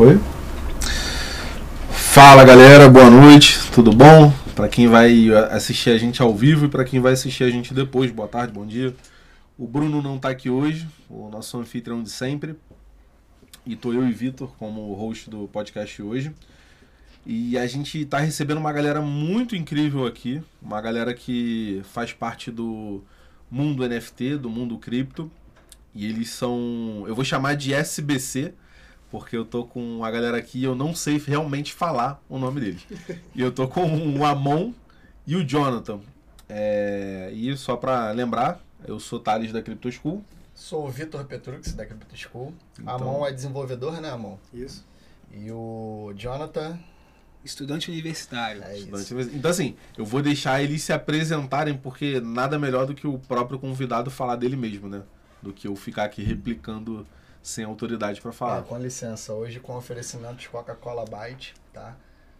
Foi? Fala galera, boa noite, tudo bom? Para quem vai assistir a gente ao vivo e para quem vai assistir a gente depois, boa tarde, bom dia. O Bruno não tá aqui hoje, o nosso anfitrião de sempre. E tô eu e Vitor como host do podcast hoje. E a gente tá recebendo uma galera muito incrível aqui, uma galera que faz parte do mundo NFT, do mundo cripto. E eles são, eu vou chamar de SBC, porque eu tô com a galera aqui e eu não sei realmente falar o nome deles. E eu tô com o Amon e o Jonathan. É, e só para lembrar, eu sou Thales da Crypto School. Sou o Vitor Petrux da Crypto School. Então- Amon é desenvolvedor, né, Amon? Isso. E o Jonathan Estudante universitário. é isso. Então, assim, eu vou deixar eles se apresentarem, porque nada melhor do que o próprio convidado falar dele mesmo, né? Do que eu ficar aqui replicando sem autoridade para Ah, falar. com licença, hoje com oferecimento de Coca-Cola Byte, tá?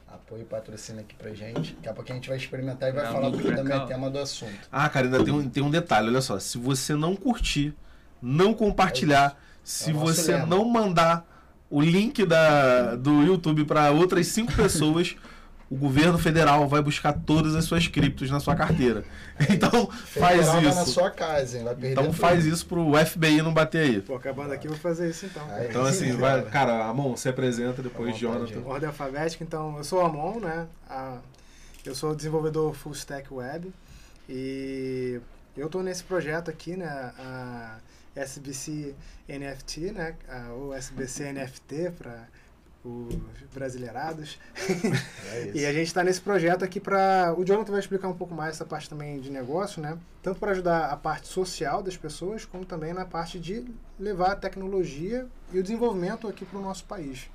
Apoio e patrocínio aqui pra gente. Daqui a pouco a gente vai experimentar e vai Dá falar um porque também é tema do assunto. Ah, cara, ainda tem um, tem um detalhe, olha só. Se você não curtir, não compartilhar, se É o nosso você lema. não mandar o link da, do YouTube para outras cinco pessoas, o governo federal vai buscar todas as suas criptos na sua carteira. Então, faz Federal tá na isso. sua casa, hein? Vai perder Então tudo. faz isso pro FBI não bater aí. Pô, acabando aqui, eu vou fazer isso então. Aí. Então assim, vai, cara, Amon, se apresenta, depois à vontade, Jonathan. Ordem alfabética, então, eu sou o Amon, né? Ah, eu sou desenvolvedor full stack web e eu tô nesse projeto aqui, né? A SBC NFT, né? A, ou SBC NFT para os brasileirados. É. E a gente está nesse projeto aqui para. O Jonathan vai explicar um pouco mais essa parte também de negócio, né? Tanto para ajudar a parte social das pessoas, como também na parte de levar a tecnologia e o desenvolvimento aqui para o nosso país.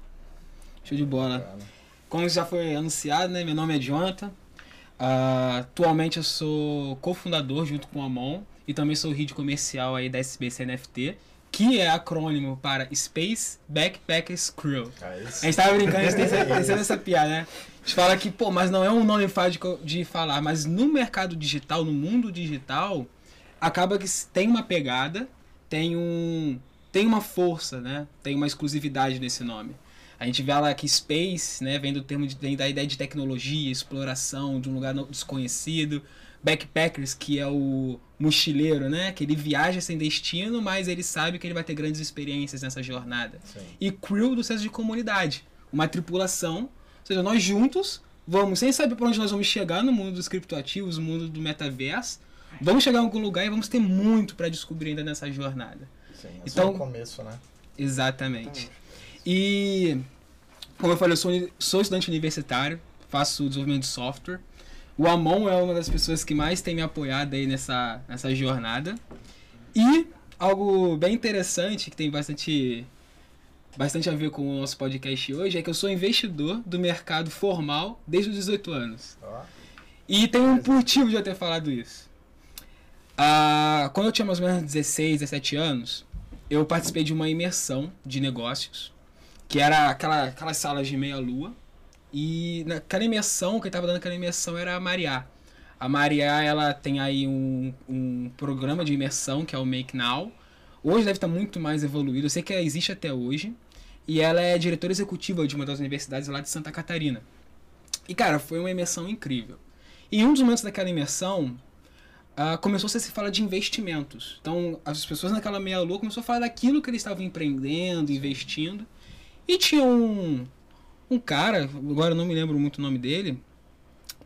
Show de bola. Como já foi anunciado, né? Meu nome é Jonathan. Ah, atualmente eu sou cofundador junto com o Amon e também sou lead comercial aí da SBC NFT, que é acrônimo para Space Backpackers Crew. É isso. A gente tava brincando, a gente tem essa, essa piada, né? A gente fala que, pô, mas não é um nome fácil de, de falar, mas no mercado digital, no mundo digital, acaba que tem uma pegada, tem um tem uma força, né? Tem uma exclusividade nesse nome. A gente vê lá que space, né, vem do termo de, vem da ideia de tecnologia, exploração de um lugar desconhecido. Backpackers, que é o mochileiro, né, que ele viaja sem destino, mas ele sabe que ele vai ter grandes experiências nessa jornada Sim. e crew do senso de comunidade. Uma tripulação, ou seja, nós juntos vamos, sem saber para onde nós vamos chegar no mundo dos criptoativos, no mundo do metaverso, vamos chegar em algum lugar e vamos ter muito para descobrir ainda nessa jornada. Sim, é Então- só o começo, né? Exatamente. E, como eu falei, eu sou, sou estudante universitário, faço desenvolvimento de software. O Amon é uma das pessoas que mais tem me apoiado aí nessa, nessa jornada. E algo bem interessante, que tem bastante, bastante a ver com o nosso podcast hoje, é que eu sou investidor do mercado formal desde os 18 anos. E tem um motivo de eu ter falado isso. Ah, quando eu tinha mais ou menos 16, 17 anos, eu participei de uma imersão de negócios, que era aquela, aquelas salas de meia-lua. E naquela imersão, quem estava dando aquela imersão era a Mariá. A Mariá, ela tem aí um, um programa de imersão, que é o Make Now. Hoje deve estar muito mais evoluído, eu sei que ela existe até hoje. E ela é diretora executiva de uma das universidades lá de Santa Catarina. E, cara, foi uma imersão incrível. E um dos momentos daquela imersão, ah, começou a se falar de investimentos. Então, as pessoas naquela meia-lua começaram a falar daquilo que eles estavam empreendendo, investindo. E tinha um, um cara, agora eu não me lembro muito o nome dele,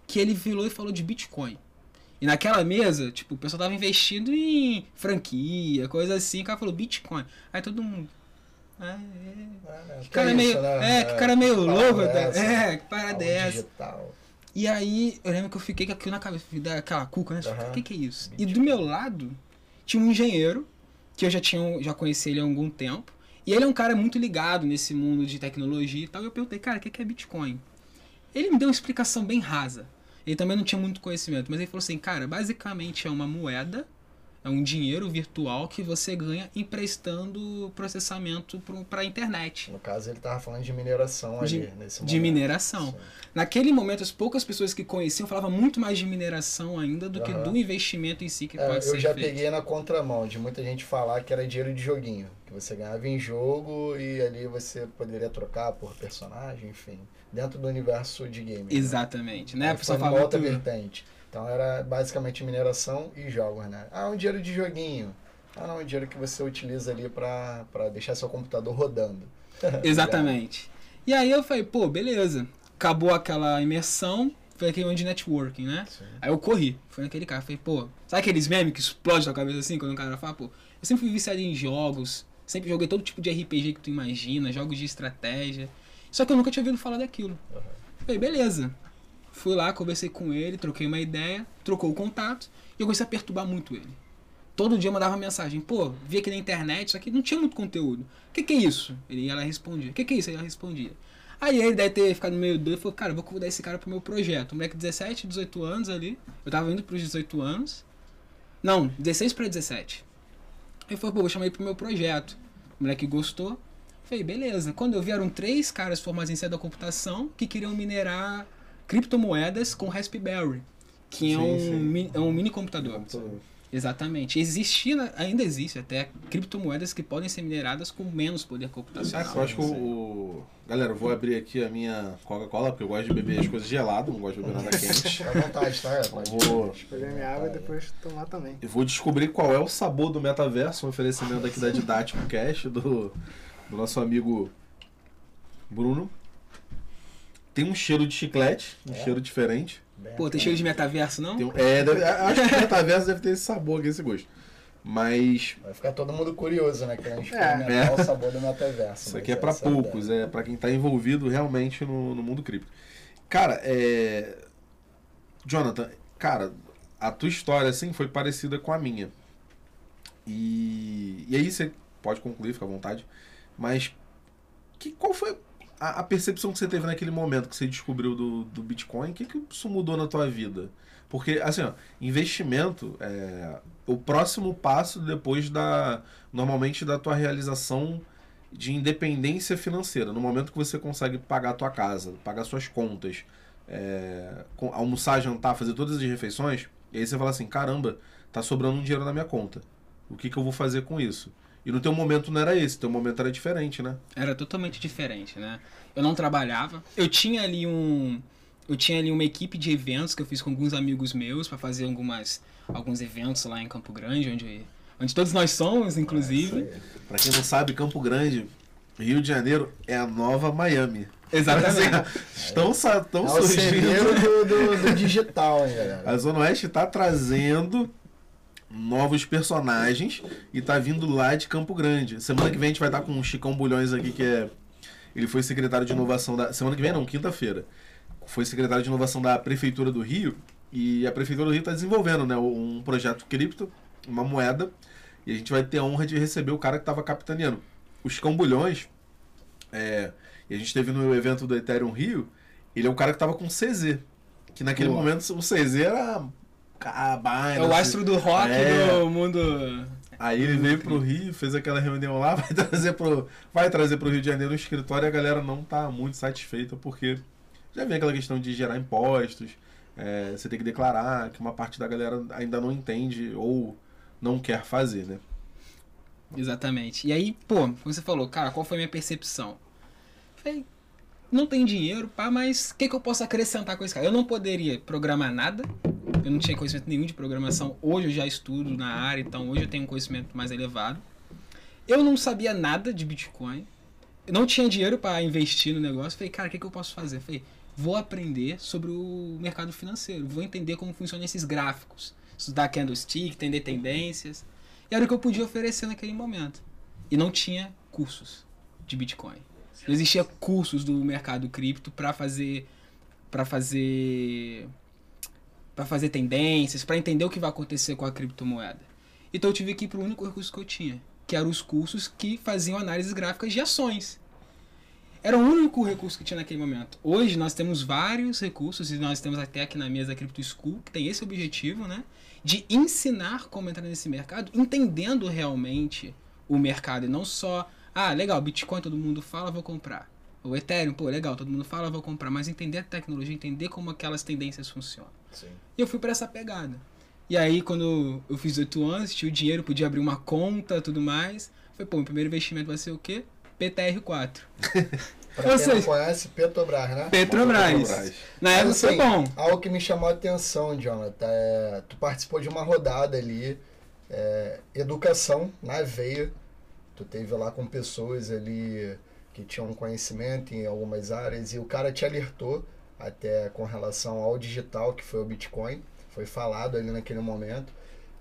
que ele virou e falou de Bitcoin. E naquela mesa, tipo, o pessoal tava investindo em franquia, coisa assim, o cara falou Bitcoin. Aí todo mundo. Ah, é. é, Que cara meio. né? É, que cara meio parada louco. dessa, É, que parada dessa. digital. E aí, eu lembro que eu fiquei com aquilo na cabeça, daquela cuca, né? O que, que é isso? E do meu lado, tinha um engenheiro, que eu já, tinha, já conheci ele há algum tempo. E ele é um cara muito ligado nesse mundo de tecnologia e tal. E eu perguntei, cara, o que, é Bitcoin? Ele me deu uma explicação bem rasa. Ele também não tinha muito conhecimento, mas ele falou assim, cara, basicamente é uma moeda, é um dinheiro virtual que você ganha emprestando processamento para a internet. No caso, ele tava falando de mineração De- ali, nesse De momento. mineração. Sim. Naquele momento, as poucas pessoas que conheciam falavam muito mais de mineração ainda do que Aham. do investimento em si que É, pode ser eu já feito. peguei na contramão de muita gente falar que era dinheiro de joguinho. Que você ganhava em jogo e ali você poderia trocar por personagem, enfim. Dentro do universo de game. né? Exatamente, né? Aí A pessoa fala muito... vertente. Então era basicamente mineração e jogos, né? Ah, um dinheiro de joguinho. Ah, não, um dinheiro que você utiliza ali pra, pra deixar seu computador rodando. Exatamente. E aí eu falei, pô, beleza. Acabou aquela imersão, foi aquele de networking, né? Sim. Aí eu corri, fui naquele cara, falei, pô, sabe aqueles memes que explodem na cabeça assim, quando o cara fala, pô, eu sempre fui viciado em jogos, sempre joguei todo tipo de RPG que tu imagina, jogos de estratégia, só que eu nunca tinha ouvido falar daquilo. Uhum. Falei, beleza. Fui lá, conversei com ele, troquei uma ideia, trocou o contato, e eu comecei a perturbar muito ele. Todo dia eu mandava mensagem, pô, vi aqui na internet, só que não tinha muito conteúdo. O que, que é isso? Ele ia lá e respondia. O que, que é isso? Ele ia lá e respondia. Aí ele deve ter ficado meio doido e falou, cara, vou convidar esse cara pro meu projeto. Um moleque de 17, 18 anos ali. Eu tava indo pros 18 anos. Não, 16 pra 17. Ele falou, pô, vou chamar ele pro meu projeto. O moleque gostou. Falei, beleza. Quando eu vi, eram três caras formados em ciência da computação que queriam minerar criptomoedas com Raspberry. Que é, Sim, um, sim. mi- é um mini computador. Exatamente. Existia, ainda existe até criptomoedas que podem ser mineradas com menos poder computacional. eu acho que o, Galera, eu vou abrir aqui a minha Coca-Cola, porque eu gosto de beber as coisas geladas, não gosto de beber nada quente. Fica à vontade, tá? Pode Vou- Beber minha água e depois tomar também. Eu vou descobrir qual é o sabor do metaverso, um oferecimento aqui da Didático Cash, do, do nosso amigo Bruno. Tem um cheiro de chiclete, um É? cheiro diferente. Bem, Pô, tem cheiro de metaverso, não? Tem um- é, deve- acho que o metaverso deve ter esse sabor aqui, esse gosto. Mas Vai ficar todo mundo curioso, né? Querendo É. experimentar É. o sabor do metaverso. Isso mas aqui é pra essa a poucos, é pra quem tá envolvido realmente no, no mundo cripto. Cara, é. Jonathan, cara, a tua história, assim, foi parecida com a minha. E, e aí você pode concluir, fica à vontade. Mas que, qual foi a, a percepção que você teve naquele momento que você descobriu do, do Bitcoin? O que, que isso mudou na tua vida? Porque, assim, ó, investimento é o próximo passo depois da. Normalmente da tua realização de independência financeira. No momento que você consegue pagar a tua casa, pagar suas contas, é, almoçar, jantar, fazer todas as refeições, e aí você fala assim, caramba, tá sobrando um dinheiro na minha conta. O que, que eu vou fazer com isso? E no teu momento não era esse, teu momento era diferente, né? Era totalmente diferente, né? Eu não trabalhava. Eu tinha ali um. Eu tinha ali uma equipe de eventos que eu fiz com alguns amigos meus para fazer algumas, alguns eventos lá em Campo Grande, onde, onde todos nós somos, inclusive. Aí. Pra quem não sabe, Campo Grande, Rio de Janeiro, é a nova Miami. Exatamente. Estão, sa- estão É o surgindo. do, do, do digital, hein, galera? A Zona Oeste está trazendo novos personagens e tá vindo lá de Campo Grande. Semana que vem a gente vai estar com o Chicão Bulhões aqui, que é. Ele foi secretário de inovação da. Semana que vem não, quinta-feira. Foi secretário de inovação da Prefeitura do Rio. E a Prefeitura do Rio está desenvolvendo né, um projeto cripto, uma moeda. E a gente vai ter a honra de receber o cara que estava capitaneando. O Chicão Bulhões, é, e a gente teve no evento do Ethereum Rio, ele é o cara que estava com CZ. Que naquele Pô. momento o CZ era. É o astro do rock É. do mundo. Aí ele veio pro Rio, fez aquela reunião lá, vai trazer pro, vai trazer pro Rio de Janeiro um escritório e a galera não tá muito satisfeita porque já vem aquela questão de gerar impostos, é, você tem que declarar, que uma parte da galera ainda não entende ou não quer fazer, né? Exatamente. E aí, pô, você falou, cara, qual foi a minha percepção? Falei, não tem dinheiro, pá, mas o que, que eu posso acrescentar com esse cara? Eu não poderia programar nada, eu não tinha conhecimento nenhum de programação. Hoje eu já estudo na área, então hoje eu tenho um conhecimento mais elevado. Eu não sabia nada de Bitcoin, eu não tinha dinheiro para investir no negócio. Falei, cara, o que, que eu posso fazer? Falei, vou aprender sobre o mercado financeiro, vou entender como funcionam esses gráficos, estudar candlestick, entender tendências. E era o que eu podia oferecer naquele momento. E não tinha cursos de Bitcoin. Não existia cursos do mercado cripto para fazer para fazer para fazer tendências, para entender o que vai acontecer com a criptomoeda. Então eu tive que ir para o único recurso que eu tinha, que eram os cursos que faziam análises gráficas de ações. Era o único recurso que tinha naquele momento. Hoje nós temos vários recursos e nós temos até aqui na mesa a Crypto School, que tem esse objetivo, né? De ensinar como entrar nesse mercado, entendendo realmente o mercado e não só, ah, legal, Bitcoin todo mundo fala, vou comprar. O Ethereum, pô, legal, todo mundo fala, vou comprar, mas entender a tecnologia, entender como aquelas tendências funcionam. Sim. E eu fui para essa pegada. E aí, quando eu fiz 8 anos, tinha o dinheiro, podia abrir uma conta tudo mais. Falei, pô, meu primeiro investimento vai ser o quê? PTR4. Pra quem não conhece, Petrobras, né? Petrobras. Petrobras. Na época Mas, foi assim, bom. Algo que me chamou a atenção, Jonathan, é, tu participou de uma rodada ali, é, educação na veia. Tu teve lá com pessoas ali que tinham conhecimento em algumas áreas e o cara te alertou até com relação ao digital, que foi o Bitcoin. Foi falado ali naquele momento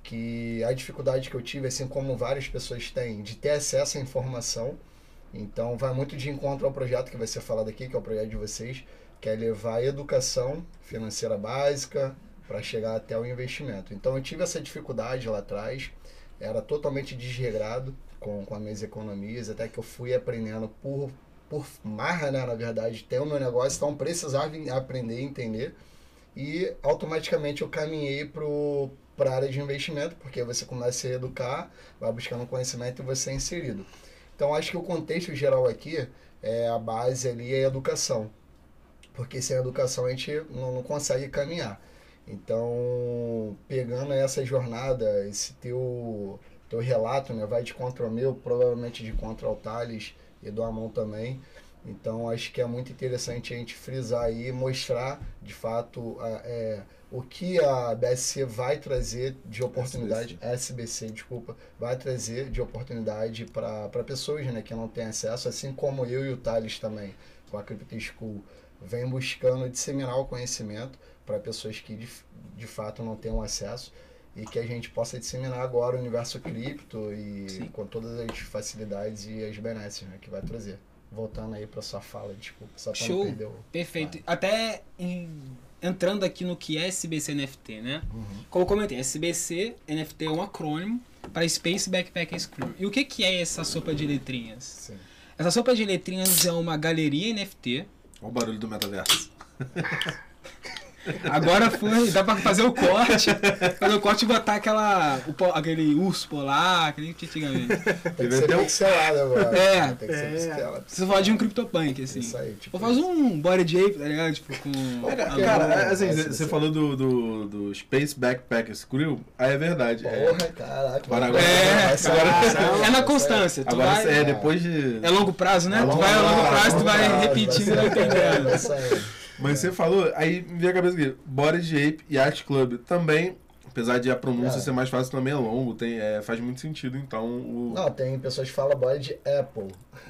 que a dificuldade que eu tive, assim como várias pessoas têm, de ter acesso à informação. Então vai muito de encontro ao projeto que vai ser falado aqui, que é o projeto de vocês, que é levar a educação financeira básica para chegar até o investimento. Então eu tive essa dificuldade lá atrás, era totalmente desregrado com, com as minhas economias, até que eu fui aprendendo por, por marra, né, na verdade, ter o meu negócio, então precisava aprender e entender. E automaticamente eu caminhei para a área de investimento, porque você começa a educar, vai buscando conhecimento e você é inserido. Então acho que o contexto geral aqui é a base ali é a educação. Porque sem educação a gente não, não consegue caminhar. Então, pegando essa jornada, esse teu, teu relato, né, vai de contra o meu, provavelmente de contra o Thales e do Amon também. Então, acho que é muito interessante a gente frisar aí, mostrar de fato a- é, o que a BSC vai trazer de oportunidade, SBC, desculpa, vai trazer de oportunidade para pessoas né, que não têm acesso, assim como eu e o Thales também, com a Crypto School, vem buscando disseminar o conhecimento para pessoas que de, de fato não têm acesso e que a gente possa disseminar agora o universo cripto e Sim. com todas as facilidades e as benesses né, que vai trazer. Voltando aí para sua fala, desculpa, só para não Show. perder o... Perfeito. Até em- entrando aqui no que é SBC NFT, né? Uhum. Como eu comentei, SBC NFT é um acrônimo para Space Backpackers Crew. E o que, que é essa sopa de letrinhas? Sim. Essa sopa de letrinhas é uma galeria NFT. Olha o barulho do metaverso. Agora foi, dá pra fazer o corte. Fazer o corte e botar aquela, o aquele urso polar, que antigamente. Tem que ser um- pixelado agora. É. Tem que ser É. pixelado. Você fala de um CryptoPunk, assim. Isso aí, tipo Ou faz um body ape, tá ligado? Tipo, com. É, Cara, cara, não- assim, não- você falou do, do, do Space Backpackers Crew, aí é verdade. é. Porra, caraca. Agora- agora- É, agora- É na constância. Tu Agora vai, é depois de. É longo prazo, né? É tu longo vai a longo prazo, prazo, tu vai repetindo e sair, entendendo. Mas você falou, aí me veio a cabeça aqui, Body de Ape e Art Club também, apesar de a pronúncia É. ser mais fácil, também é longo, tem, é, faz muito sentido, então o. Não, tem pessoas que falam body de Apple.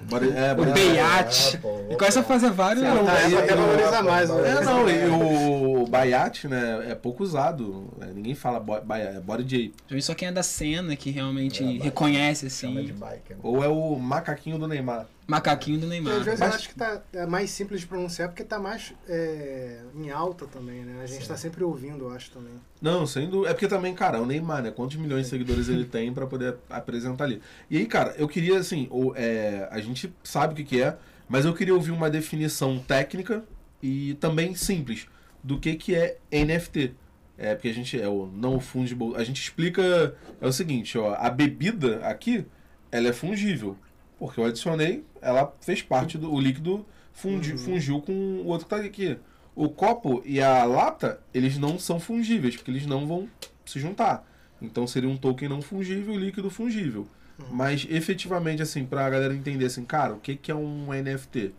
Body, é, O Body- Beiate. Apple, E começa a fazer vários. Não, Tá, aí- essa até eu- valoriza mais, né? É, não, e o Baiate, né, é pouco usado, né, ninguém fala é Body de Ape. Só quem é da cena que realmente É, reconhece, assim. bike. né? Ou é o macaquinho do Neymar. Macaquinho do Neymar. às vezes Mas- eu acho que tá é mais simples de pronunciar porque tá mais é, em alta também, né? A gente Sim. tá sempre ouvindo, eu acho também. Não, sem dúvida. É porque também, cara, é o Neymar, né? Quantos milhões de seguidores ele tem pra poder apresentar ali. E aí, cara, eu queria, assim, o- é, a gente sabe o que, que é, mas eu queria ouvir uma definição técnica e também simples do que, que é NFT. É, porque a gente é o não fungible. A gente explica. É o seguinte, ó, a bebida aqui, ela é fungível. Porque eu adicionei, ela fez parte do. O líquido fundi, fungiu com o outro que tá aqui. O copo e a lata, eles não são fungíveis, porque eles não vão se juntar. Então seria um token não fungível e líquido fungível. Mas efetivamente, assim, pra galera entender assim, cara, o que, que é um NFT?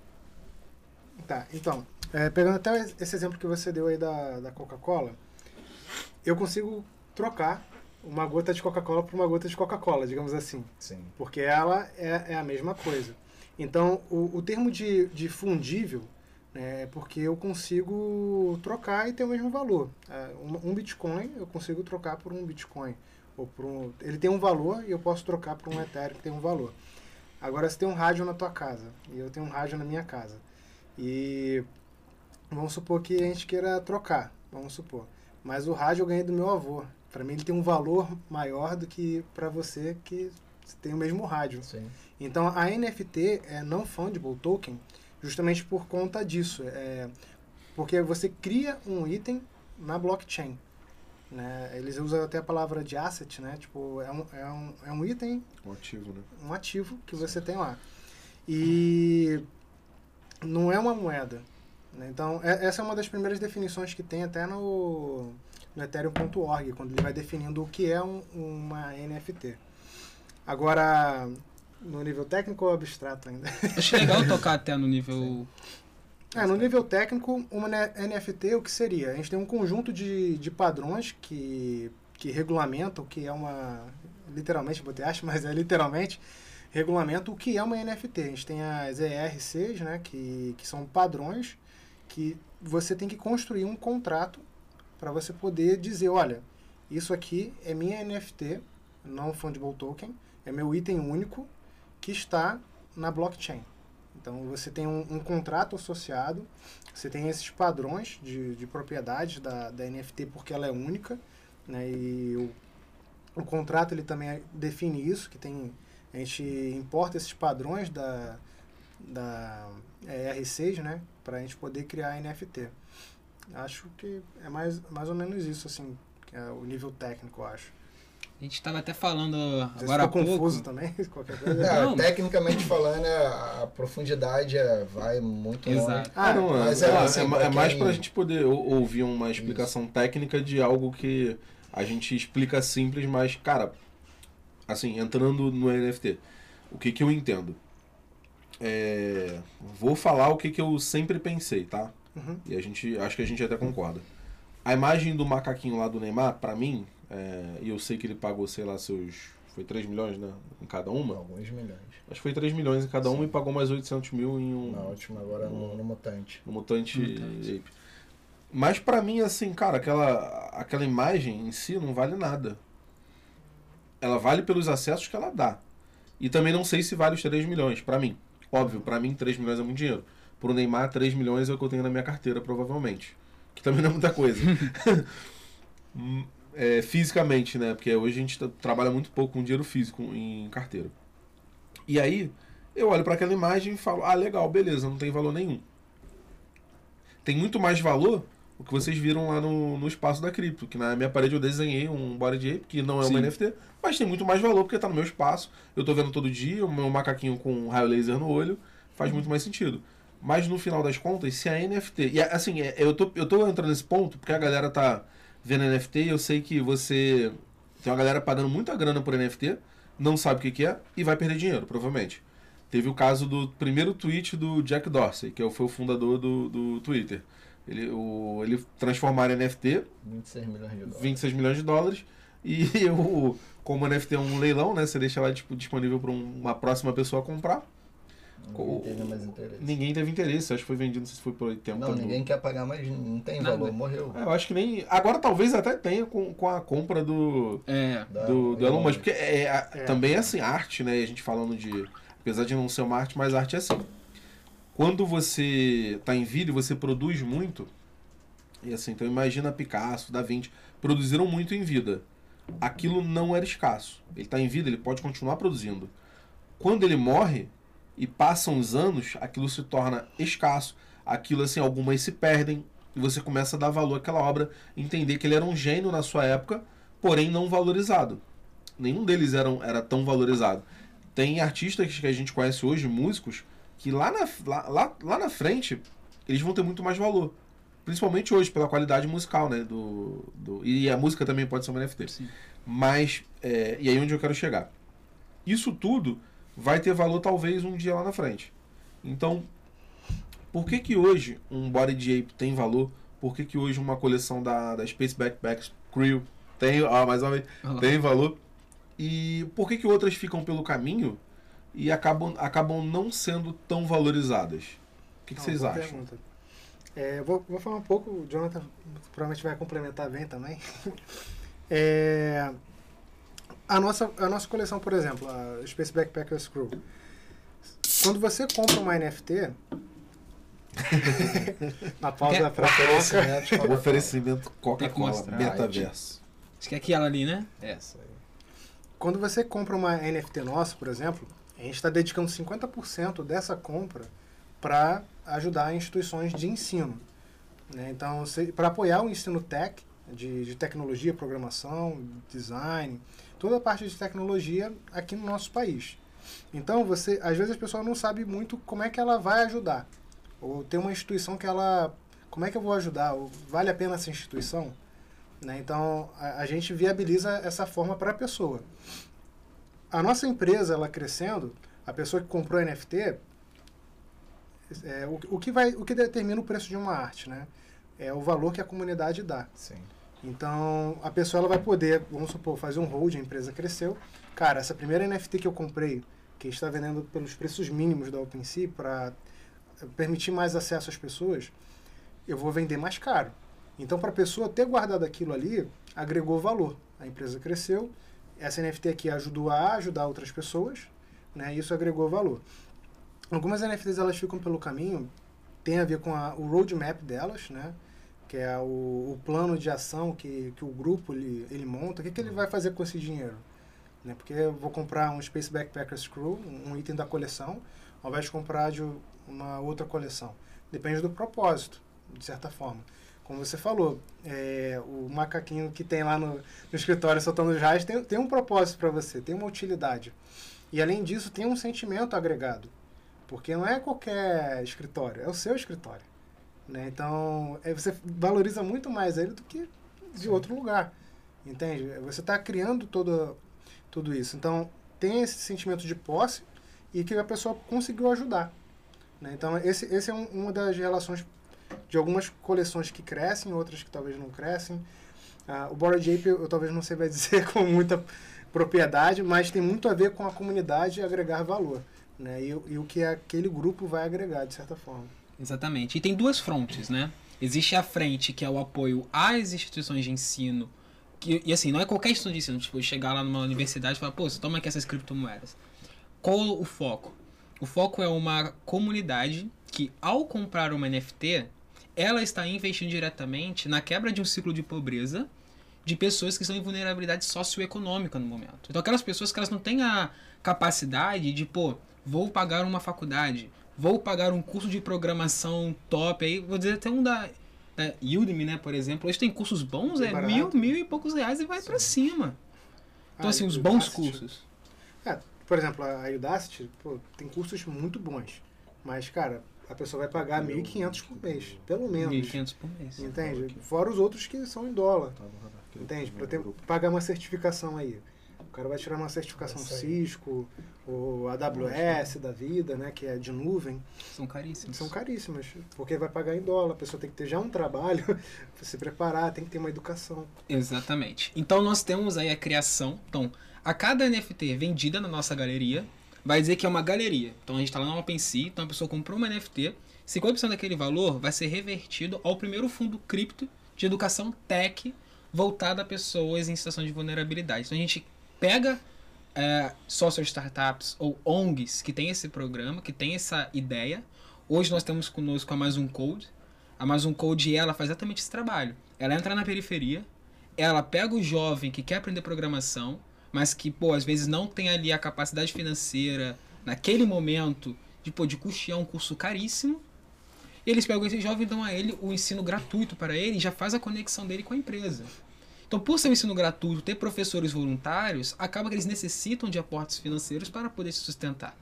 Tá, então, é, pegando até esse exemplo que você deu aí da, da Coca-Cola, eu consigo trocar uma gota de Coca-Cola por uma gota de Coca-Cola, digamos assim. Sim. porque ela é, é a mesma coisa. Então, o, o termo de, de fundível né, é porque eu consigo trocar e ter o mesmo valor. É, um, Bitcoin eu consigo trocar por um Bitcoin. Ou por um, ele tem um valor e eu posso trocar por um Ethereum que tem um valor. Agora, se tem um rádio na tua casa e eu tenho um rádio na minha casa e vamos supor que a gente queira trocar, vamos supor. Mas o rádio eu ganhei do meu avô. Para mim ele tem um valor maior do que para você que tem o mesmo rádio. Sim. Então a NFT é non fungible token justamente por conta disso. É, porque você cria um item na blockchain. Né? Eles usam até a palavra de asset, né? Tipo, é um, é um, é um item, Um ativo, né? um ativo que você tem lá. E não é uma moeda. né? Então, é- essa é uma das primeiras definições que tem até no, no Ethereum.org, quando ele vai definindo o que é um- uma NFT. Agora, no nível técnico ou abstrato ainda? Acho legal tocar até no nível. É, no nível técnico, uma NFT, o que seria? A gente tem um conjunto de, de padrões que, que regulamentam o que é uma. Literalmente, botei acho, mas é literalmente regulamenta o que é uma NFT. A gente tem as ERCs, né, que, que são padrões que você tem que construir um contrato para você poder dizer, olha, isso aqui é minha NFT, não fungible token, é meu item único que está na blockchain. Então você tem um, um contrato associado, você tem esses padrões de, de propriedade da, da NFT porque ela é única, né? E o, o contrato ele também define isso, que tem a gente importa esses padrões da da é, R6, né, para a gente poder criar NFT. Acho que é mais mais ou menos isso assim, é o nível técnico, eu acho. A gente tava até falando agora há ficou pouco. confuso também, qualquer coisa. É, Não. tecnicamente falando, é, a, a profundidade é, vai muito longe. Exato. Ah, não, é, mas é, é, é, assim, é mais quem- pra gente poder ou- ouvir uma explicação técnica de algo que a gente explica simples, mas, cara, assim, entrando no NFT, o que que eu entendo? É, vou falar o que que eu sempre pensei, tá? Uhum. E a gente, acho que a gente até concorda. A imagem do macaquinho lá do Neymar, pra mim, é, e eu sei que ele pagou, sei lá, seus. Foi 3 milhões, né? Em cada uma? Alguns milhões. Acho que foi 3 milhões em cada uma e pagou mais 800 mil em um. Na última, agora no, no Mutante. No Mutante, Mutante. Ape. Mas pra mim, assim, cara, aquela, aquela imagem em si não vale nada. Ela vale pelos acessos que ela dá. E também não sei se vale os 3 milhões, pra mim. Óbvio, pra mim 3 milhões é muito dinheiro. Pro Neymar, 3 milhões é o que eu tenho na minha carteira, provavelmente. Que também não é muita coisa. É, fisicamente, né? Porque hoje a gente tá- trabalha muito pouco com dinheiro físico em carteira. E aí, eu olho pra aquela imagem e falo: ah, legal, beleza, não tem valor nenhum. Tem muito mais valor o que vocês viram lá no, no espaço da cripto, que na minha parede eu desenhei um body ape, que não é uma Sim. NFT, mas tem muito mais valor porque tá no meu espaço. Eu tô vendo todo dia, o meu macaquinho com um raio laser no olho, faz muito mais sentido. Mas no final das contas, se a NFT. E assim, é, eu tô, eu tô entrando nesse ponto porque a galera tá vendo NFT e eu sei que você. Tem uma galera pagando muita grana por NFT, não sabe o que, que é e vai perder dinheiro, provavelmente. Teve o caso do primeiro tweet do Jack Dorsey, que foi o fundador do, do Twitter. Ele, o, ele transformaram NFT, 26 milhões de dólares. 26 milhões de dólares, e o, como o NFT é um leilão, né? Você deixa lá tipo, disponível para uma próxima pessoa comprar. Ninguém teve mais interesse. Ninguém teve interesse, acho que foi vendido, não sei se foi por 80. Não, ninguém quer pagar mais, não tem Nada. valor, morreu. É, eu acho que nem. Agora talvez até tenha com, com a compra do, É. Da- do, do Elon Musk. Porque é, é- É. também é assim, arte, né? E a gente falando de. Apesar de não ser uma arte, mas arte é assim. Quando você tá em vídeo, você produz muito. E assim, então imagina Picasso, Da Vinci, produziram muito em vida. Aquilo não era escasso. Ele tá em vida, ele pode continuar produzindo. Quando ele morre e passam os anos, aquilo se torna escasso. Aquilo assim, algumas se perdem e você começa a dar valor àquela obra, entender que ele era um gênio na sua época, porém não valorizado. Nenhum deles era, era tão valorizado. Tem artistas que a gente conhece hoje, músicos, que lá na, lá, lá, lá na frente eles vão ter muito mais valor. Principalmente hoje, pela qualidade musical, né? Do, do, e a música também pode ser uma NFT. Sim. Mas, é, e aí onde eu quero chegar? Isso tudo vai ter valor talvez um dia lá na frente. Então, por que que hoje um Body de Ape tem valor? Por que que hoje uma coleção da, da Space Backpacks Crew tem, ah, mais uma vez, tem valor? E por que que outras ficam pelo caminho e acabam, acabam não sendo tão valorizadas? O que, que Não, vocês acham? pergunta. É, vou, vou falar um pouco, o Jonathan provavelmente vai complementar bem também. É, a, nossa, a nossa coleção, por exemplo, a Space Backpackers Crew. Quando você compra uma NFT, na pausa troca, Oferecimento, O oferecimento Coca-Cola, metaverso. Acho que é aquela ali, né? Essa. quando você compra uma NFT nossa, por exemplo, a gente está dedicando 50% dessa compra para ajudar instituições de ensino. Né? Então, para apoiar o ensino tech, de, de tecnologia, programação, design, toda a parte de tecnologia aqui no nosso país. Então, você, às vezes as pessoas não sabem muito como é que ela vai ajudar. Ou tem uma instituição que ela, como é que eu vou ajudar? Ou vale a pena essa instituição? Né? Então, a, a gente viabiliza essa forma para a pessoa. A nossa empresa, ela crescendo, a pessoa que comprou NFT, é, o, o, que vai, o que determina o preço de uma arte, né? É o valor que a comunidade dá. Sim. Então, a pessoa ela vai poder, vamos supor, fazer um hold, a empresa cresceu. Cara, essa primeira NFT que eu comprei, que está vendendo pelos preços mínimos da OpenSea para permitir mais acesso às pessoas, eu vou vender mais caro. Então, para a pessoa ter guardado aquilo ali, agregou valor. A empresa cresceu, essa NFT aqui ajudou a ajudar outras pessoas, né? Isso agregou valor. Algumas NFTs elas ficam pelo caminho, tem a ver com a, o roadmap delas, né? Que é o, o, plano de ação que, que o grupo ele, ele monta, o que, que ele vai fazer com esse dinheiro? Né? Porque eu vou comprar um Space Backpacker Screw, um item da coleção, ao invés de comprar de uma outra coleção. Depende do propósito, de certa forma. Como você falou, é, o macaquinho que tem lá no, no escritório soltando os raios tem, tem um propósito para você, tem uma utilidade. E além disso, tem um sentimento agregado. Porque não é qualquer escritório, é o seu escritório. Né? Então, é, você valoriza muito mais ele do que de Sim. outro lugar. Entende? Você está criando todo, tudo isso. Então, tem esse sentimento de posse e que a pessoa conseguiu ajudar. Né? Então, esse, esse é um, uma das relações de algumas coleções que crescem, outras que talvez não crescem. Ah, o Bored Ape eu, eu talvez não sei dizer com muita propriedade, mas tem muito a ver com a comunidade agregar valor. Né? E, e o que aquele grupo vai agregar, de certa forma. Exatamente. E tem duas frontes, né? Existe a frente, que é o apoio às instituições de ensino. Que, e assim, não é qualquer instituição de ensino, tipo, chegar lá numa universidade e falar, pô, você toma aqui essas criptomoedas. Qual o foco? O foco é uma comunidade que, ao comprar uma NFT, ela está investindo diretamente na quebra de um ciclo de pobreza de pessoas que estão em vulnerabilidade socioeconômica no momento. Então, aquelas pessoas que elas não têm a capacidade de, pô, vou pagar uma faculdade, vou pagar um curso de programação top aí, vou dizer até um da, da Udemy, né, por exemplo, hoje tem cursos bons, é, mil, mil e poucos reais e vai para cima. Então, ah, assim, os bons cursos. É, por exemplo, a Udacity, pô, tem cursos muito bons, mas, cara, a pessoa vai pagar 1.500 por mês, pelo menos. 1.500 por mês. Entende? Fora os outros que são em dólar. Tá Entende? Para pagar uma certificação aí. Cara vai tirar uma certificação Cisco, o AWS da vida, né, que é de nuvem. São caríssimas. São caríssimas, porque vai pagar em dólar. A pessoa tem que ter já um trabalho para se preparar, tem que ter uma educação. Exatamente. Então nós temos aí a criação. Então, a cada NFT vendida na nossa galeria, vai dizer que é uma galeria. Então a gente está lá no OpenSea, então a pessoa comprou uma NFT, 50% daquele valor vai ser revertido ao primeiro fundo cripto de educação tech voltado a pessoas em situação de vulnerabilidade. Então a gente pega é, startups ou ONGs que tem esse programa, que tem essa ideia. Hoje nós temos conosco a Amazon Code. A Amazon Code ela faz exatamente esse trabalho. Ela entra na periferia, ela pega o jovem que quer aprender programação, mas que, pô, às vezes não tem ali a capacidade financeira naquele momento de, pô, de custear um curso caríssimo. Eles pegam esse jovem e dão a ele o ensino gratuito para ele e já faz a conexão dele com a empresa. Então, por ser um ensino gratuito, ter professores voluntários, acaba que eles necessitam de aportes financeiros para poder se sustentar.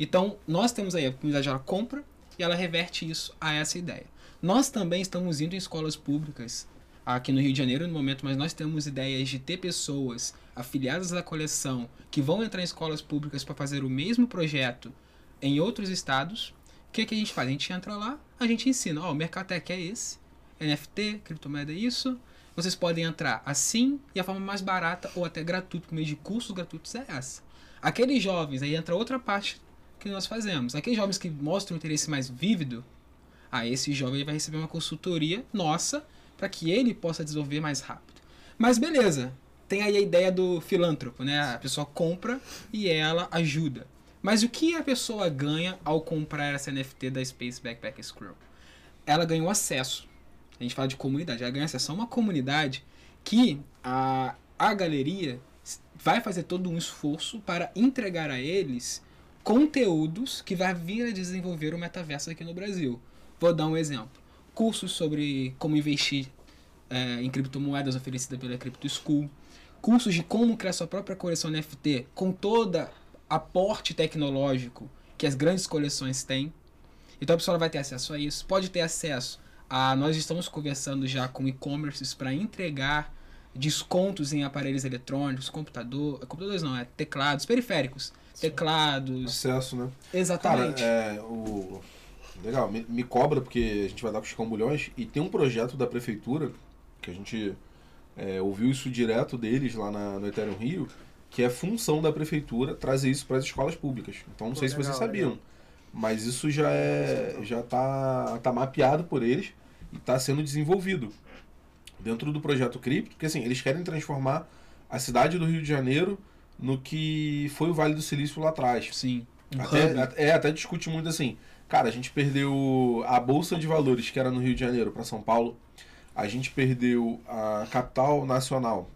Então, nós temos aí a comunidade, ela compra e ela reverte isso a essa ideia. Nós também estamos indo em escolas públicas aqui no Rio de Janeiro no momento, mas nós temos ideias de ter pessoas afiliadas à coleção que vão entrar em escolas públicas para fazer o mesmo projeto em outros estados. O que, que a gente faz? A gente entra lá, a gente ensina, ó, oh, o Mercatec é esse, NFT, criptomoeda é isso, vocês podem entrar assim e a forma mais barata ou até gratuita, por meio de cursos gratuitos, é essa. Aqueles jovens, aí entra outra parte que nós fazemos. Aqueles jovens que mostram um interesse mais vívido, ah, esse jovem vai receber uma consultoria nossa para que ele possa desenvolver mais rápido. Mas beleza, tem aí a ideia do filântropo, né? A pessoa compra e ela ajuda. Mas o que a pessoa ganha ao comprar essa NFT da Space Backpack Scroll? Ela ganhou acesso a gente fala de comunidade. A ganha acesso a uma comunidade que a, a galeria vai fazer todo um esforço para entregar a eles conteúdos que vai vir a desenvolver o metaverso aqui no Brasil. Vou dar um exemplo. Cursos sobre como investir é, em criptomoedas oferecida pela Crypto School. Cursos de como criar sua própria coleção NFT com toda aporte tecnológico que as grandes coleções têm. Então a pessoa vai ter acesso a isso. Pode ter acesso a. Nós estamos conversando já com e-commerces para entregar descontos em aparelhos eletrônicos, computador, computadores não, é teclados, periféricos, Sim. teclados. Acesso, né? Exatamente. Cara, é, o... Legal, me, me, cobra porque a gente vai dar com os cambulhões e tem um projeto da prefeitura que a gente é, ouviu isso direto deles lá na, no Ethereum Rio, que é função da prefeitura trazer isso para as escolas públicas. Então não Pô, sei legal, se vocês sabiam, legal. Mas isso já é já tá, tá mapeado por eles e está sendo desenvolvido dentro do projeto Cripto, porque assim, eles querem transformar a cidade do Rio de Janeiro no que foi o Vale do Silício lá atrás. Sim. Até, é, até discute muito assim. Cara, a gente perdeu a Bolsa de Valores, que era no Rio de Janeiro, para São Paulo. A gente perdeu a capital nacional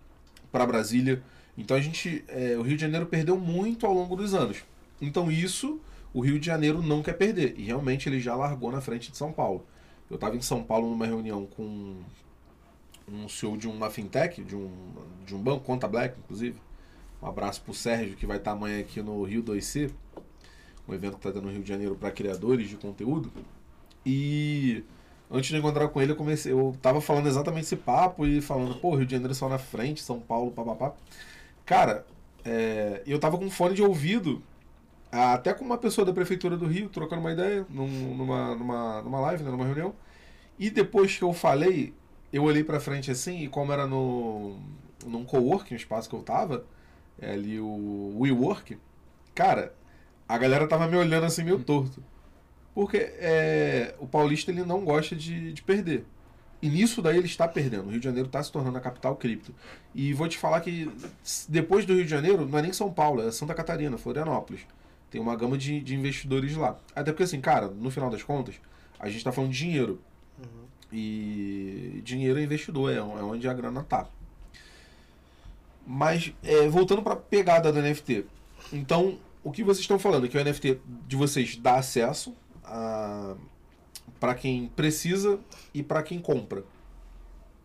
para Brasília. Então a gente, é, o Rio de Janeiro perdeu muito ao longo dos anos. Então isso o Rio de Janeiro não quer perder. E realmente ele já largou na frente de São Paulo. Eu estava em São Paulo numa reunião com um CEO de uma fintech, de um, de um banco, Conta Black, inclusive. Um abraço pro Sérgio, que vai estar amanhã aqui no Rio 2C, um evento que está tendo no Rio de Janeiro para criadores de conteúdo. E antes de encontrar com ele, eu comecei, eu tava falando exatamente esse papo e falando, pô, Rio de Janeiro só na frente, São Paulo, papapá. Cara, é, eu tava com fone de ouvido, até com uma pessoa da prefeitura do Rio, trocando uma ideia, num, numa, numa, numa live, né, numa reunião. E depois que eu falei, eu olhei pra frente assim, e como era no, num coworking, o espaço que eu tava, é ali o WeWork, cara, a galera tava me olhando assim meio torto. Porque é, o paulista ele não gosta de, de perder. E nisso daí ele está perdendo. O Rio de Janeiro está se tornando a capital cripto. E vou te falar que depois do Rio de Janeiro, não é nem São Paulo, é Santa Catarina, Florianópolis. Tem uma gama de, de investidores lá. Até porque assim, cara, no final das contas, a gente está falando de dinheiro. Uhum. E dinheiro é investidor, é, é onde a grana tá. Mas, é, voltando para a pegada do NFT. Então, o que vocês estão falando? Que o NFT de vocês dá acesso para quem precisa e para quem compra.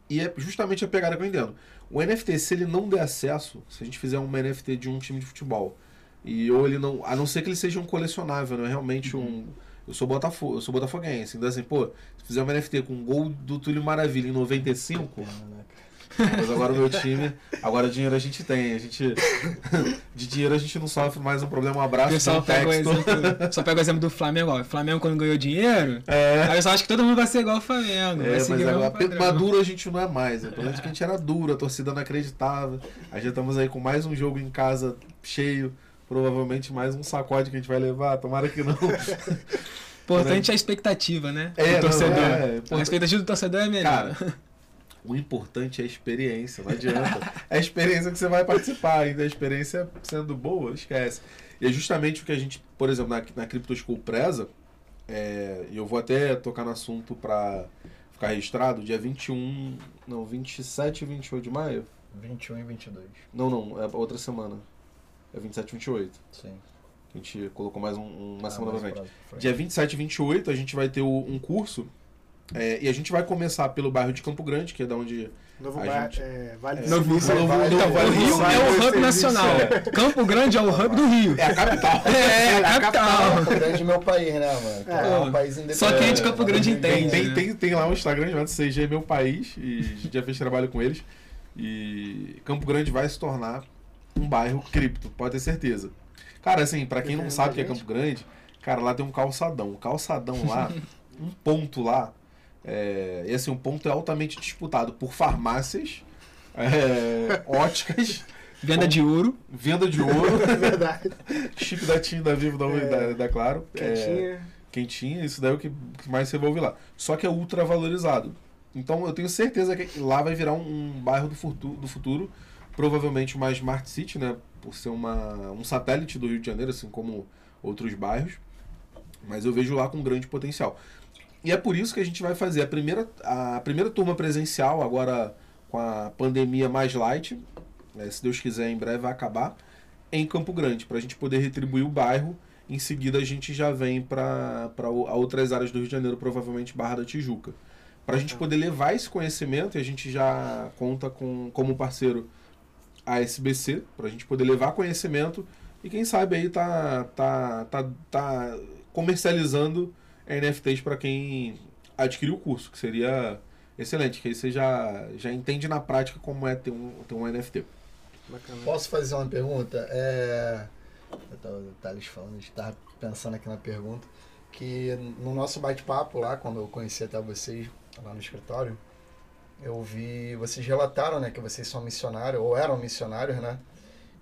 E é justamente a pegada que eu entendo. O NFT, se ele não der acesso, se a gente fizer uma NFT de um time de futebol, e ou ele não. A não ser que ele seja um colecionável, não é realmente um eu sou Botafogo, eu sou botafoguense. Então assim, pô, se fizer uma NFT com um gol do Túlio Maravilha em 95, mas agora o meu time, agora dinheiro a gente tem. A gente. De dinheiro a gente não sofre mais um problema. Um abraço. Pessoal pega exemplo, só pega o exemplo do Flamengo. Ó. O Flamengo, quando ganhou dinheiro, é. aí eu só acho que todo mundo vai ser igual o Flamengo. É, mas agora, maduro a gente não é mais. Né? Pelo menos que a gente era duro, a torcida não acreditava. Aí já estamos aí com mais um jogo em casa cheio. Provavelmente mais um sacode que a gente vai levar, tomara que não. Importante é a expectativa, né? É, do torcedor. Não, é, a expectativa do torcedor é melhor. Cara, o importante é a experiência, não adianta. É a experiência que você vai participar, ainda a experiência sendo boa, esquece. E é justamente o que a gente, por exemplo, na, na Crypto School preza, é, e eu vou até tocar no assunto para ficar registrado, dia 21, não, 27 e 28 de maio? 21 e 22. Não, não, é outra semana. É 27 e 28. Sim. A gente colocou mais um, uma ah, semana pra frente. Dia 27 e 28 a gente vai ter um curso. É, e a gente vai começar pelo bairro de Campo Grande, que é da onde. Novo a gente... é, Vale do Novo, Novo, vale, então, vale, Rio é o hub nacional. É. Campo Grande é o hub do Rio. É a capital. É, é a capital. Campo Grande é meu país, né, mano? É, é um país independente. Só quem é de Campo Grande entende. Tem, né? tem, tem, lá um Instagram chamado CG Meu País, e a gente já fez trabalho com eles. E Campo Grande vai se tornar um bairro cripto, pode ter certeza. Cara, assim, para quem não sabe o que é Campo Grande, cara, lá tem um calçadão. O calçadão lá, um ponto lá, é, e assim, um ponto é altamente disputado por farmácias, é, óticas. Venda de ouro. Venda de ouro. É verdade. Chip da TIM, da Vivo, da, é, da, da Claro. Quentinha. É, quentinha, isso daí é o que mais você vai ouvir lá. Só que é ultra valorizado. Então eu tenho certeza que lá vai virar um, um bairro do futuro, do futuro provavelmente uma Smart City, né, por ser uma, um satélite do Rio de Janeiro, assim como outros bairros, mas eu vejo lá com grande potencial. E é por isso que a gente vai fazer a primeira, a primeira turma presencial, agora com a pandemia mais light, né, se Deus quiser, em breve vai acabar, em Campo Grande, para a gente poder retribuir o bairro. Em seguida, a gente já vem para outras áreas do Rio de Janeiro, provavelmente Barra da Tijuca. Para a gente poder levar esse conhecimento, e a gente já conta com como parceiro a SBC, para a gente poder levar conhecimento e quem sabe aí tá, tá, tá, tá comercializando NFTs para quem adquirir o curso, que seria excelente, que aí você já, já entende na prática como é ter um, ter um NFT. Bacana. Posso fazer uma pergunta? É... O Thales falando, estava pensando aqui na pergunta, que no nosso bate-papo lá, quando eu conheci até vocês lá no escritório, eu vi, vocês relataram, né, que vocês são missionários, ou eram missionários, né?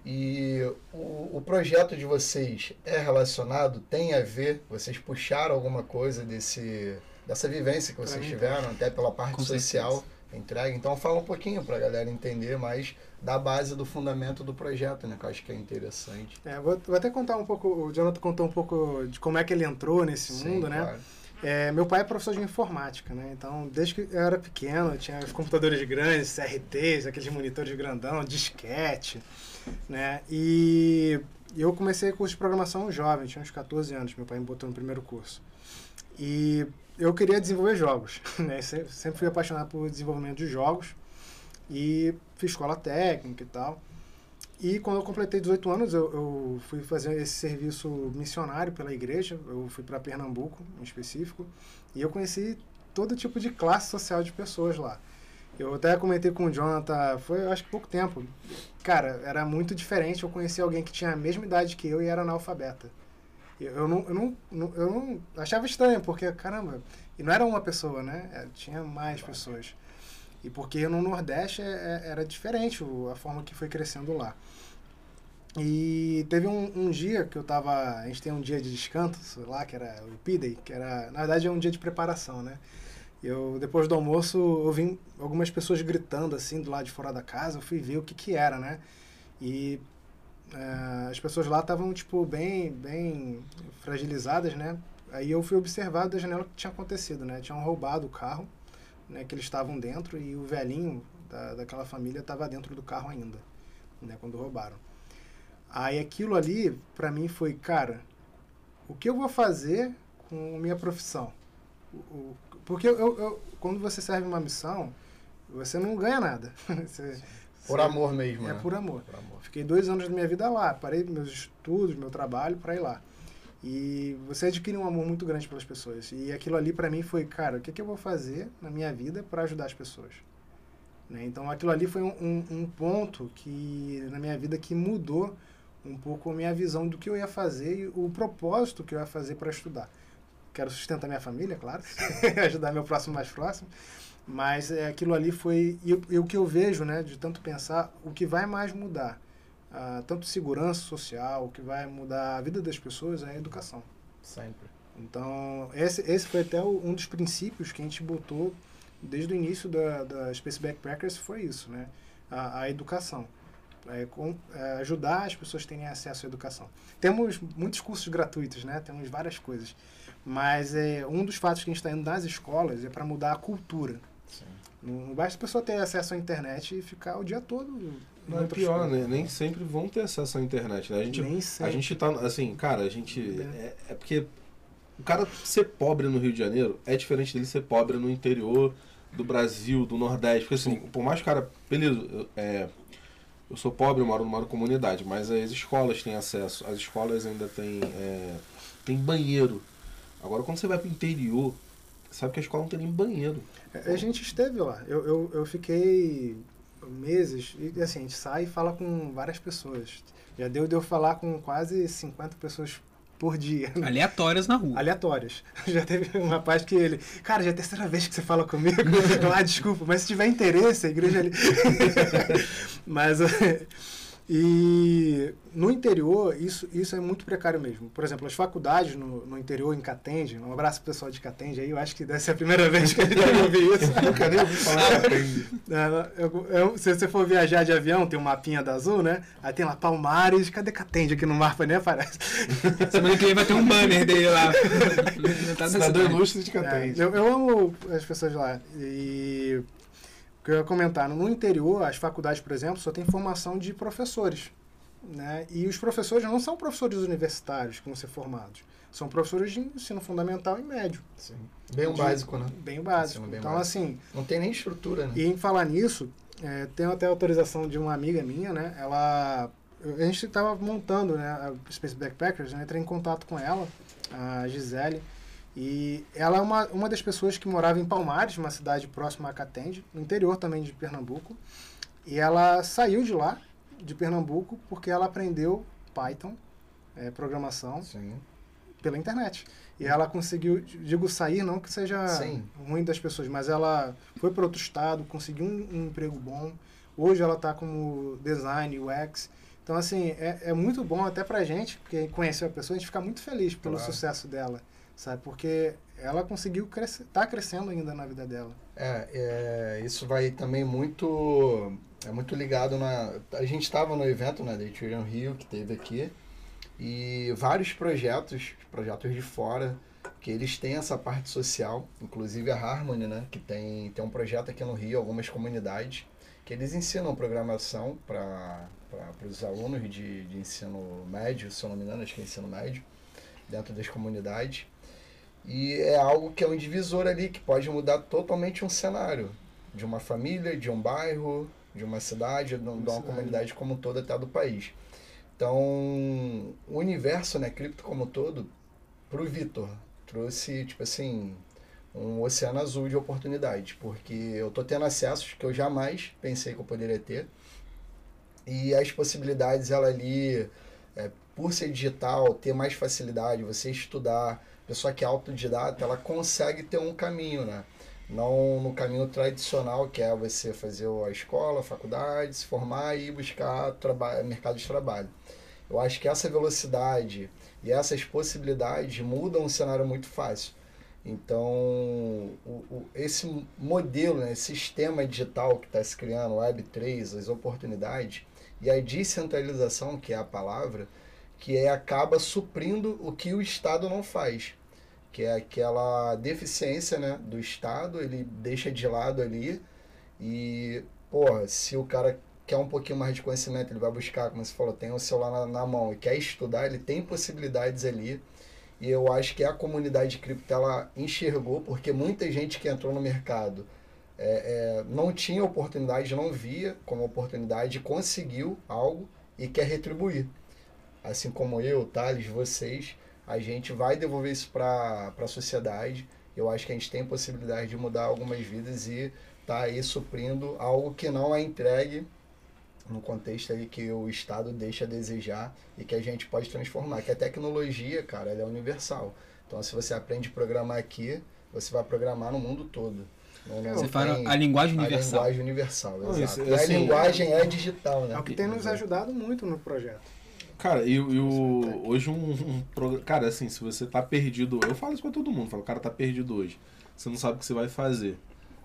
E o, o projeto de vocês é relacionado, tem a ver, vocês puxaram alguma coisa desse, dessa vivência que vocês tiveram, até pela parte Com social certeza. entregue. Então fala um pouquinho para a galera entender mais da base do fundamento do projeto, né? Que eu acho que é interessante. É, vou, vou até contar um pouco, o Jonathan contou um pouco de como é que ele entrou nesse Sim, mundo, né? Claro. É, meu pai é professor de informática, né? Então, desde que eu era pequeno, eu tinha os computadores grandes, CRTs, aqueles monitores grandão, disquete, né? E eu comecei curso de programação jovem, tinha uns 14 anos, meu pai me botou no primeiro curso. E eu queria desenvolver jogos, né? Sempre fui apaixonado por desenvolvimento de jogos e fiz escola técnica e tal. E quando eu completei 18 anos, eu, eu fui fazer esse serviço missionário pela igreja. Eu fui para Pernambuco, em específico, e eu conheci todo tipo de classe social de pessoas lá. Eu até comentei com o Jonathan, foi acho que pouco tempo. Cara, era muito diferente eu conhecer alguém que tinha a mesma idade que eu e era analfabeta. Eu, eu, não, eu, não, eu não achava estranho, porque, caramba, e não era uma pessoa, né? É, tinha mais pessoas. E porque no Nordeste é, é, era diferente a forma que foi crescendo lá. E teve um, um, dia que eu tava. A gente tem um dia de descanso lá, que era o P-Day, que era. Na verdade é um dia de preparação, né? Eu, depois do almoço, eu vi algumas pessoas gritando assim do lado de fora da casa. Eu fui ver o que que era, né? E é, as pessoas lá estavam, tipo, bem, bem fragilizadas, né? Aí eu fui observar da janela o que tinha acontecido, né? Tinham roubado o carro, né? Que eles estavam dentro e o velhinho da, daquela família estava dentro do carro ainda, né? Quando roubaram. Aí aquilo ali, para mim, foi, cara, o que eu vou fazer com minha profissão? O, o, porque eu, eu, quando você serve uma missão, você não ganha nada. você, por você, amor mesmo. É né? por, amor. por amor. Fiquei dois anos da minha vida lá, parei meus estudos, meu trabalho para ir lá. E você adquire um amor muito grande pelas pessoas. E aquilo ali para mim foi, cara, o que, que eu vou fazer na minha vida para ajudar as pessoas? Né? Então aquilo ali foi um, um, um, ponto que na minha vida que mudou um pouco a minha visão do que eu ia fazer e o propósito que eu ia fazer para estudar quero sustentar minha família, claro, ajudar meu próximo mais próximo, mas é, aquilo ali foi, e, o que eu vejo, né, de tanto pensar, o que vai mais mudar, uh, tanto segurança social, que vai mudar a vida das pessoas é a educação. Sempre. Então, esse, esse foi até o, um dos princípios que a gente botou desde o início da, da Space Backpackers, foi isso, né, a, a educação. É, com, é, ajudar as pessoas a terem acesso à educação. Temos muitos cursos gratuitos, né? Temos várias coisas. Mas é, um dos fatos que a gente está indo nas escolas é para mudar a cultura. Não basta a pessoa ter acesso à internet e ficar o dia todo. Não é pior, né? Nem sempre vão ter acesso à internet, né? A gente, Nem sempre. A gente tá, assim, cara, a gente... É, é porque o cara ser pobre no Rio de Janeiro é diferente dele ser pobre no interior do Brasil, do Nordeste. Porque, assim, por mais cara... Beleza, é, eu sou pobre, eu moro numa comunidade, mas as escolas têm acesso. As escolas ainda têm, é, têm banheiro Agora, quando você vai para o interior, sabe que a escola não tem nem banheiro. É, a gente esteve lá. Eu, eu, eu fiquei meses, e assim, a gente sai e fala com várias pessoas. Já deu de eu falar com quase 50 pessoas por dia. Né? Aleatórias na rua. Aleatórias. Já teve um rapaz que ele, cara, já é a terceira vez que você fala comigo. ah, desculpa, mas se tiver interesse, a igreja ali. mas e no interior, isso, isso é muito precário mesmo. Por exemplo, as faculdades no, no interior, em Catende, um abraço pro pessoal de Catende aí, eu acho que deve ser a primeira vez que a gente deve ouvir isso. Nunca nem ouvi falar é, Se você for viajar de avião, tem um mapinha da Azul, né? Aí tem lá Palmares, cadê Catende aqui no mapa, nem aparece. Semana que vem vai ter um banner dele lá. Cidadão ilustre de Catende. É, eu, eu amo as pessoas lá. E que eu ia comentar, no interior, as faculdades, por exemplo, só tem formação de professores. né? E os professores não são professores universitários que vão ser formados. São professores de ensino fundamental e médio. Sim. Bem o básico, né? Bem básico. Ensino bem então, básico. assim, Não tem nem estrutura, né? e em falar nisso, é, tenho até autorização de uma amiga minha, né? Ela. A gente estava montando né, a Space Backpackers, né? Entrei em contato com ela, a Gisele. E ela é uma, uma das pessoas que morava em Palmares, uma cidade próxima a Catende, no interior também de Pernambuco. E ela saiu de lá, de Pernambuco, porque ela aprendeu Python, é, programação, Sim. pela internet. E ela conseguiu, digo sair, não que seja Sim. ruim das pessoas, mas ela foi para outro estado, conseguiu um, um emprego bom. Hoje ela está como design, UX. Então, assim, é, é muito bom até pra gente, porque conhecer a pessoa, a gente fica muito feliz pelo Claro. sucesso dela, sabe? Porque ela conseguiu crescer, tá crescendo ainda na vida dela. É, é, isso vai também muito é muito ligado na a gente estava no evento né da Ethereum Rio que teve aqui e vários projetos projetos de fora que eles têm essa parte social inclusive a Harmony né que tem tem um projeto aqui no Rio algumas comunidades que eles ensinam programação para os alunos de, de ensino médio se eu não me engano acho que é ensino médio dentro das comunidades e é algo que é um divisor ali, que pode mudar totalmente um cenário de uma família, de um bairro, de uma cidade, de uma cidade. comunidade como um todo, até do país. Então, o universo, né, cripto como um todo, pro Vitor, trouxe, tipo assim, um oceano azul de oportunidades, porque eu tô tendo acessos que eu jamais pensei que eu poderia ter. E as possibilidades, ela ali, é, por ser digital, ter mais facilidade, você estudar, pessoa que é autodidata, ela consegue ter um caminho, né? Não no caminho tradicional, que é você fazer a escola, a faculdade, se formar e buscar traba mercado de trabalho. Eu acho que essa velocidade e essas possibilidades mudam o cenário muito fácil. Então, o, o- esse modelo, né, esse sistema digital que está se criando, Web3, as oportunidades, e a descentralização, que é a palavra, que é, acaba suprindo o que o Estado não faz, que é aquela deficiência né, do Estado, ele deixa de lado ali e, porra, se o cara quer um pouquinho mais de conhecimento, ele vai buscar, como você falou, tem o celular na, na mão e quer estudar, ele tem possibilidades ali. E eu acho que a comunidade cripto ela enxergou, porque muita gente que entrou no mercado é, é, não tinha oportunidade, não via como oportunidade, conseguiu algo e quer retribuir assim como eu, Thales, vocês, a gente vai devolver isso para a sociedade. Eu acho que a gente tem possibilidade de mudar algumas vidas e tá aí suprindo algo que não é entregue no contexto aí que o Estado deixa a desejar e que a gente pode transformar. Que a tecnologia, cara, ela é universal. Então, se você aprende a programar aqui, você vai programar no mundo todo. Não, não Você fala a linguagem a universal. linguagem universal, Não, exato. isso, E a assim, linguagem é digital, né? É o que tem nos ajudado muito no projeto. Cara, e, o, hoje um, um programa. Cara, assim, se você tá perdido. Eu falo isso pra todo mundo, falo, o cara tá perdido hoje. Você não sabe o que você vai fazer.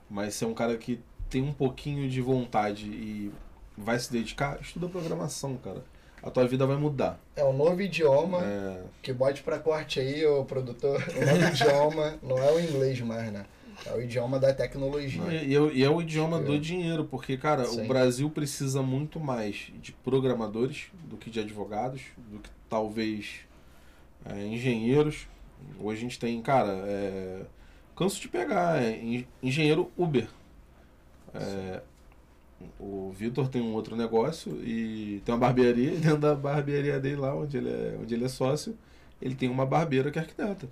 Mas se é um cara que tem um pouquinho de vontade e vai se dedicar, estuda programação, cara. A tua vida vai mudar. É um novo idioma. É, Que bote pra corte aí, ô produtor. O novo idioma não é o inglês mais, né? É o idioma da tecnologia. não, e, é- e é o idioma do Eu- dinheiro, porque, cara, Sim. o Brasil precisa muito mais de programadores do que de advogados, do que talvez é, engenheiros. Hoje a gente tem, cara, é, canso de pegar, é, en- engenheiro Uber. É, o Vitor tem um outro negócio e tem uma barbearia, e dentro da barbearia dele lá, onde ele é, onde ele é sócio, ele tem uma barbeira que é arquiteta.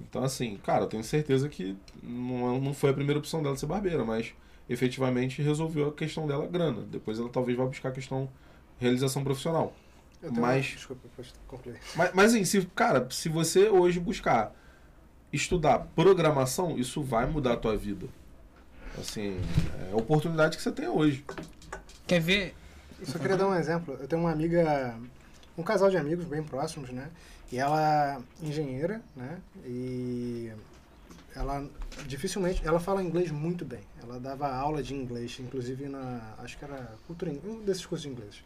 Então, assim, cara, eu tenho certeza que não, não foi a primeira opção dela ser barbeira, mas efetivamente resolveu a questão dela grana. Depois ela talvez vá buscar a questão realização profissional. Eu tenho Mas- uma... Desculpa. Mas, mas assim, se, cara, se você hoje buscar estudar programação, isso vai mudar a tua vida. Assim, é a oportunidade que você tem hoje. Quer ver? Eu só queria dar um exemplo. Eu tenho uma amiga, um casal de amigos bem próximos, né? E ela é engenheira, né? E ela dificilmente, ela fala inglês muito bem. Ela dava aula de inglês, inclusive na, acho que era cultura, um desses cursos de inglês.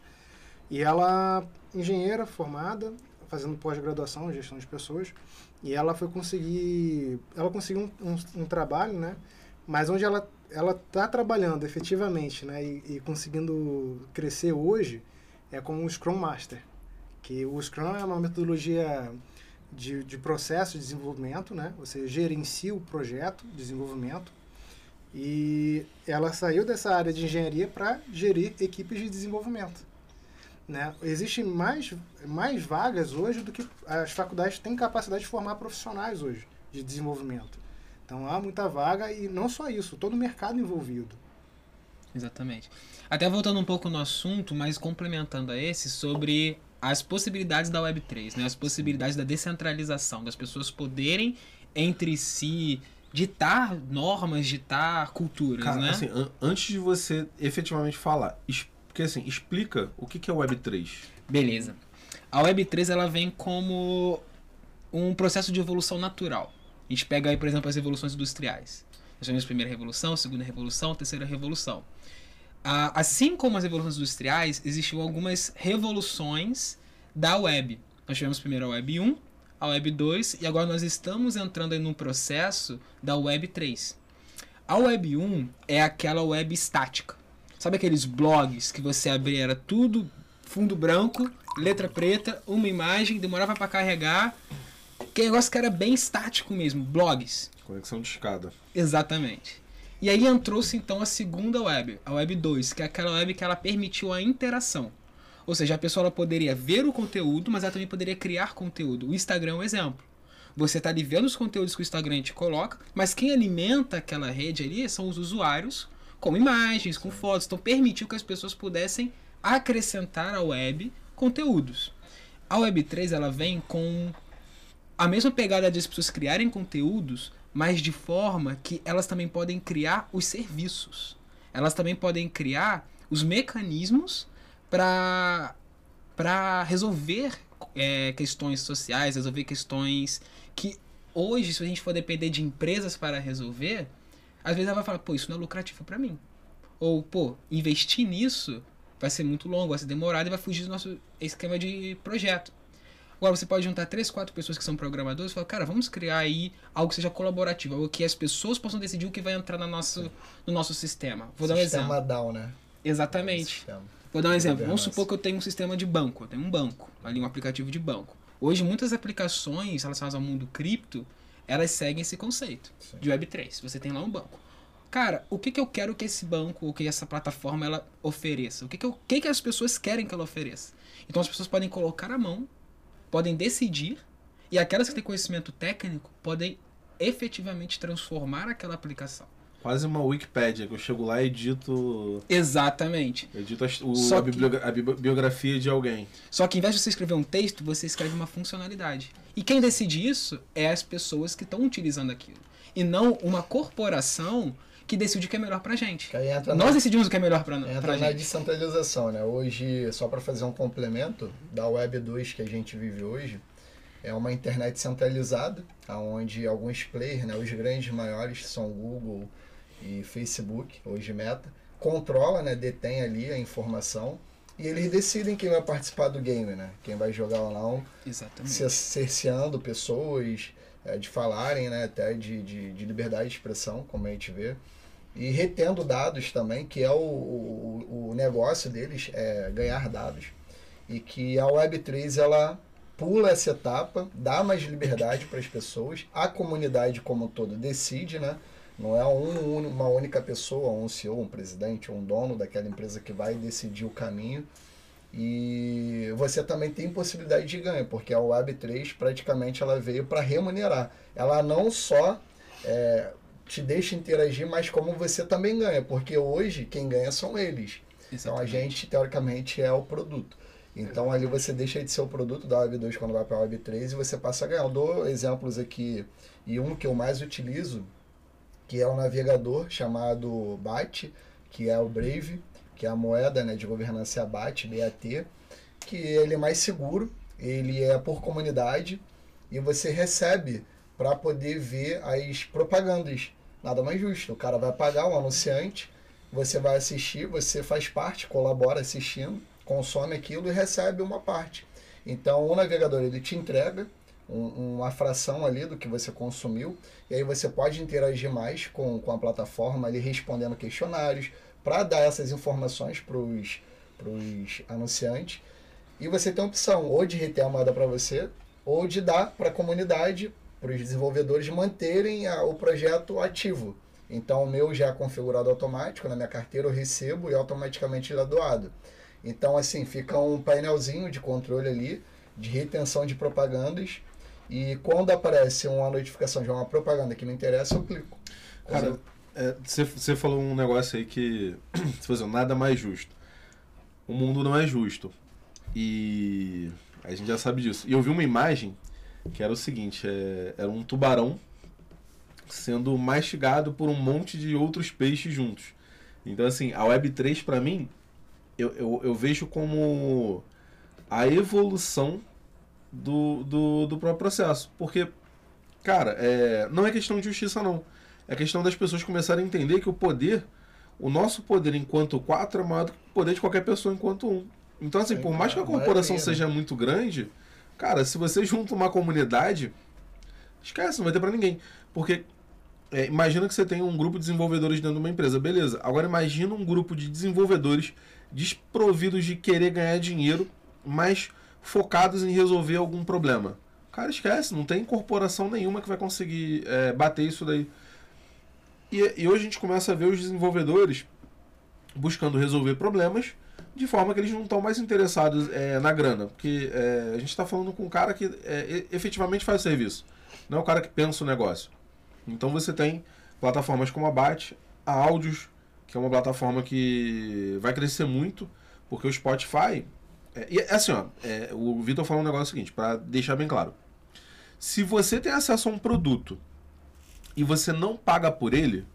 E ela engenheira formada, fazendo pós-graduação em gestão de pessoas, e ela foi conseguir, ela conseguiu um, um, um trabalho, né? Mas onde ela ela está trabalhando efetivamente, né? E, e conseguindo crescer hoje, é com o Scrum Master, que o Scrum é uma metodologia de, de processo de desenvolvimento, né? Você gerencia o projeto de desenvolvimento e ela saiu dessa área de engenharia para gerir equipes de desenvolvimento. Né? Existem mais, mais vagas hoje do que as faculdades têm capacidade de formar profissionais hoje de desenvolvimento. Então há muita vaga e não só isso, todo o mercado envolvido. Exatamente. Até voltando um pouco no assunto, mas complementando a esse, sobre as possibilidades da Web3, né? as possibilidades da descentralização, das pessoas poderem entre si ditar normas, ditar culturas, Cara, né? assim, an- antes de você efetivamente falar, porque assim, explica o que que é o Web3. Beleza. A Web3 ela vem como um processo de evolução natural. A gente pega aí, por exemplo, as revoluções industriais. Nós tivemos a primeira revolução, a segunda revolução, a terceira revolução. Assim como as revoluções industriais, existiam algumas revoluções da web. Nós tivemos primeiro a Web 1, a Web 2 e agora nós estamos entrando aí num processo da Web 3. A Web 1 é aquela web estática. Sabe aqueles blogs que você abria, era tudo fundo branco, letra preta, uma imagem, demorava para carregar. Que negócio que era bem estático mesmo, blogs. Conexão de escada. Exatamente. E aí entrou-se então a segunda web, a web 2, que é aquela web que ela permitiu a interação. Ou seja, a pessoa poderia ver o conteúdo, mas ela também poderia criar conteúdo. O Instagram é um exemplo. Você está ali vendo os conteúdos que o Instagram te coloca, mas quem alimenta aquela rede ali são os usuários, com imagens, com fotos. Então permitiu que as pessoas pudessem acrescentar à web conteúdos. A Web 3 ela vem com a mesma pegada de as pessoas criarem conteúdos, mas de forma que elas também podem criar os serviços. Elas também podem criar os mecanismos para para resolver é, questões sociais, resolver questões que hoje, se a gente for depender de empresas para resolver, às vezes ela vai falar, pô, isso não é lucrativo para mim. Ou, pô, investir nisso vai ser muito longo, vai ser demorado e vai fugir do nosso esquema de projeto. Agora você pode juntar três, quatro pessoas que são programadores e falar, cara, vamos criar aí algo que seja colaborativo, algo que as pessoas possam decidir o que vai entrar no nosso, no nosso sistema. Vou dar um exemplo. Sistema DAO, né? Exatamente. Sistema. Vou dar um exemplo. Vamos Governança. supor que eu tenho um sistema de banco, eu tenho um banco, ali um aplicativo de banco. Hoje muitas aplicações relacionadas ao mundo cripto, elas seguem esse conceito Sim. de Web3. Você tem lá um banco. Cara, o que, que eu quero que esse banco ou que essa plataforma ela ofereça? O que, que, eu, que, que as pessoas querem que ela ofereça? Então as pessoas podem colocar a mão, podem decidir, e aquelas que têm conhecimento técnico podem efetivamente transformar aquela aplicação. Quase uma Wikipédia, que eu chego lá e edito, Exatamente. edito as- o- Só a, que- bibliogra- a de alguém. Só que em vez de você escrever um texto, você escreve uma funcionalidade. E quem decide isso é as pessoas que estão utilizando aquilo. E não uma corporação que decide o que é melhor pra gente. Nós na, decidimos o que é melhor pra, entra pra na gente. descentralização, né? Hoje, só para fazer um complemento, da Web 2 que a gente vive hoje, é uma internet centralizada, onde alguns players, né, os grandes maiores, são Google e Facebook, hoje Meta, controla, né, detém ali a informação e eles decidem quem vai participar do game, né? Quem vai jogar ou não, Exatamente. cer- cerceando pessoas é, de falarem, né, até de, de, de liberdade de expressão, como a gente vê, e retendo dados também, que é o, o, o negócio deles, é ganhar dados. E que a Web3 ela pula essa etapa, dá mais liberdade para as pessoas, a comunidade como um todo decide, né? Não é um, uma única pessoa, um CEO, um presidente, um dono daquela empresa que vai decidir o caminho. E você também tem possibilidade de ganho, porque a Web3 praticamente ela veio para remunerar. Ela não só é, te deixa interagir, mas como você também ganha, porque hoje quem ganha são eles. Então a Exatamente. gente, teoricamente, é o produto. Então ali você deixa de ser o produto da Web 2 quando vai para a Web 3 e você passa a ganhar. Eu dou exemplos aqui, e um que eu mais utilizo, que é um navegador chamado BAT, que é o Brave, que é a moeda né, de governança BAT, BAT, que ele é mais seguro, ele é por comunidade e você recebe para poder ver as propagandas. Nada mais justo. O cara vai pagar o anunciante, você vai assistir, você faz parte, colabora assistindo, consome aquilo e recebe uma parte. Então o navegador ele te entrega um- uma fração ali do que você consumiu e aí você pode interagir mais com, com a plataforma ali respondendo questionários para dar essas informações para os anunciantes. E você tem a opção ou de reter a moeda para você, ou de dar para a comunidade, para os desenvolvedores manterem a, o projeto ativo. Então o meu já é configurado automático, na minha carteira eu recebo e automaticamente ele é doado. Então assim, fica um painelzinho de controle ali, de retenção de propagandas, e quando aparece uma notificação de uma propaganda que me interessa, eu clico. Cara, você é, falou um negócio aí que, se fosse nada mais justo. O mundo não é justo. E a gente já sabe disso. E eu vi uma imagem que era o seguinte: é, era um tubarão sendo mastigado por um monte de outros peixes juntos. Então, assim, a Web3 para mim, eu, eu, eu, vejo como a evolução do, do, do próprio processo. Porque, cara, é, não é questão de justiça, não. É questão das pessoas começarem a entender que o poder, o nosso poder enquanto quatro é maior do que o poder de qualquer pessoa enquanto um. Então, assim, por mais que a corporação seja muito grande, cara, se você junta uma comunidade, esquece, não vai ter para ninguém. Porque é, imagina que você tem um grupo de desenvolvedores dentro de uma empresa, beleza. Agora imagina um grupo de desenvolvedores desprovidos de querer ganhar dinheiro, mas focados em resolver algum problema. Cara, esquece, não tem corporação nenhuma que vai conseguir é, bater isso daí. E, e hoje a gente começa a ver os desenvolvedores buscando resolver problemas de forma que eles não estão mais interessados é, na grana. Porque é, a gente está falando com um cara que é, efetivamente faz serviço, não é o cara que pensa o negócio. Então você tem plataformas como a Bat, a Audios, que é uma plataforma que vai crescer muito, porque o Spotify. É, e assim, ó, é, o Vitor falou um negócio seguinte, para deixar bem claro. Se você tem acesso a um produto e você não paga por ele,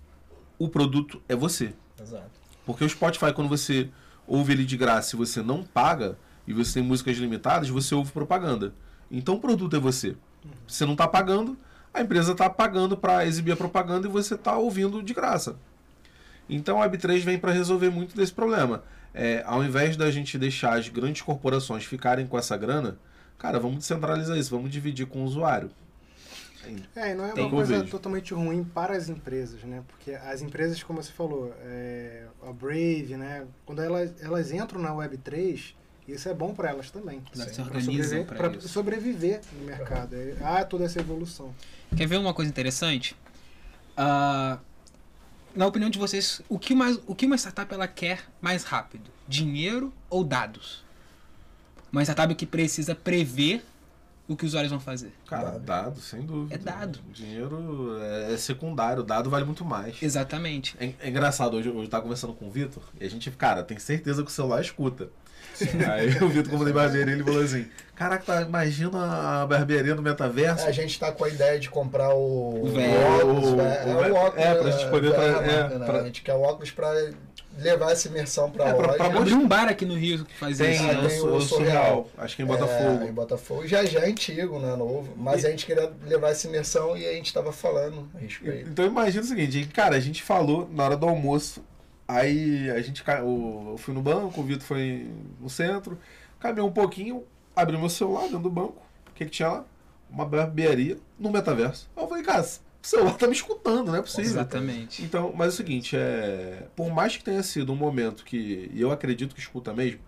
o produto é você. Exato. Porque o Spotify, quando você ouve ele de graça e você não paga, e você tem músicas limitadas, você ouve propaganda. Então o produto é você. Você não está pagando, a empresa está pagando para exibir a propaganda e você está ouvindo de graça. Então a Web3 vem para resolver muito desse problema. É, ao invés da gente deixar as grandes corporações ficarem com essa grana, cara, vamos descentralizar isso, vamos dividir com o usuário. É, e não é uma coisa totalmente ruim para as empresas, né? Porque as empresas, como você falou, é, a Brave, né? Quando elas, elas entram na Web3, isso é bom para elas também. Elas se organizam para sobreviver no mercado. É, há toda essa evolução. Quer ver uma coisa interessante? Uh, na opinião de vocês, o que, mais, o que uma startup ela quer mais rápido? Dinheiro ou dados? Uma startup que precisa prever o que os usuários vão fazer. Cara, dado, sem dúvida. É dado. Dinheiro é, secundário, dado vale muito mais. Exatamente. É, é engraçado, hoje, hoje eu tava conversando com o Vitor e a gente, cara, tem certeza que o celular escuta. Aí o Vitor, como tem barbearia, ele falou assim: Caraca, tá, imagina a barbearia no metaverso. É, a gente tá com a ideia de comprar o, o, óculos. O, é, o, o, óculos. É, pra gente poder. Pra, é, né? pra... A gente quer o óculos pra levar essa imersão pra é, loja. Pra, pra abrir um bar aqui no Rio que faz tem, isso. Né? Tem o, o Surreal, acho que em Botafogo. É, em Botafogo. Já já é antigo, né? Novo. Mas e... a gente queria levar essa imersão e a gente tava falando a respeito. Então imagina o seguinte, cara, a gente falou na hora do almoço, aí a gente eu fui no banco, o Vitor foi no centro, caminhou um pouquinho, abri meu celular dentro do banco. O que, que tinha lá? Uma barbearia no metaverso. Aí eu falei, cara, o celular tá me escutando, não é possível. Exatamente. Então, mas é o seguinte, é, por mais que tenha sido um momento que, e eu acredito que escuta mesmo,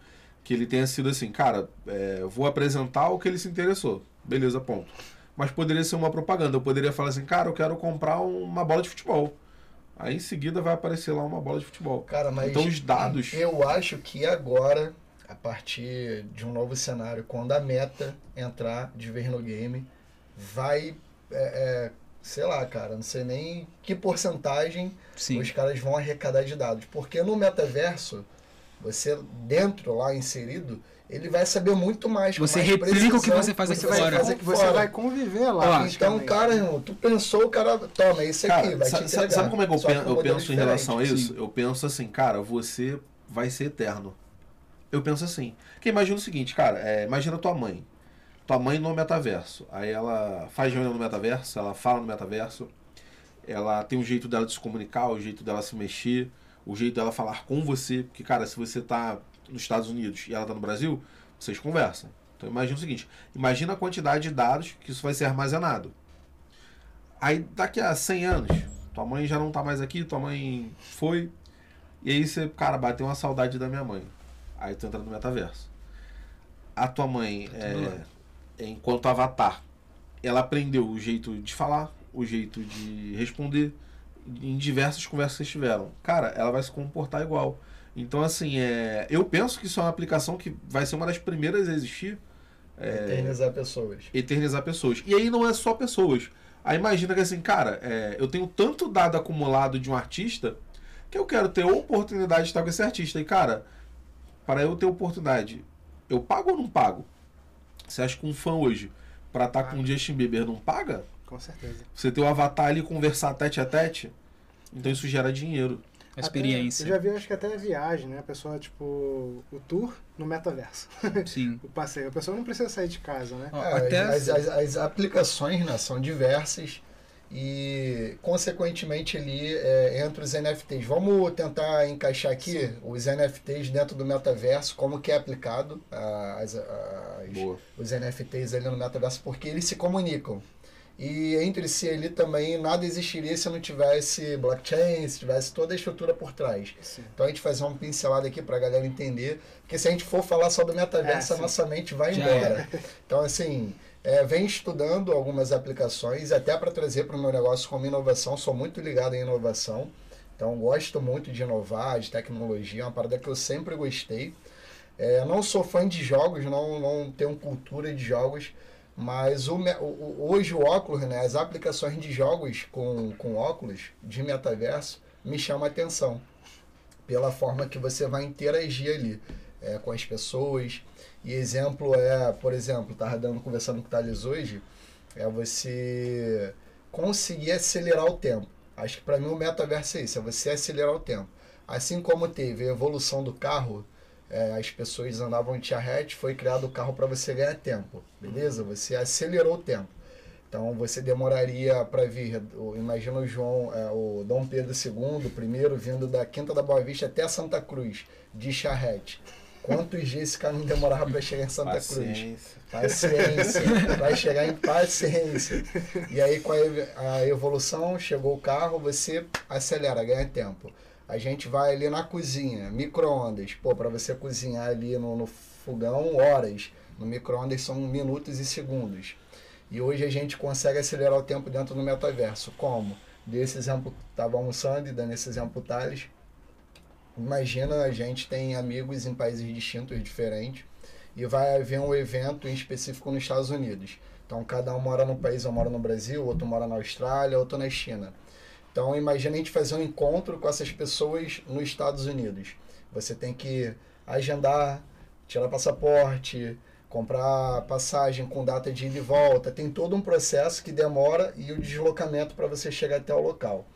que ele tenha sido assim, cara, é, vou apresentar o que ele se interessou. Beleza, ponto. Mas poderia ser uma propaganda. Eu poderia falar assim, cara, eu quero comprar uma bola de futebol. Aí em seguida vai aparecer lá uma bola de futebol. Cara, mas então os dados. Eu acho que agora, a partir de um novo cenário, quando a meta entrar de vez no game, vai é, é, sei lá, cara, não sei nem que porcentagem Sim. os caras vão arrecadar de dados. Porque no metaverso, você dentro lá inserido, ele vai saber muito mais. Você mais replica o que você faz aqui fora. Fazer, você vai conviver lá. então, cara, irmão, tu pensou, o cara, toma, isso cara, aqui, vai sabe, te entregar. Sabe como é que eu, penso, eu penso em relação a isso? Sim. Eu penso assim, cara, você vai ser eterno. Eu penso assim. Porque imagina o seguinte, cara, é, imagina tua mãe tua mãe no metaverso. Aí ela faz reunião no metaverso, ela fala no metaverso, ela tem um jeito dela de se comunicar, o jeito dela se mexer, o jeito dela falar com você. Porque, cara, se você tá nos Estados Unidos e ela tá no Brasil, vocês conversam. Então imagina o seguinte: imagina a quantidade de dados que isso vai ser armazenado. Aí daqui a 100 anos, tua mãe já não tá mais aqui, tua mãe foi. E aí você, cara, bateu uma saudade da minha mãe. Aí tu entra no metaverso. A tua mãe, Tá é, é, enquanto avatar, ela aprendeu o jeito de falar, o jeito de responder em diversas conversas que vocês tiveram. Cara, ela vai se comportar igual. Então, assim, é, eu penso que isso é uma aplicação que vai ser uma das primeiras a existir. É, Eternizar pessoas. eternizar pessoas. E aí não é só pessoas. Aí imagina que assim, cara, é, eu tenho tanto dado acumulado de um artista que eu quero ter a oportunidade de estar com esse artista. E, cara, para eu ter oportunidade, eu pago ou não pago? Você acha que um fã hoje, pra estar com o Justin Bieber, não paga? Com certeza. Você ter o avatar ali e conversar tete a tete? Então isso gera dinheiro. A experiência. Até, eu já vi, acho que até a viagem, né? A pessoa, tipo, o tour no metaverso. Sim. o passeio. A pessoa não precisa sair de casa, né? É, até as, as- as aplicações né, são diversas e, consequentemente, ali é, entre os NFTs. Vamos tentar encaixar aqui os NFTs dentro do metaverso, como que é aplicado ah, as, as- Boa. os NFTs ali no metaverso, porque eles se comunicam. E entre si ali também nada existiria se não tivesse blockchain, se tivesse toda a estrutura por trás. Sim. Então a gente faz uma pincelada aqui pra galera entender, porque se a gente for falar só do metaverso, É, a nossa mente vai Já embora. Então assim, é, vem estudando algumas aplicações, até para trazer para o meu negócio como inovação, sou muito ligado em inovação. Então gosto muito de inovar, de tecnologia, é uma parada que eu sempre gostei. É, não sou fã de jogos, não, não tenho cultura de jogos, mas o, o- hoje o óculos, né, as aplicações de jogos com, com óculos de metaverso me chamam a atenção. Pela forma que você vai interagir ali é, com as pessoas. E exemplo é, por exemplo, estava dando, conversando com o Thales hoje, é você conseguir acelerar o tempo. Acho que para mim o metaverso é isso, é você acelerar o tempo. Assim como teve a evolução do carro, é, as pessoas andavam de charrete, foi criado o carro para você ganhar tempo, beleza? Você acelerou o tempo. Então você demoraria para vir, imagina o João, é, o Dom Pedro II, primeiro vindo da Quinta da Boa Vista até Santa Cruz, de charrete. Quantos dias esse caminho demorava para chegar em Santa Cruz? Paciência. Paciência. Vai chegar em paciência. E aí, com a evolução, chegou o carro, você acelera, ganha tempo. A gente vai ali na cozinha, micro-ondas. Pô, para você cozinhar ali no, no fogão, horas. No micro-ondas são minutos e segundos. E hoje a gente consegue acelerar o tempo dentro do metaverso. Como? Desse exemplo, estava almoçando e dando esse exemplo Thales. Imagina, a gente tem amigos em países distintos, diferentes e vai haver um evento em específico nos Estados Unidos. Então, cada um mora num país, um mora no Brasil, outro mora na Austrália, outro na China. Então, imagina a gente fazer um encontro com essas pessoas nos Estados Unidos. Você tem que agendar, tirar passaporte, comprar passagem com data de ida e volta. Tem todo um processo que demora e o deslocamento para você chegar até o local.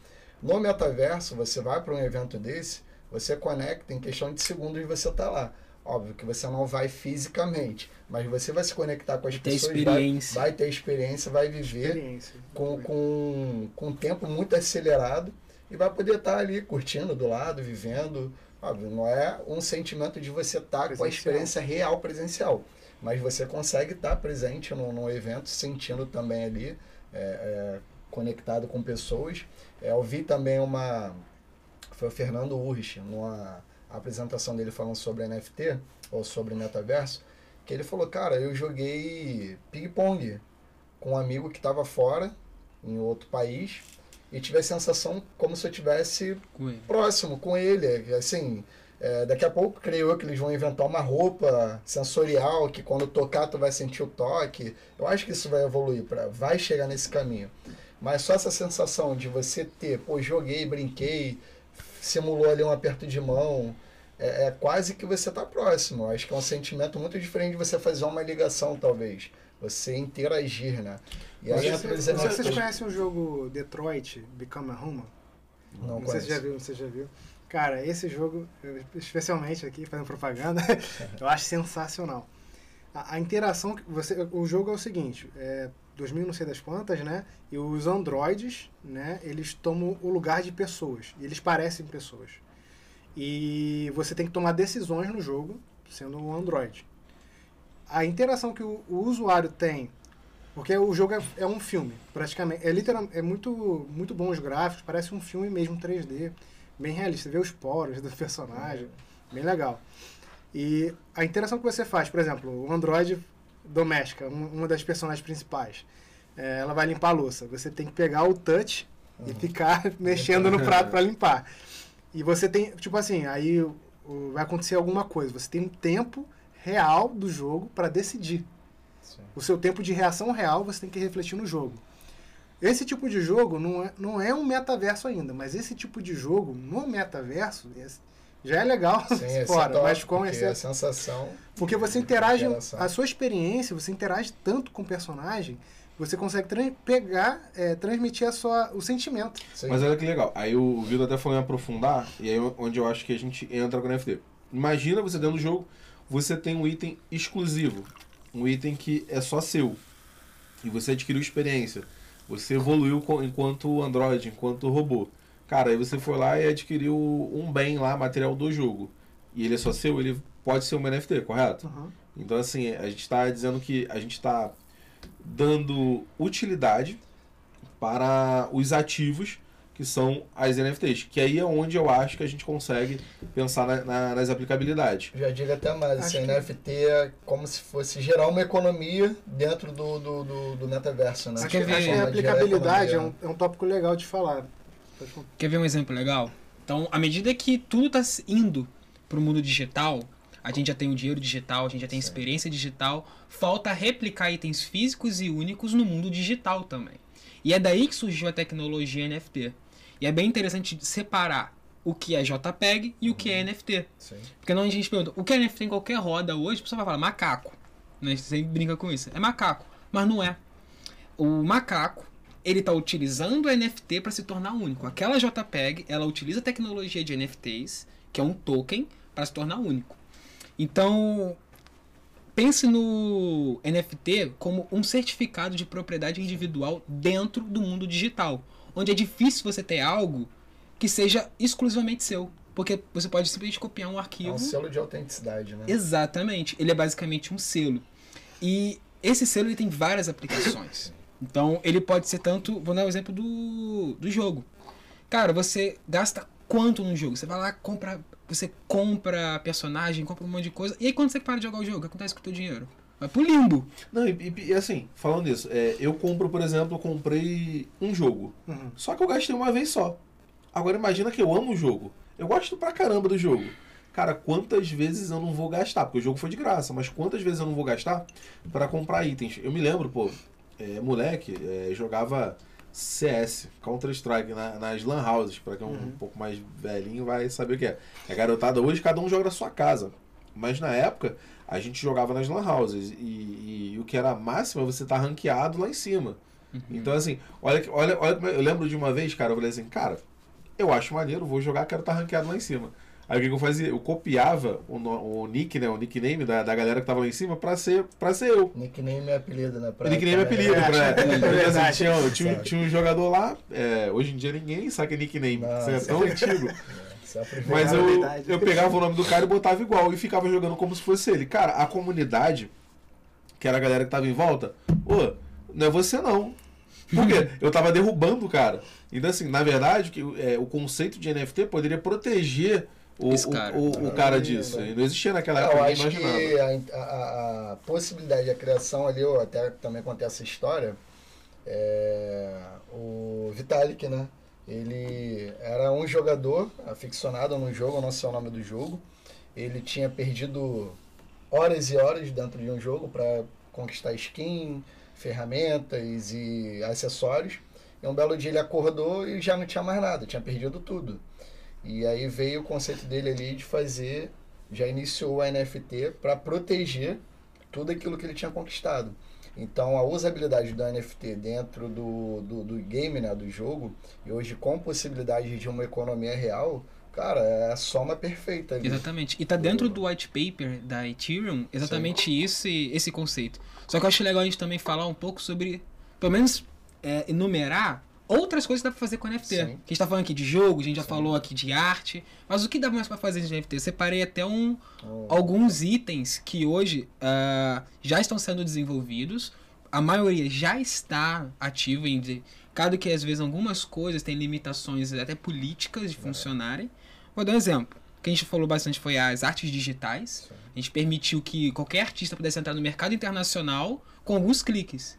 No metaverso, você vai para um evento desse, você conecta em questão de segundos você está lá. Óbvio que você não vai fisicamente, mas você vai se conectar com as Ter pessoas, vai, experiência. vai ter experiência, vai viver Experiência. com, com, com um tempo muito acelerado e vai poder estar ali curtindo do lado, vivendo. Óbvio, não é um sentimento de você estar com a experiência real presencial, mas você consegue estar presente no, no evento, sentindo também ali, é, é, conectado com pessoas. É, eu vi também uma. Foi o Fernando Urrich, numa apresentação dele falando sobre NFT, ou sobre metaverso, que ele falou: Cara, eu joguei ping-pong com um amigo que estava fora, em outro país, e tive a sensação como se eu tivesse Com próximo com ele. Assim, é, daqui a pouco creio eu que eles vão inventar uma roupa sensorial que quando tocar tu vai sentir o toque. Eu acho que isso vai evoluir, pra, vai chegar nesse caminho. Mas só essa sensação de você ter, pô, joguei, brinquei, simulou ali um aperto de mão, é, é quase que você está próximo. Acho que é um sentimento muito diferente de você fazer uma ligação, talvez. Você interagir, né? E aí entra os vocês conhecem o jogo Detroit Become a Human? Não Não sei se já viu, você já viu. Cara, esse jogo, especialmente aqui, fazendo propaganda, eu acho sensacional. A, a interação que você. O jogo é o seguinte, é 2000 não sei das quantas, né? E os androides, né? Eles tomam o lugar de pessoas. Eles parecem pessoas. E você tem que tomar decisões no jogo, sendo um android. A interação que o, o usuário tem porque o jogo é, é um filme, praticamente. É, literal, é muito, muito bom os gráficos, parece um filme mesmo 3D, bem realista. Você vê os poros do personagem, bem legal. E a interação que você faz, por exemplo, o Android doméstica, um- uma das personagens principais, é, ela vai limpar a louça. Você tem que pegar o touch e ficar mexendo no prato para limpar. E você tem, tipo assim, aí vai acontecer alguma coisa. Você tem um tempo real do jogo para decidir. Sim. O seu tempo de reação real você tem que refletir no jogo. Esse tipo de jogo não é, não é um metaverso ainda, mas esse tipo de jogo no metaverso já é legal Sim, é fora, top, mas com esse, a sensação. porque você interage, Interação. a sua experiência, você interage tanto com o personagem, você consegue pegar, é, transmitir a sua, o sentimento. Sim. Mas olha que legal. Aí o Vitor até falou em aprofundar, e aí é onde eu acho que a gente entra com o NFT. Imagina você dentro do jogo, você tem um item exclusivo. Um item que é só seu. E você adquiriu experiência. Você evoluiu enquanto Android, enquanto robô. Cara, aí você foi lá e adquiriu um bem lá, material do jogo. E ele é só seu, ele pode ser um NFT, correto? Uhum. Então, assim, a gente está dizendo que a gente está dando utilidade para os ativos que são as NFTs. Que aí é onde eu acho que a gente consegue pensar na- na- nas aplicabilidades. Já digo até mais, Acho esse que- NFT é como se fosse gerar uma economia dentro do, do, do, do metaverso, né? Acho, que- acho que a aplicabilidade é um, é um tópico legal de falar. Quer ver um exemplo legal? Então, à medida que tudo está indo para o mundo digital, a gente já tem o dinheiro digital, a gente já tem experiência digital, falta replicar itens físicos e únicos no mundo digital também. E é daí que surgiu a tecnologia NFT. E é bem interessante separar o que é JPEG e o que é NFT. Sim. Porque não a gente pergunta, o que é NFT em qualquer roda hoje, a pessoa vai falar macaco. Né? Você sempre brinca com isso. É macaco, mas não é. O macaco, ele está utilizando o NFT para se tornar único. Aquela JPEG, ela utiliza a tecnologia de NFTs, que é um token, para se tornar único. Então, pense no NFT como um certificado de propriedade individual dentro do mundo digital, onde é difícil você ter algo que seja exclusivamente seu, porque você pode simplesmente copiar um É arquivo. um selo de autenticidade, né? Exatamente, ele é basicamente um selo. E esse selo ele tem várias aplicações. Então, ele pode ser tanto, vou dar um exemplo do, do jogo. Cara, você gasta quanto no jogo? Você vai lá, compra, você compra personagem, compra um monte de coisa. E aí quando você para de jogar o jogo, o que acontece com o teu dinheiro? Vai pro limbo. Não, e, e- e assim, falando nisso, é, eu compro, por exemplo, eu comprei um jogo. Uhum. Só que eu gastei uma vez só. Agora imagina que eu amo o jogo. Eu gosto pra caramba do jogo. Cara, quantas vezes eu não vou gastar? Porque o jogo foi de graça, mas quantas vezes eu não vou gastar pra comprar itens? Eu me lembro, pô, é, moleque, é, jogava CS, Counter-Strike, na- nas Lan Houses. Pra quem é um Uhum. pouco mais velhinho vai saber o que é. É garotada hoje, cada um joga na sua casa. Mas na época, a gente jogava nas Lan Houses. E, e o que era máximo é você estar ranqueado lá em cima. Então, assim, olha, olha, olha como é- eu lembro de uma vez, cara, eu falei assim, cara, eu acho maneiro, vou jogar, quero estar ranqueado lá em cima. Aí o que, que eu fazia? Eu copiava o, no- o nick, né? O nickname da, da galera que tava lá em cima pra ser, pra ser eu. Nickname é apelido, né? Pra, nickname é pra- apelido, é, pra, é porque, assim, tinha, tinha, tinha um jogador lá, é, hoje em dia ninguém saca nickname, Não, isso é tão antigo. É a primeira- Mas eu, eu pegava o nome do cara e botava igual e ficava jogando como se fosse ele. Cara, a comunidade, que era a galera que tava em volta, ô, não é você não. Por quê? Eu tava derrubando o cara. Então, assim, na verdade, que, é, o conceito de NFT poderia proteger o, o- cara. o, o cara disso. não existia naquela época, eu acho que a, a- a possibilidade da criação ali, eu até também contei essa história, é, o Vitalik, né? Ele era um jogador aficionado no jogo, eu não sei o nome do jogo. Ele tinha perdido horas e horas dentro de um jogo para conquistar skin, ferramentas e acessórios. E um belo dia ele acordou e já não tinha mais nada, tinha perdido tudo. E aí veio o conceito dele ali de fazer, já iniciou a NFT para proteger tudo aquilo que ele tinha conquistado. Então a usabilidade do NFT dentro do, do, do game, né, do jogo, e hoje com possibilidade de uma economia real, cara, é a soma perfeita ali. Exatamente. E tá dentro do white paper da Ethereum exatamente esse, esse conceito. Só que eu acho legal a gente também falar um pouco sobre, pelo menos, é, enumerar outras coisas que dá pra fazer com NFT. Sim. A gente tá falando aqui de jogo, a gente já Sim. falou aqui de arte, mas o que dá mais pra fazer de NFT? Eu separei até um, Então, alguns itens que hoje ah, já estão sendo desenvolvidos. A maioria já está ativa em Claro que às vezes algumas coisas têm limitações até políticas de funcionarem. Vou dar um exemplo. que a gente falou bastante foi as artes digitais. Sim. A gente permitiu que qualquer artista pudesse entrar no mercado internacional com alguns cliques.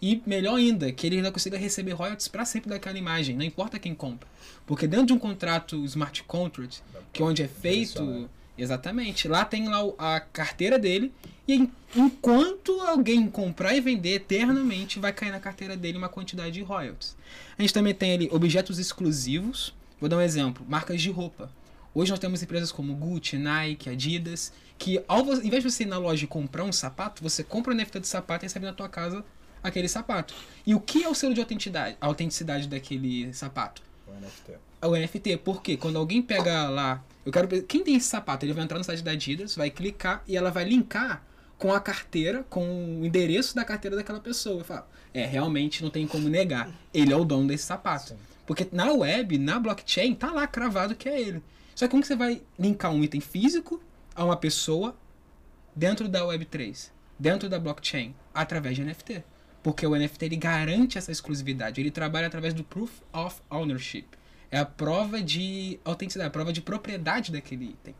E melhor ainda, que ele ainda consiga receber royalties para sempre daquela imagem, não importa quem compra. Porque dentro de um contrato smart contract, que é onde é feito. Exatamente. Lá tem lá a carteira dele. E en- enquanto alguém comprar e vender eternamente, vai cair na carteira dele uma quantidade de royalties. A gente também tem ali objetos exclusivos. Vou dar um exemplo: marcas de roupa. Hoje nós temos empresas como Gucci, Nike, Adidas, que ao vez de você ir na loja e comprar um sapato, você compra o NFT do sapato e recebe na tua casa aquele sapato. E o que é o selo de autenticidade, autenticidade daquele sapato? O NFT. É o NFT, porque quando alguém pega lá, eu quero quem tem esse sapato, ele vai entrar no site da Adidas, vai clicar e ela vai linkar com a carteira, com o endereço da carteira daquela pessoa. E fala, é, realmente não tem como negar, ele é o dono desse sapato. Sim. Porque na web, na blockchain, tá lá cravado que é ele. Só que como que você vai linkar um item físico a uma pessoa dentro da Web3, dentro da blockchain, através de NFT? Porque o NFT ele garante essa exclusividade, ele trabalha através do Proof of Ownership. É a prova de autenticidade, a prova de propriedade daquele item.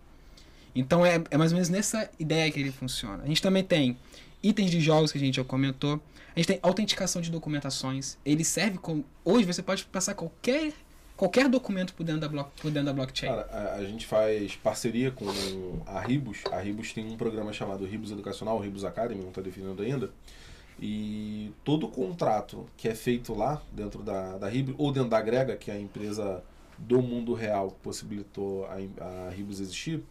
Então é, é mais ou menos nessa ideia que ele funciona. A gente também tem itens de jogos que a gente já comentou. A gente tem autenticação de documentações. Ele serve como. Hoje você pode passar qualquer, qualquer documento por dentro da, block, por dentro da blockchain. Cara, a, a gente faz parceria com a Ribus. A Ribus tem um programa chamado Ribus Educacional, Ribus Academy, não está definido ainda. E todo contrato que é feito lá, dentro da, da Ribus, ou dentro da Grega, que é a empresa do mundo real que possibilitou a, a Ribus existir,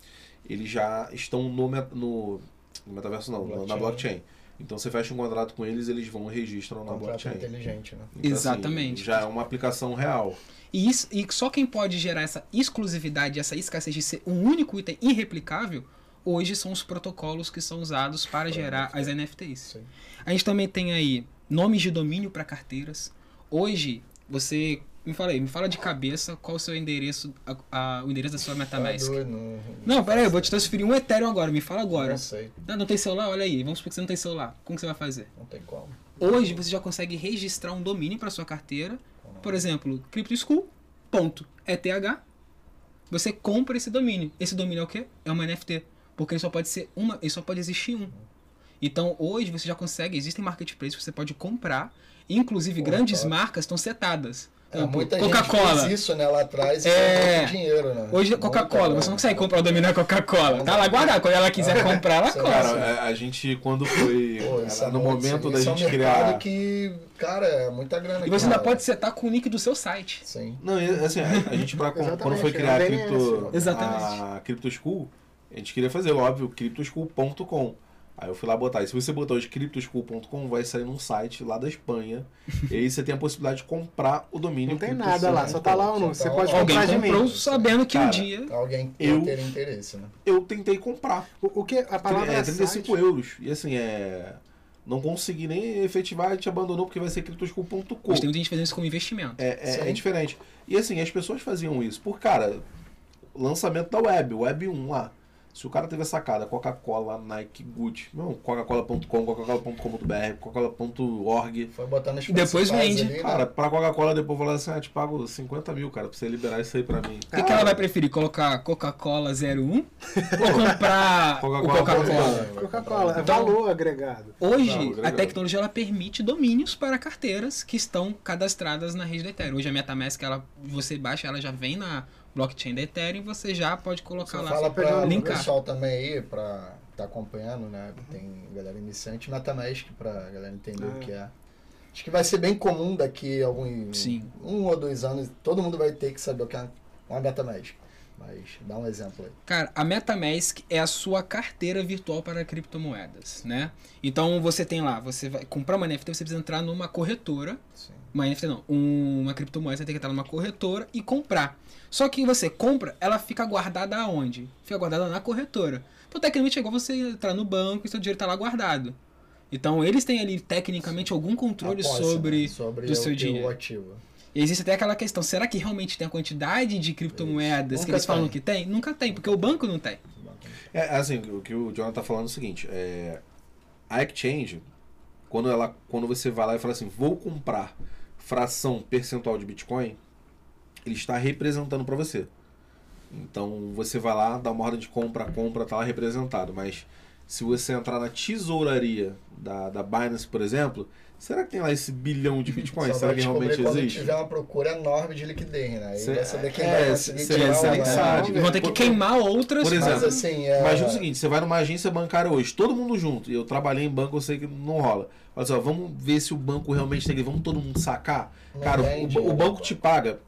eles já estão no, no, no metaverso, não, na- na Blockchain. blockchain. Então você fecha um contrato com eles, eles vão e registram na Contrato blockchain. inteligente, né? Então, assim, Exatamente. já é uma aplicação real. E, isso, e só quem pode gerar essa exclusividade, essa escassez de ser um único item irreplicável, hoje são os protocolos que são usados para gerar as NFTs. Sim. A gente também tem aí nomes de domínio para carteiras. Hoje, você. Me fala aí, me fala de cabeça qual o seu endereço, a- a- o endereço da sua MetaMask. Tá doido, não, Não, pera aí, eu vou te transferir um Ethereum agora, me fala agora. Não sei, Não, não tem celular? Olha aí, vamos supor que você não tem celular. Como que você vai fazer? não tem como. Hoje você já consegue registrar um domínio para sua carteira. Por exemplo, CryptoSchool.eth. Você compra esse domínio. Esse domínio é o quê? É uma NFT. Porque ele só pode ser uma, ele só pode existir um. Então hoje você já consegue, existem marketplaces que você pode comprar. Inclusive Pô, grandes top. marcas estão setadas. É, Exemplo, muita gente Coca-Cola. fez isso, né, lá atrás É. dinheiro, né? Hoje Coca-Cola, você não consegue comprar o da Coca-Cola. Tá lá guardado. Quando ela quiser comprar, ela compra. Cara, a, gente, quando foi. Pô, é no momento da é gente um mercado criar. que, cara, é muita grana. E você ainda pode setar com o link do seu site. Sim. Não, assim, a, gente, pra, quando foi é criar a, um DNS. cripto, Exatamente. a Crypto School, a gente queria fazer, óbvio, cryptoschool.com. Aí eu fui lá botar. E se você botar hoje cryptoschool.com, vai sair num site lá da Espanha. e aí você tem a possibilidade de comprar o domínio. Não tem nada lá, só tá lá o número. Só Você tá pode. Alguém comprar de mim. sabendo que um Cara, dia. Alguém tem Eu- ter interesse, né? Eu tentei comprar. O, o que a palavra é 35 site, euros. E assim, é. Não consegui nem efetivar, a gente abandonou porque vai ser cryptoschool.com. Mas tem muita gente fazendo isso como investimento. É, é, é diferente. E assim, as pessoas faziam isso. Por, cara, lançamento da web, web 1 lá. Se o cara teve a sacada, Coca-Cola, Nike, Gucci, não, coca-cola.com, coca-cola.com.br, coca-cola.org. Foi botando as depois vende. ali, né? Cara, pra Coca-Cola depois falar assim, ah, te pago 50 mil, cara, pra você liberar isso aí pra mim. O que, que ela vai preferir? Colocar Coca-Cola 01 ou comprar Coca-Cola Coca-Cola? Coca-Cola, é Então- valor agregado. Hoje, Não, a tecnologia ela permite domínios para carteiras que estão cadastradas na rede da Ethereum. Hoje a MetaMask, ela, você baixa, ela já vem na blockchain da Ethereum você já pode colocar Você lá. fala pra o pessoal também aí, pra tá acompanhando, né? Tem galera iniciante, MetaMask, pra galera entender Ah. o que é. Acho que vai ser bem comum daqui a algum, Sim. um ou dois anos, todo mundo vai ter que saber o que é uma MetaMask. Mas dá um exemplo aí. Cara, a MetaMask é a sua carteira virtual para criptomoedas, né? Então você tem lá, você vai comprar uma NFT, você precisa entrar numa corretora Sim. Uma NFT não, um- uma criptomoeda você tem que entrar numa corretora e comprar. Só que você compra, ela fica guardada aonde? Fica guardada na corretora. Então, tecnicamente, é igual você entrar no banco e seu dinheiro tá lá guardado. Então, eles têm ali, tecnicamente, algum controle posse, sobre, né? sobre do o, seu o dinheiro. ativo. E existe até aquela questão, será que realmente tem a quantidade de criptomoedas que eles falam tem. que tem? Nunca tem, porque o banco não tem. É, assim, o que o Jonathan tá falando é o seguinte, é, a exchange, quando, ela, quando você vai lá e fala assim, vou comprar fração percentual de Bitcoin, ele está representando para você. Então você vai lá, dá uma ordem de compra, compra, tá lá representado. Mas se você entrar na tesouraria da, da Binance, por exemplo, será que tem lá esse bilhão de bitcoins? Só será que realmente quando existe? tiver uma procura enorme de liquidez, né? Aí Cê- vai saber quem é, vai conseguir cê- tirar cê sabe. E vão ter que queimar outras. por exemplo, Mas assim, é... Imagina o seguinte, você vai numa agência bancária hoje, todo mundo junto, e eu trabalhei em banco, eu sei que não rola. Olha só, vamos ver se o banco realmente tem, vamos todo mundo sacar? Não Cara, o- vende, o, né? banco te paga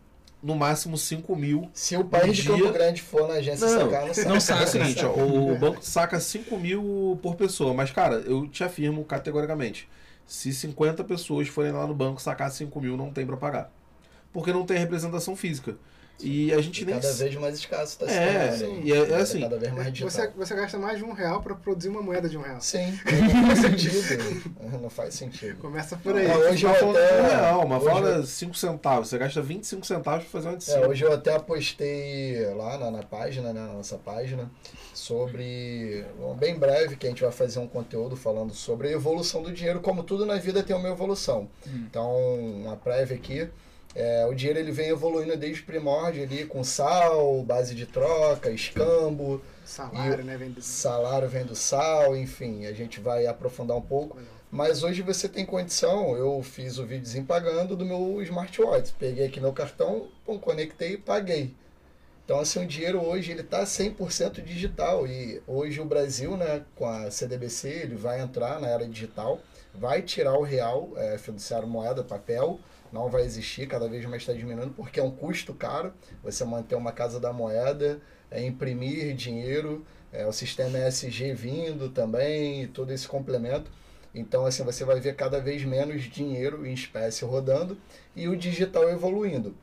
no máximo 5 mil. Se o país de Campo Grande for na agência Não, sacar, não sabe. não É saca. o seguinte, ó, o banco saca 5 mil por pessoa, mas cara, eu te afirmo categoricamente, se 50 pessoas forem lá no banco sacar 5 mil, não tem pra pagar. Porque não tem representação física. E a gente E nem... cada vez mais escasso está se É, tornando. e é- é Tá assim, Cada vez mais digital. Você, você gasta mais de um real pra produzir uma moeda de um real. Sim, não faz sentido. Não faz sentido. Começa por aí. É, Hoje hoje eu até- de um real, uma fala eu- 5 centavos. Você gasta 25 centavos pra fazer uma de É, 5. hoje eu até postei lá na, na página, né, na nossa página, sobre, bem breve, que a gente vai fazer um conteúdo falando sobre a evolução do dinheiro, como tudo na vida tem uma evolução. Então, uma prévia aqui, é, o dinheiro ele vem evoluindo desde o primórdio ali, com sal, base de troca, escambo, Salário, né? Vem do... salário vem do sal, enfim, a gente vai aprofundar um pouco. Mas hoje você tem condição, eu fiz o videozinho pagando do meu smartwatch. Peguei aqui meu cartão, pum, conectei e paguei. Então, assim, o dinheiro hoje ele está 100% digital. E hoje o Brasil, né, com a CDBC, ele vai entrar na era digital, vai tirar o real, é, fiduciário moeda, papel, não vai existir, cada vez mais está diminuindo, porque é um custo caro você manter uma casa da moeda, é, imprimir dinheiro, é, o sistema ESG vindo também, e todo esse complemento. Então, assim, você vai ver cada vez menos dinheiro em espécie rodando e o digital evoluindo.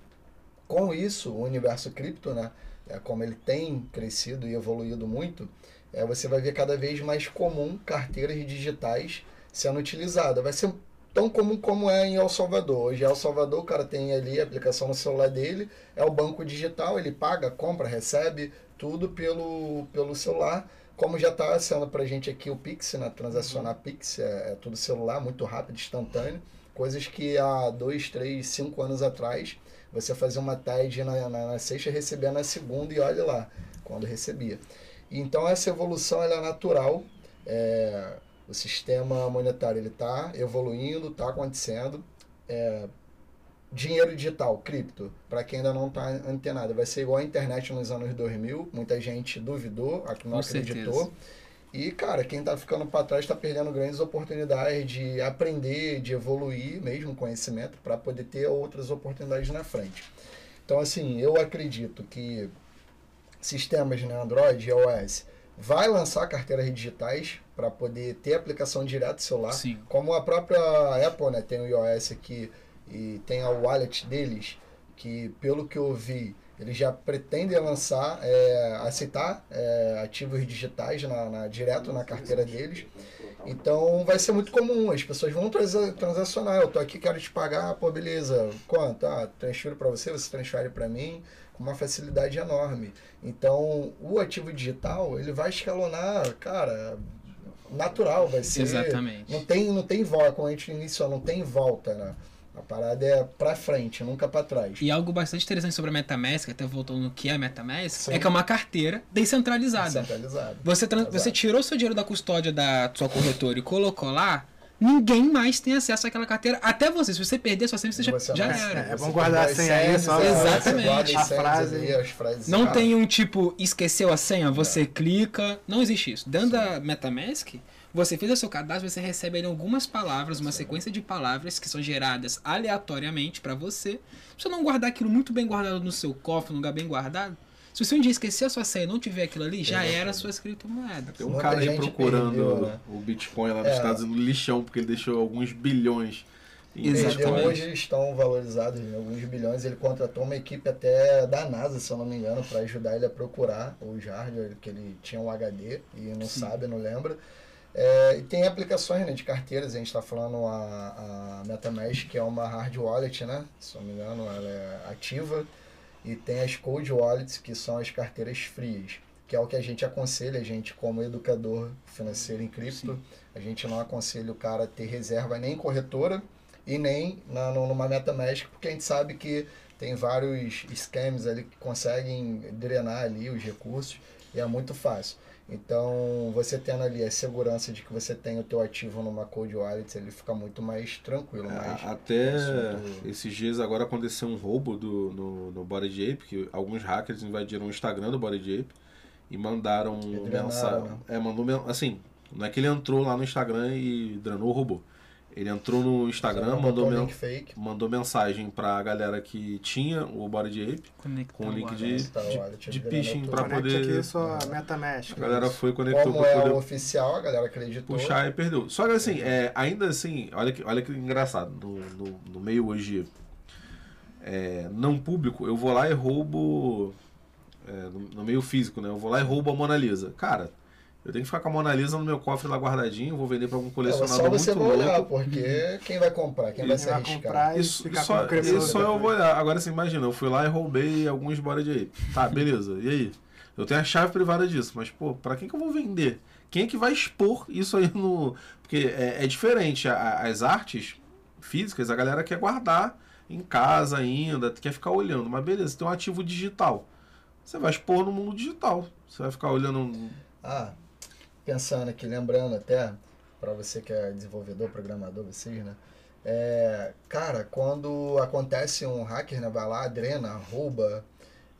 Com isso, o universo cripto, né, é, como ele tem crescido e evoluído muito, é, você vai ver cada vez mais comum carteiras digitais sendo utilizadas. Vai ser tão comum como é em El Salvador. Hoje, em El Salvador, o cara tem ali a aplicação no celular dele, é o banco digital, ele paga, compra, recebe tudo pelo, pelo celular. Como já está sendo para a gente aqui o Pix, né? transacionar Pix, é, é tudo celular, muito rápido, instantâneo. Coisas que há dois, três, cinco anos atrás, você fazia uma TED na, na, na sexta e recebia na segunda e olha lá, quando recebia. Então essa evolução ela é natural, é, o sistema monetário ele está evoluindo, está acontecendo. É, dinheiro digital, cripto, para quem ainda não está antenado, vai ser igual a internet nos anos 2000. Muita gente duvidou, não acreditou. certeza. E, cara, quem está ficando para trás está perdendo grandes oportunidades de aprender, de evoluir mesmo conhecimento para poder ter outras oportunidades na frente. Então, assim, eu acredito que sistemas né, Android e iOS vai lançar carteiras digitais para poder ter aplicação direto no celular. Sim. Como a própria Apple né, tem o iOS aqui e tem a wallet deles, que pelo que eu vi, eles já pretendem lançar, é, aceitar é, ativos digitais na, na- direto na carteira deles. Então vai ser muito comum, as pessoas vão transa- transacionar. Eu tô aqui, quero te pagar, pô, beleza, quanto? Ah, transfiro para você, você transfere para mim, com uma facilidade enorme. Então o ativo digital, ele vai escalonar, cara, natural, vai ser. Exatamente. Não tem, não tem volta, como a gente iniciou, não tem volta, né? A parada é pra frente, nunca pra trás. E algo bastante interessante sobre a MetaMask, até voltando no que é a MetaMask, Sim. é que é uma carteira descentralizada. Centralizado. Você, você tirou seu dinheiro da custódia da sua corretora e colocou lá, ninguém mais tem acesso àquela carteira. Até você. Se você perder sua senha, você já, Você já era. É, Você bom guardar a senha aí, só- Exatamente. A frase- ali, as frases. Não tem um tipo, esqueceu a senha, você clica. Não existe isso. Dentro da MetaMask, você fez o seu cadastro, você recebe ali algumas palavras, uma sequência de palavras que são geradas aleatoriamente pra você. Se você não guardar aquilo muito bem guardado no seu cofre, num lugar bem guardado, se você um dia esquecer a sua senha e não tiver aquilo ali, já era a sua criptomoeda. Tem um Muita cara aí procurando perdeu, né? o Bitcoin lá nos É. Estados Unidos no lixão, porque ele deixou alguns bilhões Exatamente. hoje eles estão valorizados em alguns bilhões. Ele contratou uma equipe até da NASA, se eu não me engano, para ajudar ele a procurar os hardware, que ele tinha um HD e não Sim. sabe, não lembra. É, e tem aplicações né, de carteiras, a gente está falando a, a MetaMask, que é uma hard wallet, né? Se eu não me engano, ela é ativa. E tem as cold wallets, que são as carteiras frias, que é o que a gente aconselha, a gente como educador financeiro em cripto, a gente não aconselha o cara a ter reserva nem em corretora e nem na, numa MetaMask, porque a gente sabe que tem vários scams ali que conseguem drenar ali os recursos e é muito fácil. Então, você tendo ali a segurança de que você tem o teu ativo numa cold wallet, ele fica muito mais tranquilo. É, mais até assunto- esses dias agora aconteceu um roubo do, no, no Body Ape, que alguns hackers invadiram o Instagram do Body Ape e mandaram mensagem. né? É, mandou assim, não é que ele entrou lá no Instagram e drenou o robô. Ele entrou no Instagram, mandou, men- mandou mensagem pra galera que tinha o Body Ape, Conectar com o link de, de, de phishing tudo. pra poder. aqui sua MetaMask. A galera foi, conectou Como pra é poder o oficial, a galera acreditou. puxar e perdeu. Só que assim, é, ainda assim, olha que, olha que engraçado, no, no, no meio hoje é, não público, eu vou lá e roubo. é, no, no meio físico, né? Eu vou lá e roubo a Mona Lisa. Cara, eu tenho que ficar com a Mona Lisa no meu cofre lá guardadinho, vou vender pra algum É, colecionador só você muito vai olhar, louco. porque quem vai comprar? Quem vai Ele se vai arriscar? comprar e Isso, ficar só, isso só eu vou olhar. Agora você imagina, eu fui lá e roubei alguns bora de aí. Tá, beleza. E aí? Eu tenho a chave privada disso, mas, pô, pra quem que eu vou vender? Quem é que vai expor isso aí no. Porque é, é diferente. A- as artes físicas, a galera quer guardar em casa ainda, quer ficar olhando. Mas beleza, tem um ativo digital. Você vai expor no mundo digital. Você vai ficar olhando. Ah, pensando aqui, lembrando até, para você que é desenvolvedor, programador, vocês, né? É, cara, quando acontece um hacker, né, vai lá, drena, rouba.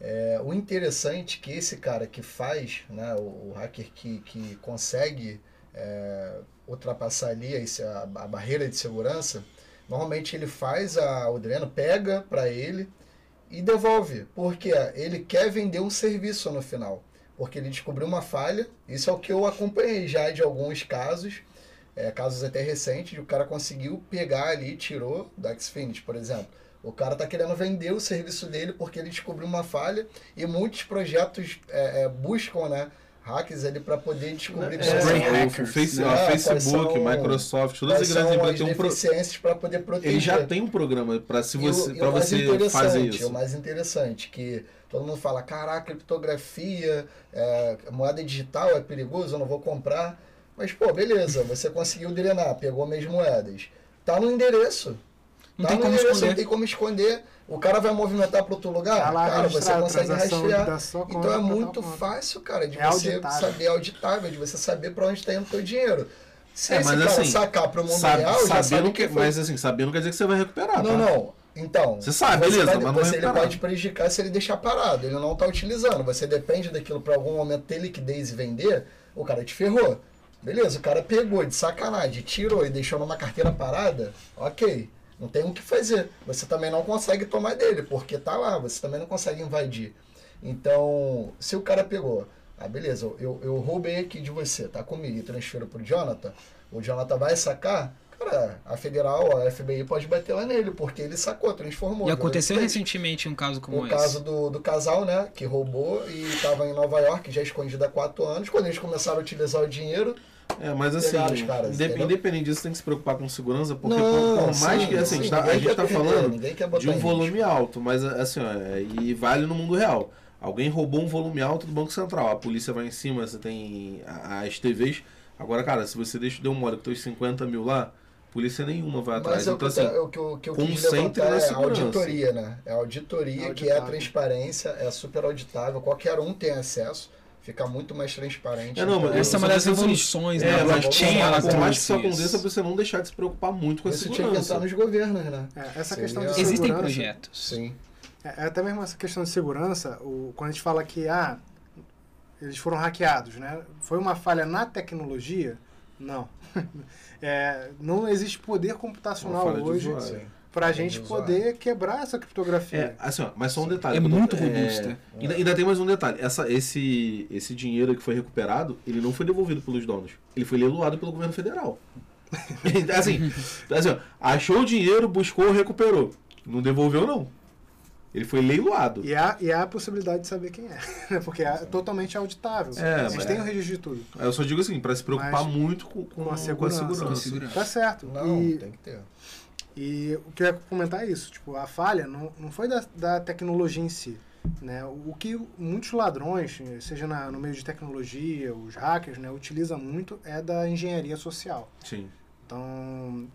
é, o interessante é que esse cara que faz, né, o, o hacker que, que consegue é, ultrapassar ali a, a barreira de segurança, normalmente ele faz a, o dreno, pega para ele e devolve, porque ele quer vender um serviço no final porque ele descobriu uma falha. Isso é o que eu acompanhei já de alguns casos, é, casos até recentes, o cara conseguiu pegar ali, tirou da Xfinity, por exemplo. O cara está querendo vender o serviço dele porque ele descobriu uma falha e muitos projetos é, é, buscam, né, hacks ali para poder descobrir É, Brain o Face- né? a Facebook, são- Microsoft, todas as grandes empresas as têm um pro... para poder proteger. Ele já tem um programa para se o- você, o para mais você interessante, fazer isso. O mais interessante, que todo mundo fala, caraca, criptografia, é, moeda digital é perigoso, eu não vou comprar. Mas, pô, beleza, você conseguiu drenar, pegou minhas moedas. Tá no endereço. Não tá tem no como endereço, não esconder. tem como esconder. O cara vai movimentar para outro lugar? Tá lá cara, você consegue rastrear. Então é tal muito fácil, cara, de É você auditável. saber, é auditável, de você saber para onde está indo o teu dinheiro. Se É, esse mas cara assim, sacar para o mundo Sabe- real, já sabe sabendo que que, foi mas assim, sabendo não quer dizer que você vai recuperar, não, tá? não. Então. Você sabe, você beleza, vai- mas você, vai ele pode prejudicar se ele deixar parado. Ele não está utilizando. Você depende daquilo para algum momento ter liquidez e vender, o cara te ferrou. Beleza, o cara pegou de sacanagem, tirou e deixou numa carteira parada, ok. Não tem o que fazer. Você também não consegue tomar dele, porque tá lá, você também não consegue invadir. Então, se o cara pegou, ah, beleza, eu, eu roubei aqui de você, tá comigo e transfiro pro Jonathan, o Jonathan vai sacar, cara, a federal, a FBI pode bater lá nele, porque ele sacou, transformou. E virou aconteceu recentemente um caso como O esse. caso do, do casal, né, que roubou e estava em Nova York, já escondido há quatro anos. Quando eles começaram a utilizar o dinheiro, É, mas assim, caras, independente disso, tem que se preocupar com segurança, porque Não, por, por mais sim, que assim, sim, tá- a gente quer tá perder, falando de um em volume risco. alto, mas assim, ó, é, e vale no mundo real. Alguém roubou um volume alto do Banco Central, a polícia vai em cima, você tem as TVs. Agora, cara, se você deixa, deu mole com teus 50 mil lá, polícia nenhuma vai atrás. mas é Então, eu, assim, é o que eu, que eu levantar na é a segurança. auditoria, né? É a auditoria, que é a transparência, é super auditável, qualquer um tem acesso, fica muito mais transparente. É, não, mas Essa é uma das que revoluções, é, né? A mas blockchain, ela por mais que isso aconteça, isso. você não deixar de se preocupar muito com a isso tinha que entrar segurança. nos governos, né? É, essa Seria- questão de Existem segurança- projetos. Sim. É, é até mesmo essa questão de segurança, o, quando a gente fala que ah, eles foram hackeados, né? Foi uma falha na tecnologia? Não. É, não existe poder computacional hoje. Sim. para a gente poder quebrar essa É, criptografia. assim, ó, mas só um detalhe. É muito robusta. ainda, ainda tem mais um detalhe. Essa, esse, esse dinheiro que foi recuperado, ele não foi devolvido pelos donos. Ele foi leiloado pelo governo federal. assim, assim ó, achou o dinheiro, buscou, recuperou. Não devolveu, não. Ele foi leiloado. E há, e há a possibilidade de saber quem é, né? porque é totalmente auditável. É, a gente tem o registro de tudo. Eu só digo assim, para se preocupar Mas muito com, com, com a com a segurança. Com a segurança. Tá certo. Não, e, tem que ter. E o que eu ia comentar é isso, tipo, a falha não, não foi da, da tecnologia em si. Né? O que muitos ladrões, seja na- no meio de tecnologia, os hackers, né, utilizam muito é da engenharia social. Sim. Então,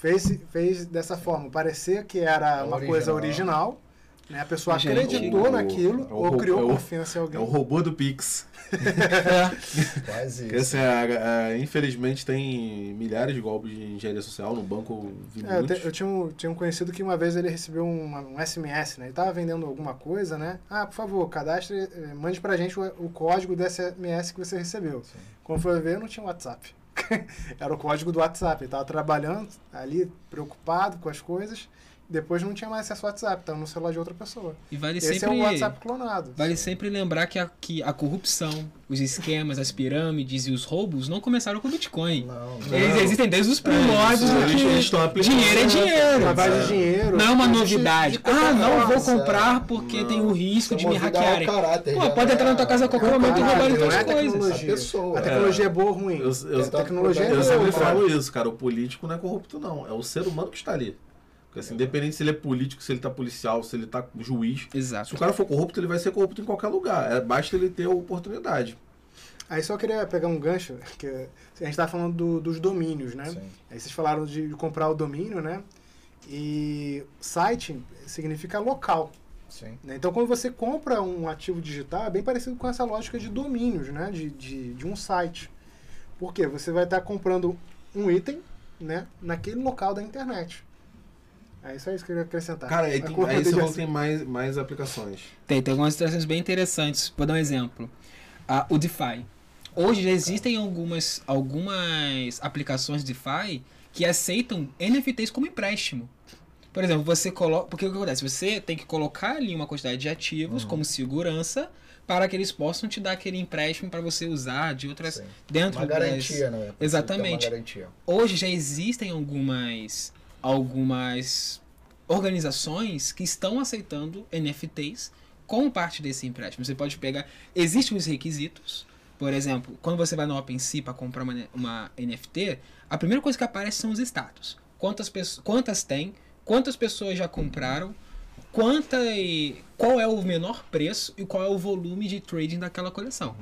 fez, fez dessa forma, parecer que era É uma original. coisa original, Né? A pessoa Gente, acreditou o- naquilo é ou criou é o- confiança em É alguém. o robô do Pix. É. Quase isso. assim, a- a- infelizmente tem milhares de golpes de engenharia social no banco. É, eu, te- eu tinha, um, tinha um conhecido que uma vez ele recebeu uma- um SMS, né? Ele tava vendendo alguma coisa, né? Ah, por favor, cadastre, eh, mande pra gente o, o código do SMS que você recebeu. Sim. Quando foi ver, não tinha WhatsApp. Era o código do WhatsApp. Ele tava trabalhando ali, preocupado com as coisas. Depois não tinha mais acesso ao WhatsApp, tava no celular de outra pessoa. E vale Esse sempre. é o WhatsApp clonado. Vale sempre lembrar que a, que a corrupção, os esquemas, as pirâmides e os roubos não começaram com o Bitcoin. Não, não. Eles existem desde os primórdios eles- que eles estão aplicando- dinheiro é dinheiro. Lavagem de É. dinheiro. Não é uma novidade. Ah, não vou comprar porque Não. tem o risco é de me hackearem. caráter, Pô, pode entrar na tua é- casa a qualquer é o momento e caráter, roubar tuas é coisas. A pessoa. A tecnologia é boa ou ruim? Eu, eu, tecnologia é eu sempre falo isso, cara. O político não é corrupto, não. É o ser humano que está ali. Porque, assim, independente se ele é político, se ele tá policial, se ele tá juiz. Se Exato. o cara for corrupto, ele vai ser corrupto em qualquer lugar. É, basta ele ter a oportunidade. Aí só queria pegar um gancho, que a gente tá falando do- dos domínios, né? Sim. Aí vocês falaram de, de comprar o domínio, né? E site significa local. Sim. né? Então quando você compra um ativo digital, é bem parecido com essa lógica de domínios, né? De, de, de um site. Por quê? Você vai estar comprando um item, né? Naquele local da internet. É isso aí que eu queria acrescentar. Cara, aí, A tem, aí você falou que assim. tem mais, mais aplicações. Tem, tem algumas situações bem interessantes. Vou dar um exemplo. Ah, o DeFi. Hoje já existem algumas, algumas aplicações DeFi que aceitam NFTs como empréstimo. Por exemplo, você coloca. Porque o que acontece? Você tem que colocar ali uma quantidade de ativos Uhum. como segurança para que eles possam te dar aquele empréstimo para você usar de outras. Sim. dentro Uma das- garantia, né? Exatamente. Uma garantia. Hoje já existem algumas algumas organizações que estão aceitando NFTs como parte desse empréstimo. Você pode pegar, existem os requisitos. Por exemplo, quando você vai no OpenSea para comprar uma, uma NFT, a primeira coisa que aparece são os status. Quantas pessoas, quantas tem, quantas pessoas já compraram, quanta e qual é o menor preço e qual é o volume de trading daquela coleção.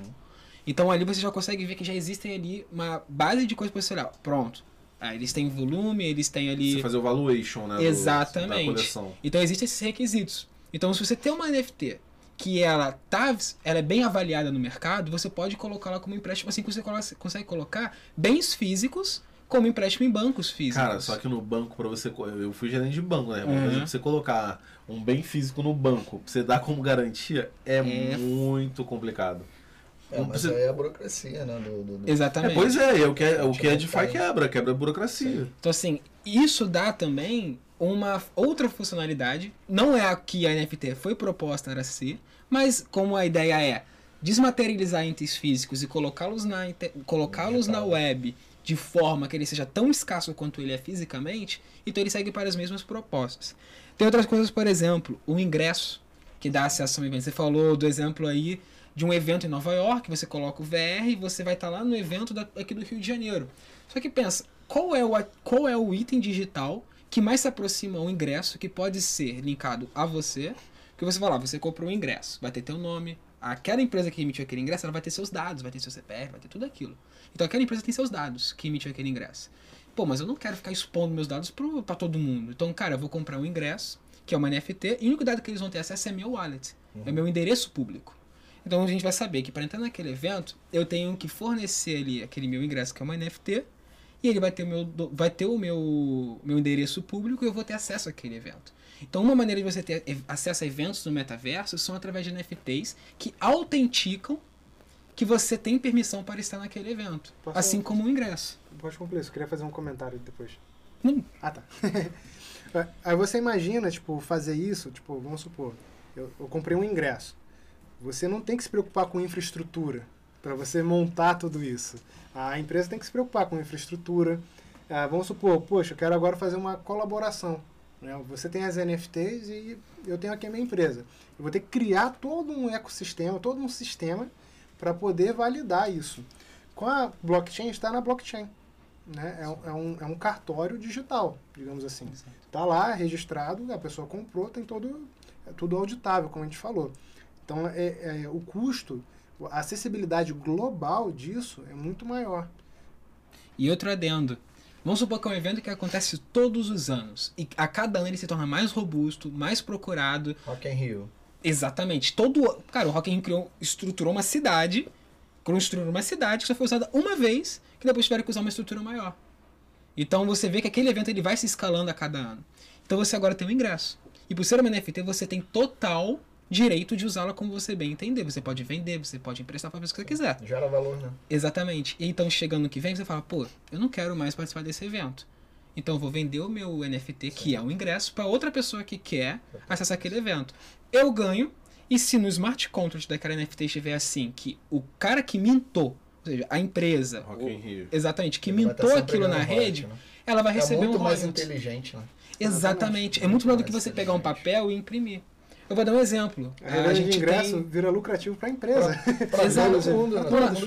Então ali você já consegue ver que já existem ali uma base de coisas para você olhar. Pronto. Ah, eles têm volume, eles têm ali. Você fazer o valuation, né? do- Exatamente. da coleção. Então existem esses requisitos. Então se você tem uma NFT que ela tá, ela é bem avaliada no mercado, você pode colocá-la como empréstimo, assim que você consegue colocar bens físicos como empréstimo em bancos físicos. Cara, só que no banco, pra você. Eu fui gerente de banco, né? Uhum. Mas pra você colocar um bem físico no banco, pra você dar como garantia, é, É. muito complicado. É, Não mas precisa- aí é a burocracia, né? Do, do, do- É, Exatamente. pois é, é o que é, o que é Tipo, DeFi quebra, quebra a burocracia. Então, assim, isso dá também uma outra funcionalidade. Não é a que a NFT foi proposta a ser, mas como a ideia é desmaterializar entes físicos e colocá-los na, colocá-los na web de forma que ele seja tão escasso quanto ele é fisicamente, então ele segue para as mesmas propostas. Tem outras coisas, por exemplo, o ingresso que dá acesso a um evento. Você falou do exemplo aí de um evento em Nova York, você coloca o VR e você vai estar lá no evento da- aqui do Rio de Janeiro. Só que pensa, qual é, o, qual é o item digital que mais se aproxima ao ingresso que pode ser linkado a você? Porque você vai lá, você comprou um ingresso, vai ter teu nome, aquela empresa que emitiu aquele ingresso, ela vai ter seus dados, vai ter seu CPF, vai ter tudo aquilo. Então aquela empresa tem seus dados que emitiu aquele ingresso. Pô, mas eu não quero ficar expondo meus dados pra todo mundo. Então, cara, eu vou comprar um ingresso, que é uma NFT, e o único dado que eles vão ter acesso é meu wallet, é meu endereço público. Então a gente vai saber que para entrar naquele evento, eu tenho que fornecer ali aquele meu ingresso que é uma NFT, e ele vai ter o meu, vai ter o meu, meu endereço público e eu vou ter acesso àquele evento. Então uma maneira de você ter acesso a eventos no metaverso são através de NFTs que autenticam que você tem permissão para estar naquele evento, Posso- assim como o ingresso. Pode concluir, eu queria fazer um comentário depois. Hum. Ah, tá. Aí você imagina, tipo, fazer isso, tipo, vamos supor, eu, eu comprei um ingresso. Você não tem que se preocupar com infraestrutura para você montar tudo isso. A empresa tem que se preocupar com infraestrutura. Ah, vamos supor, poxa, eu quero agora fazer uma colaboração. né? Você tem as NFTs e eu tenho aqui a minha empresa. Eu vou ter que criar todo um ecossistema, todo um sistema para poder validar isso. Com a blockchain, está na blockchain. Né? É, um- é um, é um cartório digital, digamos assim. Está lá registrado, a pessoa comprou, tem todo, é tudo auditável, como a gente falou. Então, é, é, o custo, a acessibilidade global disso é muito maior. E outro adendo. Vamos supor que é um evento que acontece todos os anos. E a cada ano ele se torna mais robusto, mais procurado. Rock in Rio. Exatamente. Todo. Cara, o Rock in Rio criou, estruturou uma cidade. Construiu uma cidade que só foi usada uma vez, que depois tiveram que usar uma estrutura maior. Então você vê que aquele evento ele vai se escalando a cada ano. Então você agora tem um ingresso. E por ser uma NFT, você tem total direito de usá-la como você bem entender. Você pode vender, você pode emprestar para pessoa que você quiser. Gera valor, né? Exatamente. E então, chegando no que vem, você fala, pô, eu não quero mais participar desse evento. Então, eu vou vender o meu NFT, que é um ingresso, para outra pessoa que quer acessar aquele evento. Eu ganho, e se no smart contract daquela NFT estiver assim, que o cara que mintou, ou seja, a empresa, Rock o- exatamente, que Ele mintou aquilo na royalty, rede, né? ela vai É receber muito um mais royalty. inteligente, né? Exatamente. É muito melhor do que mais você pegar um papel e imprimir. Eu vou dar um exemplo. A revenda de ingresso tem... vira lucrativo para a empresa. Pra Exato.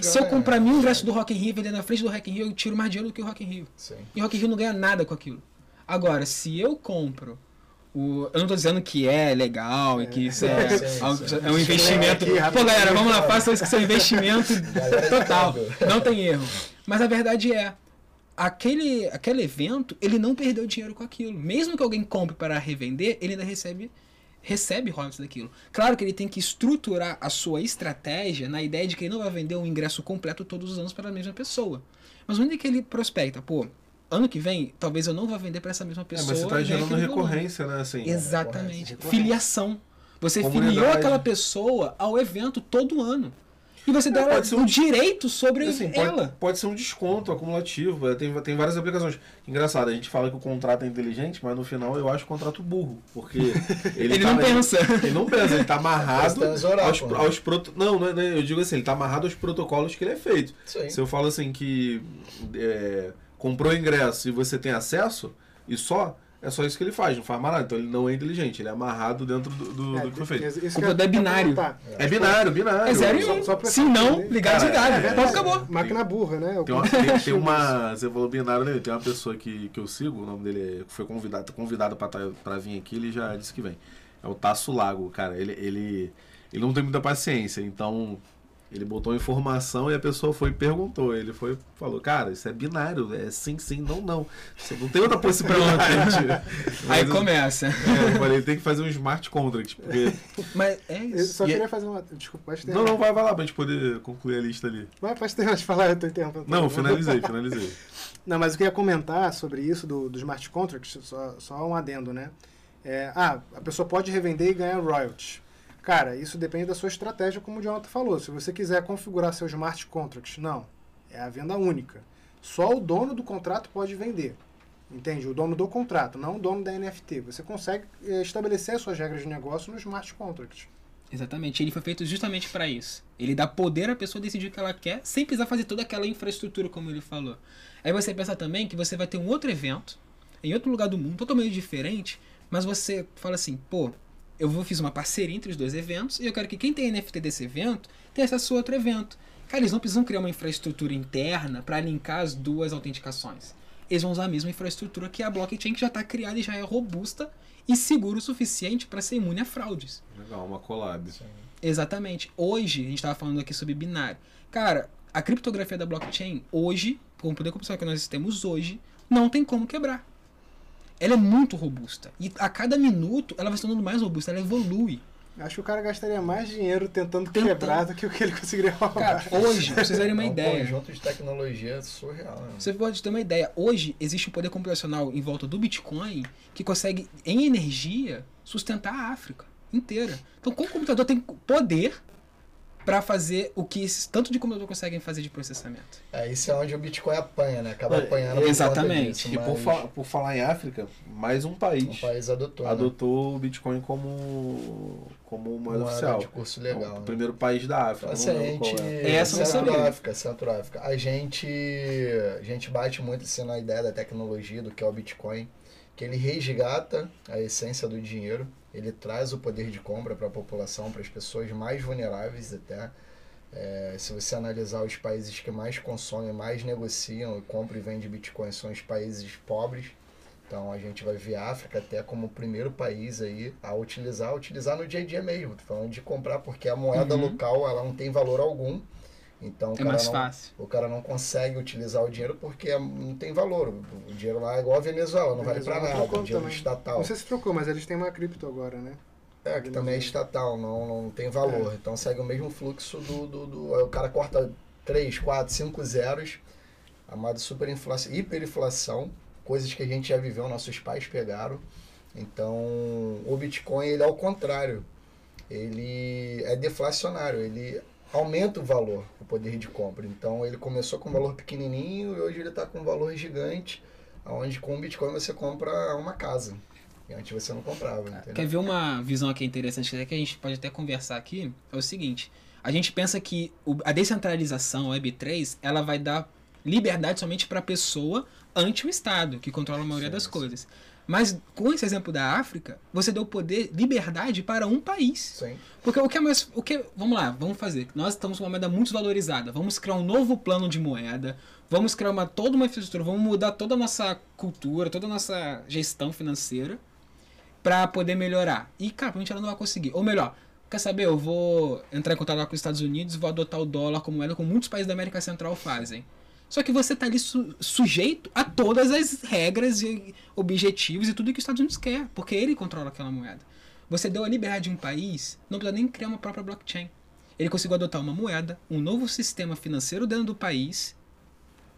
se eu comprar mil ingressos do Rock in Rio e vender na frente do Rock in Rio, eu tiro mais dinheiro do que o Rock in Rio. Sim. E o Rock in Rio não ganha nada com aquilo. Agora, se eu compro o... Eu não tô dizendo que é legal e que isso é, Sim, sim, algo- sim. é um investimento. Aqui, Pô, galera, vamos lá, façam isso que isso é um investimento total. Não tem erro. Mas a verdade é, aquele, aquele evento, ele não perdeu dinheiro com aquilo. Mesmo que alguém compre para revender, ele ainda recebe recebe royalties daquilo. Claro que ele tem que estruturar a sua estratégia na ideia de que ele não vai vender um ingresso completo todos os anos para a mesma pessoa. Mas onde é que ele prospecta? Pô, ano que vem, talvez eu não vá vender para essa mesma É, pessoa. mas você tá e ganhar gerando aquele volume. recorrência, né? Assim, Exatamente. Recorrência. Filiação. Você Comunidade. filiou aquela pessoa ao evento todo ano. E você dá É, pode ser o um- direito sobre Assim, ela. pode, pode ser um desconto acumulativo, é, tem, tem várias aplicações. Engraçado, a gente fala que o contrato é inteligente, mas no final eu acho o contrato burro, porque ele, Ele tá- não pensa. Ele não pensa, ele tá amarrado aos, né? aos proto... Não, não, é- não, eu digo assim, ele tá amarrado aos protocolos que ele é feito. Se eu falo assim que é, comprou ingresso e você tem acesso, e só, é só isso que ele faz, não faz mais nada. Então ele não é inteligente, ele é amarrado dentro do, do- do que foi feito. Isso eu ia binário. É binário, binário. É zero e Só- um. só pra Se não, entender. ligar, Cara, desligado. é Ponto, verdade. acabou. Máquina burra, né? Tem, uma, tem, tem uma. Você falou binário, né? Tem uma pessoa que, que eu sigo, o nome dele é- foi convidado, convidado pra, tá- pra vir aqui, ele já disse que vem. É o Tasso Lago, cara. Ele, ele, ele não tem muita paciência, então ele botou informação e a pessoa foi e perguntou. Ele foi falou, cara, isso é binário, é sim, sim, não, não. Você não tem outra possibilidade. Aí Mas, começa. é, eu falei, tem que fazer um smart contract, porque. Mas é Eu isso. só E- queria fazer uma. Desculpa, pode ter. Não, não, vai, vai lá pra gente poder concluir a lista ali. Vai, pode terminar de falar, eu tô interrompendo. Não, finalizei, finalizei. Não, mas eu queria comentar sobre isso do, do smart contracts, só, só um adendo, né? É, ah, a pessoa pode revender e ganhar royalties. Cara, isso depende da sua estratégia, como o Jonathan falou. Se você quiser configurar seu smart contract, não. É a venda única. Só o dono do contrato pode vender. Entende? O dono do contrato, não o dono da NFT. Você consegue eh, estabelecer as suas regras de negócio no smart contract. Exatamente. Ele foi feito justamente para isso. Ele dá poder à pessoa decidir o que ela quer, sem precisar fazer toda aquela infraestrutura, como ele falou. Aí você pensa também que você vai ter um outro evento, em outro lugar do mundo, totalmente diferente, mas você fala assim, pô, eu vou fiz uma parceria entre os dois eventos e eu quero que quem tem NFT desse evento tenha acesso a outro evento. Cara, eles não precisam criar uma infraestrutura interna para linkar as duas autenticações. Eles vão usar a mesma infraestrutura que a blockchain que já está criada e já é robusta e seguro o suficiente para ser imune a fraudes. Legal, uma collab. Exatamente. Hoje, a gente estava falando aqui sobre binário. Cara, a criptografia da blockchain, hoje, com o poder computacional que nós temos hoje, não tem como quebrar. Ela é muito robusta. E a cada minuto ela vai se tornando mais robusta, ela evolui. Acho que o cara gastaria mais dinheiro tentando, Tentando. quebrar do que o que ele conseguiria roubar. Cara, hoje, pra vocês terem uma é um ideia. conjunto de tecnologia surreal. Né? Você pode ter uma ideia. Hoje existe um poder computacional em volta do Bitcoin que consegue, em energia, sustentar a África inteira. Então, como o computador tem poder para fazer o que esses tanto de computador conseguem fazer de processamento. É, isso é onde o Bitcoin apanha, né? Acaba É, apanhando. exatamente. disso, E por, mas fa- por falar em África, mais um país, Um país adotou. né? adotou o Bitcoin como, como moeda oficial. de curso Então, legal. o né? primeiro país da Então, África. assim, não a lembro gente. qual é. Essa não sabia. Centro-África, Centro-África. A gente, a gente bate muito assim, na ideia da tecnologia, do que é o Bitcoin, que ele resgata a essência do dinheiro, ele traz o poder de compra para a população, para as pessoas mais vulneráveis até. É, se você analisar os países que mais consomem, mais negociam, compram e vendem Bitcoin, são os países pobres. Então a gente vai ver a África até como o primeiro país aí a utilizar, utilizar no dia a dia mesmo. Tô falando de comprar porque a moeda Uhum. local ela não tem valor algum. Então o É cara mais não, fácil. o cara não consegue utilizar o dinheiro porque é- não tem valor. O dinheiro lá é igual a Venezuela, não vale pra Venezuela nada. trocou dinheiro também. estatal. Não sei se trocou, mas eles têm uma cripto agora, né? É, que também é estatal, não, não tem valor. Então segue o mesmo fluxo do, do, do- O cara corta 3, 4, 5 zeros. Amado superinflação, hiperinflação, coisas que a gente já viveu, nossos pais pegaram. Então o Bitcoin ele é ao contrário. Ele é deflacionário, ele aumenta o valor, o poder de compra. Então ele começou com um valor pequenininho e hoje ele está com um valor gigante, onde com o Bitcoin você compra uma casa. E antes você não comprava, entendeu? Quer ver uma visão aqui interessante que a gente pode até conversar aqui? É o seguinte: a gente pensa que a descentralização, a Web3, ela vai dar liberdade somente para a pessoa ante o Estado, que controla a maioria Sim, das sim. coisas. Mas com esse exemplo da África, você deu poder, liberdade para um país. Sim. Porque o que é mais. O que, vamos lá, vamos fazer. Nós estamos com uma moeda muito valorizada. Vamos criar um novo plano de moeda. Vamos criar uma, toda uma infraestrutura. Vamos mudar toda a nossa cultura, toda a nossa gestão financeira para poder melhorar. E, cara, provavelmente ela não vai conseguir. Ou melhor, quer saber? Eu vou entrar em contato lá com os Estados Unidos e vou adotar o dólar como moeda, como muitos países da América Central fazem. Só que você tá ali su- sujeito a todas as regras e objetivos e tudo que os Estados Unidos quer, porque ele controla aquela moeda. Você deu a liberdade de um país, não precisa nem criar uma própria blockchain. Ele conseguiu adotar uma moeda, um novo sistema financeiro dentro do país,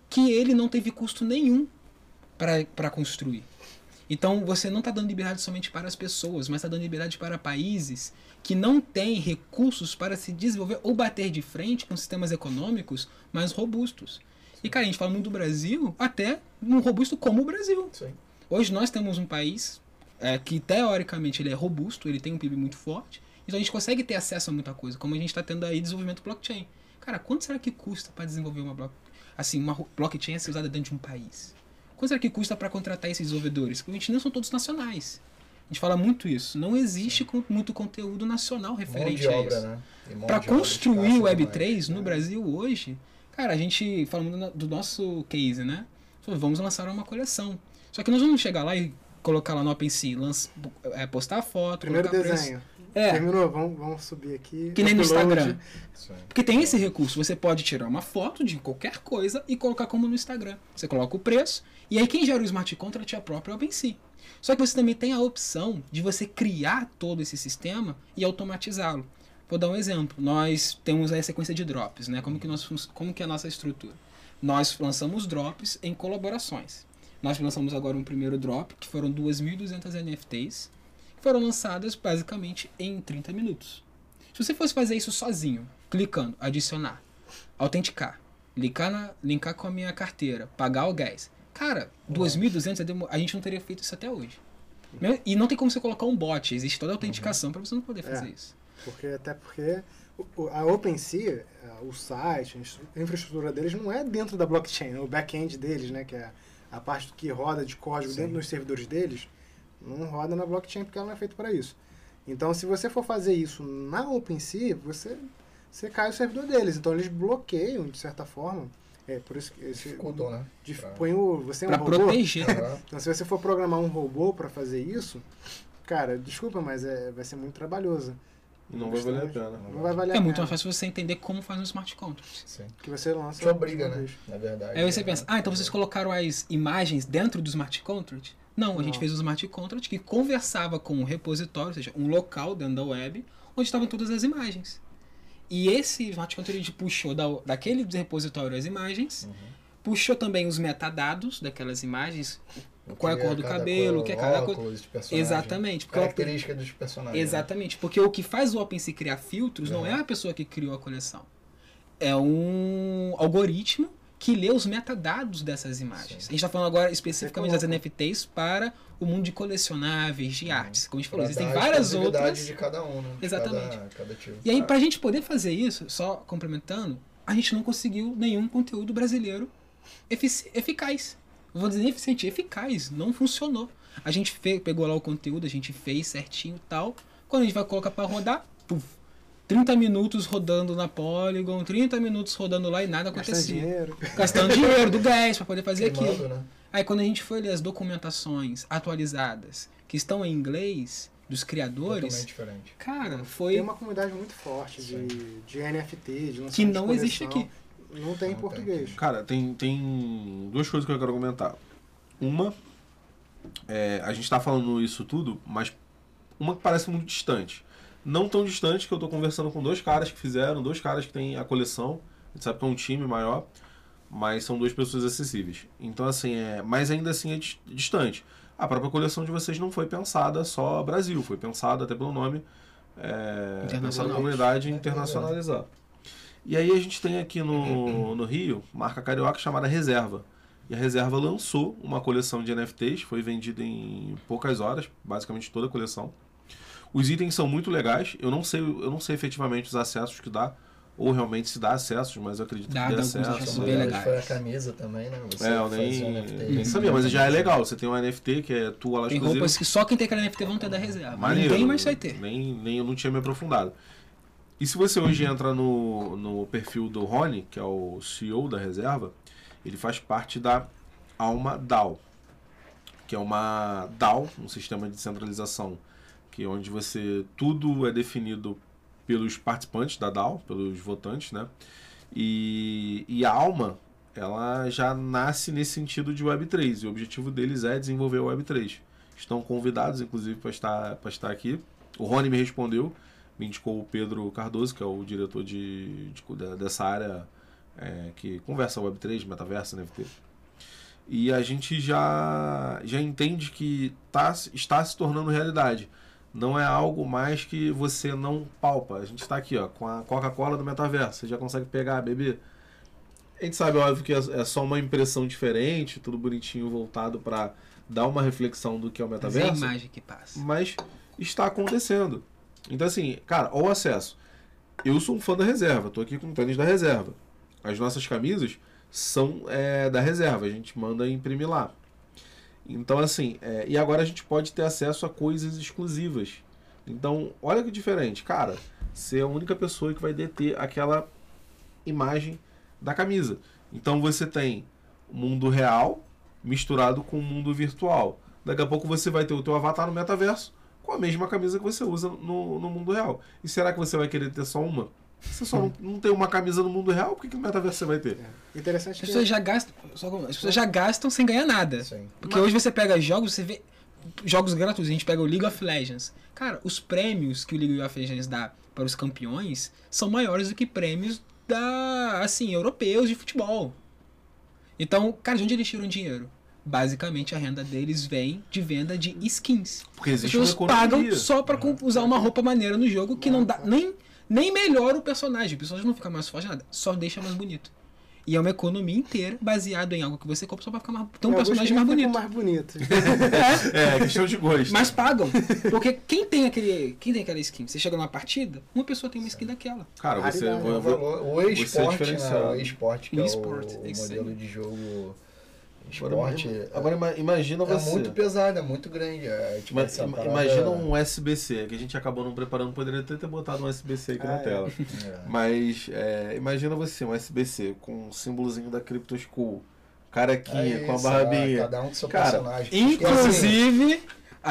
que ele não teve custo nenhum para construir. Então você não está dando liberdade somente para as pessoas, mas está dando liberdade para países que não têm recursos para se desenvolver ou bater de frente com sistemas econômicos mais robustos. E cara, a gente fala muito do Brasil, até um robusto como o Brasil. Sim. Hoje nós temos um país é, que teoricamente ele é robusto, ele tem um PIB muito forte, então a gente consegue ter acesso a muita coisa, como a gente está tendo aí desenvolvimento blockchain. Cara, quanto será que custa para desenvolver uma block... assim, uma blockchain a ser usada dentro de um país? Quanto será que custa para contratar esses desenvolvedores? Porque a gente não são todos nacionais. A gente fala muito isso. Não existe muito conteúdo nacional referente a isso. né? Para construir o Web3 demais, no né? Brasil hoje, cara, a gente fala muito na- do nosso case, né? Falou, Vamos lançar uma coleção. Só que nós vamos chegar lá e colocar lá no OpenSea, lança, é, postar a foto, Primeiro colocar preço. desenho. É, Terminou? Vamos, vamos subir aqui. que nem no. Instagram. Porque tem esse recurso, você pode tirar uma foto de qualquer coisa e colocar como no Instagram. Você coloca o preço, e aí quem gera o smart contract é a própria OpenSea. Só que você também tem a opção de você criar todo esse sistema e automatizá-lo. Vou dar um exemplo. Nós temos a sequência de drops, né? Como que, nós, como que é a nossa estrutura? Nós lançamos drops em colaborações. Nós lançamos agora um primeiro drop, que foram 2.200 NFTs, que foram lançadas basicamente em 30 minutos. Se você fosse fazer isso sozinho, clicando, adicionar, autenticar, linkar, na, linkar com a minha carteira, pagar o gás, cara, 2.200 é a gente não teria feito isso até hoje. E não tem como você colocar um bot, existe toda a autenticação para você não poder fazer É. isso. Porque, até porque a OpenSea, o site, a infraestrutura deles não é dentro da blockchain, é o back-end deles, né? Que é a parte que roda de código Sim. dentro dos servidores deles, não roda na blockchain porque ela não é feita para isso. Então, se você for fazer isso na OpenSea, você, você cai o servidor deles. Então, eles bloqueiam, de certa forma. É por isso que esse, Dificultou, né? dif- Pra- põe o, você é um Para robô? proteger. Então, se você for programar um robô para fazer isso, cara, desculpa, mas é, vai ser muito trabalhoso. Não vai valer a pena. Não vai valer É a muito mais fácil você entender como faz um smart contract. Sim. Que você lança. Te obriga, né? Na verdade. Aí você né? pensa, ah, então vocês colocaram as imagens dentro do smart contract? Não, a gente fez um smart contract que conversava com um repositório, ou seja, um local dentro da web, onde estavam todas as imagens. E esse smart contract a gente puxou da, daquele repositório as imagens, Uhum. puxou também os metadados daquelas imagens, qual é a cor do cabelo, o que é cada coisa. Exatamente. Open- Característica dos personagens. né? Exatamente, porque o que faz o OpenSea criar filtros não é a pessoa que criou a coleção. É um algoritmo que lê os metadados dessas imagens. Sim. A gente está falando agora especificamente das NFTs para o mundo de colecionáveis, de artes. Como a gente Pra falou, existem dar a várias outras. de cada um, né? De Exatamente. Cada, cada tipo. E aí, para a gente poder fazer isso, só complementando, a gente não conseguiu nenhum conteúdo brasileiro eficaz. Não vou dizer nem eficiente, eficaz. Não funcionou. A gente fe- pegou lá o conteúdo, a gente fez certinho e tal. Quando a gente vai colocar para rodar, puf, 30 minutos rodando na Polygon, 30 minutos rodando lá e nada Gastando acontecia. dinheiro. Gastando dinheiro do gás para poder fazer aquilo. né? Aí quando a gente foi ler as documentações atualizadas que estão em inglês, dos Totalmente criadores, diferente. cara, foi Tem uma comunidade muito forte de, de NFT, de lançamento que de não existe aqui. Não tem em português. Cara, tem, tem duas coisas que eu quero comentar. Uma, é, a gente tá falando isso tudo, mas uma que parece muito distante. Não tão distante que eu tô conversando com dois caras que fizeram, dois caras que têm a coleção. A gente sabe que é um time maior, mas são duas pessoas acessíveis. Então, assim, é, mas ainda assim é dis- distante. A própria coleção de vocês não foi pensada só Brasil, foi pensada até pelo nome, é, pensada na comunidade internacionalizar. E aí a gente tem aqui no, no Rio, marca carioca chamada Reserva. E a Reserva lançou uma coleção de NFTs, foi vendida em poucas horas, basicamente toda a coleção. Os itens são muito legais. Eu não sei, eu não sei efetivamente os acessos que dá, ou realmente se dá acessos, mas eu acredito Dá, que dê dá acessos Uma bem delas legais. foi a camisa também, né? Você É, eu nem, um NFT. nem sabia, mas já é legal. Você tem um NFT que é tua lá Tem exclusiva. roupas que só quem tem aquela NFT vão ter da reserva. Maneiro. Ninguém mais vai ter. Nem, nem eu não tinha me aprofundado. E se você hoje entra no, no perfil do Rony, que é o CEO da reserva, ele faz parte da Alma DAO, que é uma DAO, um sistema de descentralização, que é onde você tudo é definido pelos participantes da DAO, pelos votantes, né? E, e a Alma, ela já nasce nesse sentido de Web3, e o objetivo deles é desenvolver o Web3. Estão convidados, inclusive, para estar, estar aqui. O Rony me respondeu, me indicou o Pedro Cardoso, que é o diretor de, de- dessa área é, que conversa Web3, metaverso, NFT. E a gente já, já entende que tá, está se tornando realidade. Não é algo mais que você não palpa. A gente está aqui ó, com a Coca-Cola do metaverso. Você já consegue pegar, beber. A gente sabe, óbvio, que é é só uma impressão diferente, tudo bonitinho, voltado para dar uma reflexão do que é o Mas é a metaverso imagem que passa. mas está acontecendo. Então, assim, cara, ao acesso. Eu sou um fã da reserva, tô aqui com tênis da reserva. As nossas camisas são é, da reserva, a gente manda imprimir lá. Então, assim, é, e agora a gente pode ter acesso a coisas exclusivas. Então, olha que diferente, cara. Você é a única pessoa que vai deter aquela imagem da camisa. Então você tem o mundo real misturado com o mundo virtual. Daqui a pouco você vai ter o teu avatar no metaverso com a mesma camisa que você usa no, no mundo real. E será que você vai querer ter só uma? Você só não, não tem uma camisa no mundo real, por que, que no metaverso você vai ter? Interessante As que pessoas já gastam, só como- as pessoas já gastam sem ganhar nada. Sim. Porque hoje você pega jogos, você vê jogos gratuitos, a gente pega o League of Legends. Cara, os prêmios que o League of Legends dá para os campeões são maiores do que prêmios da, assim, europeus de futebol. Então, cara, de onde eles tiram dinheiro? Basicamente, a renda deles vem de venda de skins. Porque As existe uma pessoas pagam só pra com- usar uma roupa maneira no jogo que não dá nem, nem melhora o personagem. O personagem não fica mais forte, nada. Só deixa mais bonito. E é uma economia inteira baseada em algo que você compra só pra ficar mais, ter um personagem mais bonito. mais bonitos. É, É, questão de gosto. mas pagam. Porque quem tem aquele. Quem tem aquela skin? Você chega numa partida, uma pessoa tem uma skin daquela. Cara, você. Vou- O, valor, o você é esporte, né? O esporte, que é o, é isso modelo aí. de jogo Agora, esporte. agora ima- imagina é você. muito pesado, é muito grande. É, tipo, parada- Imagina um SBC, que a gente acabou não preparando, poderia até ter botado um SBC aqui Ah, na é. tela. É. Mas é, imagina você, um SBC com um símbolozinho da Crypto School, carequinha, É com a barbinha. é, Cada um com seu Cara, personagem. E assim, Inclusive,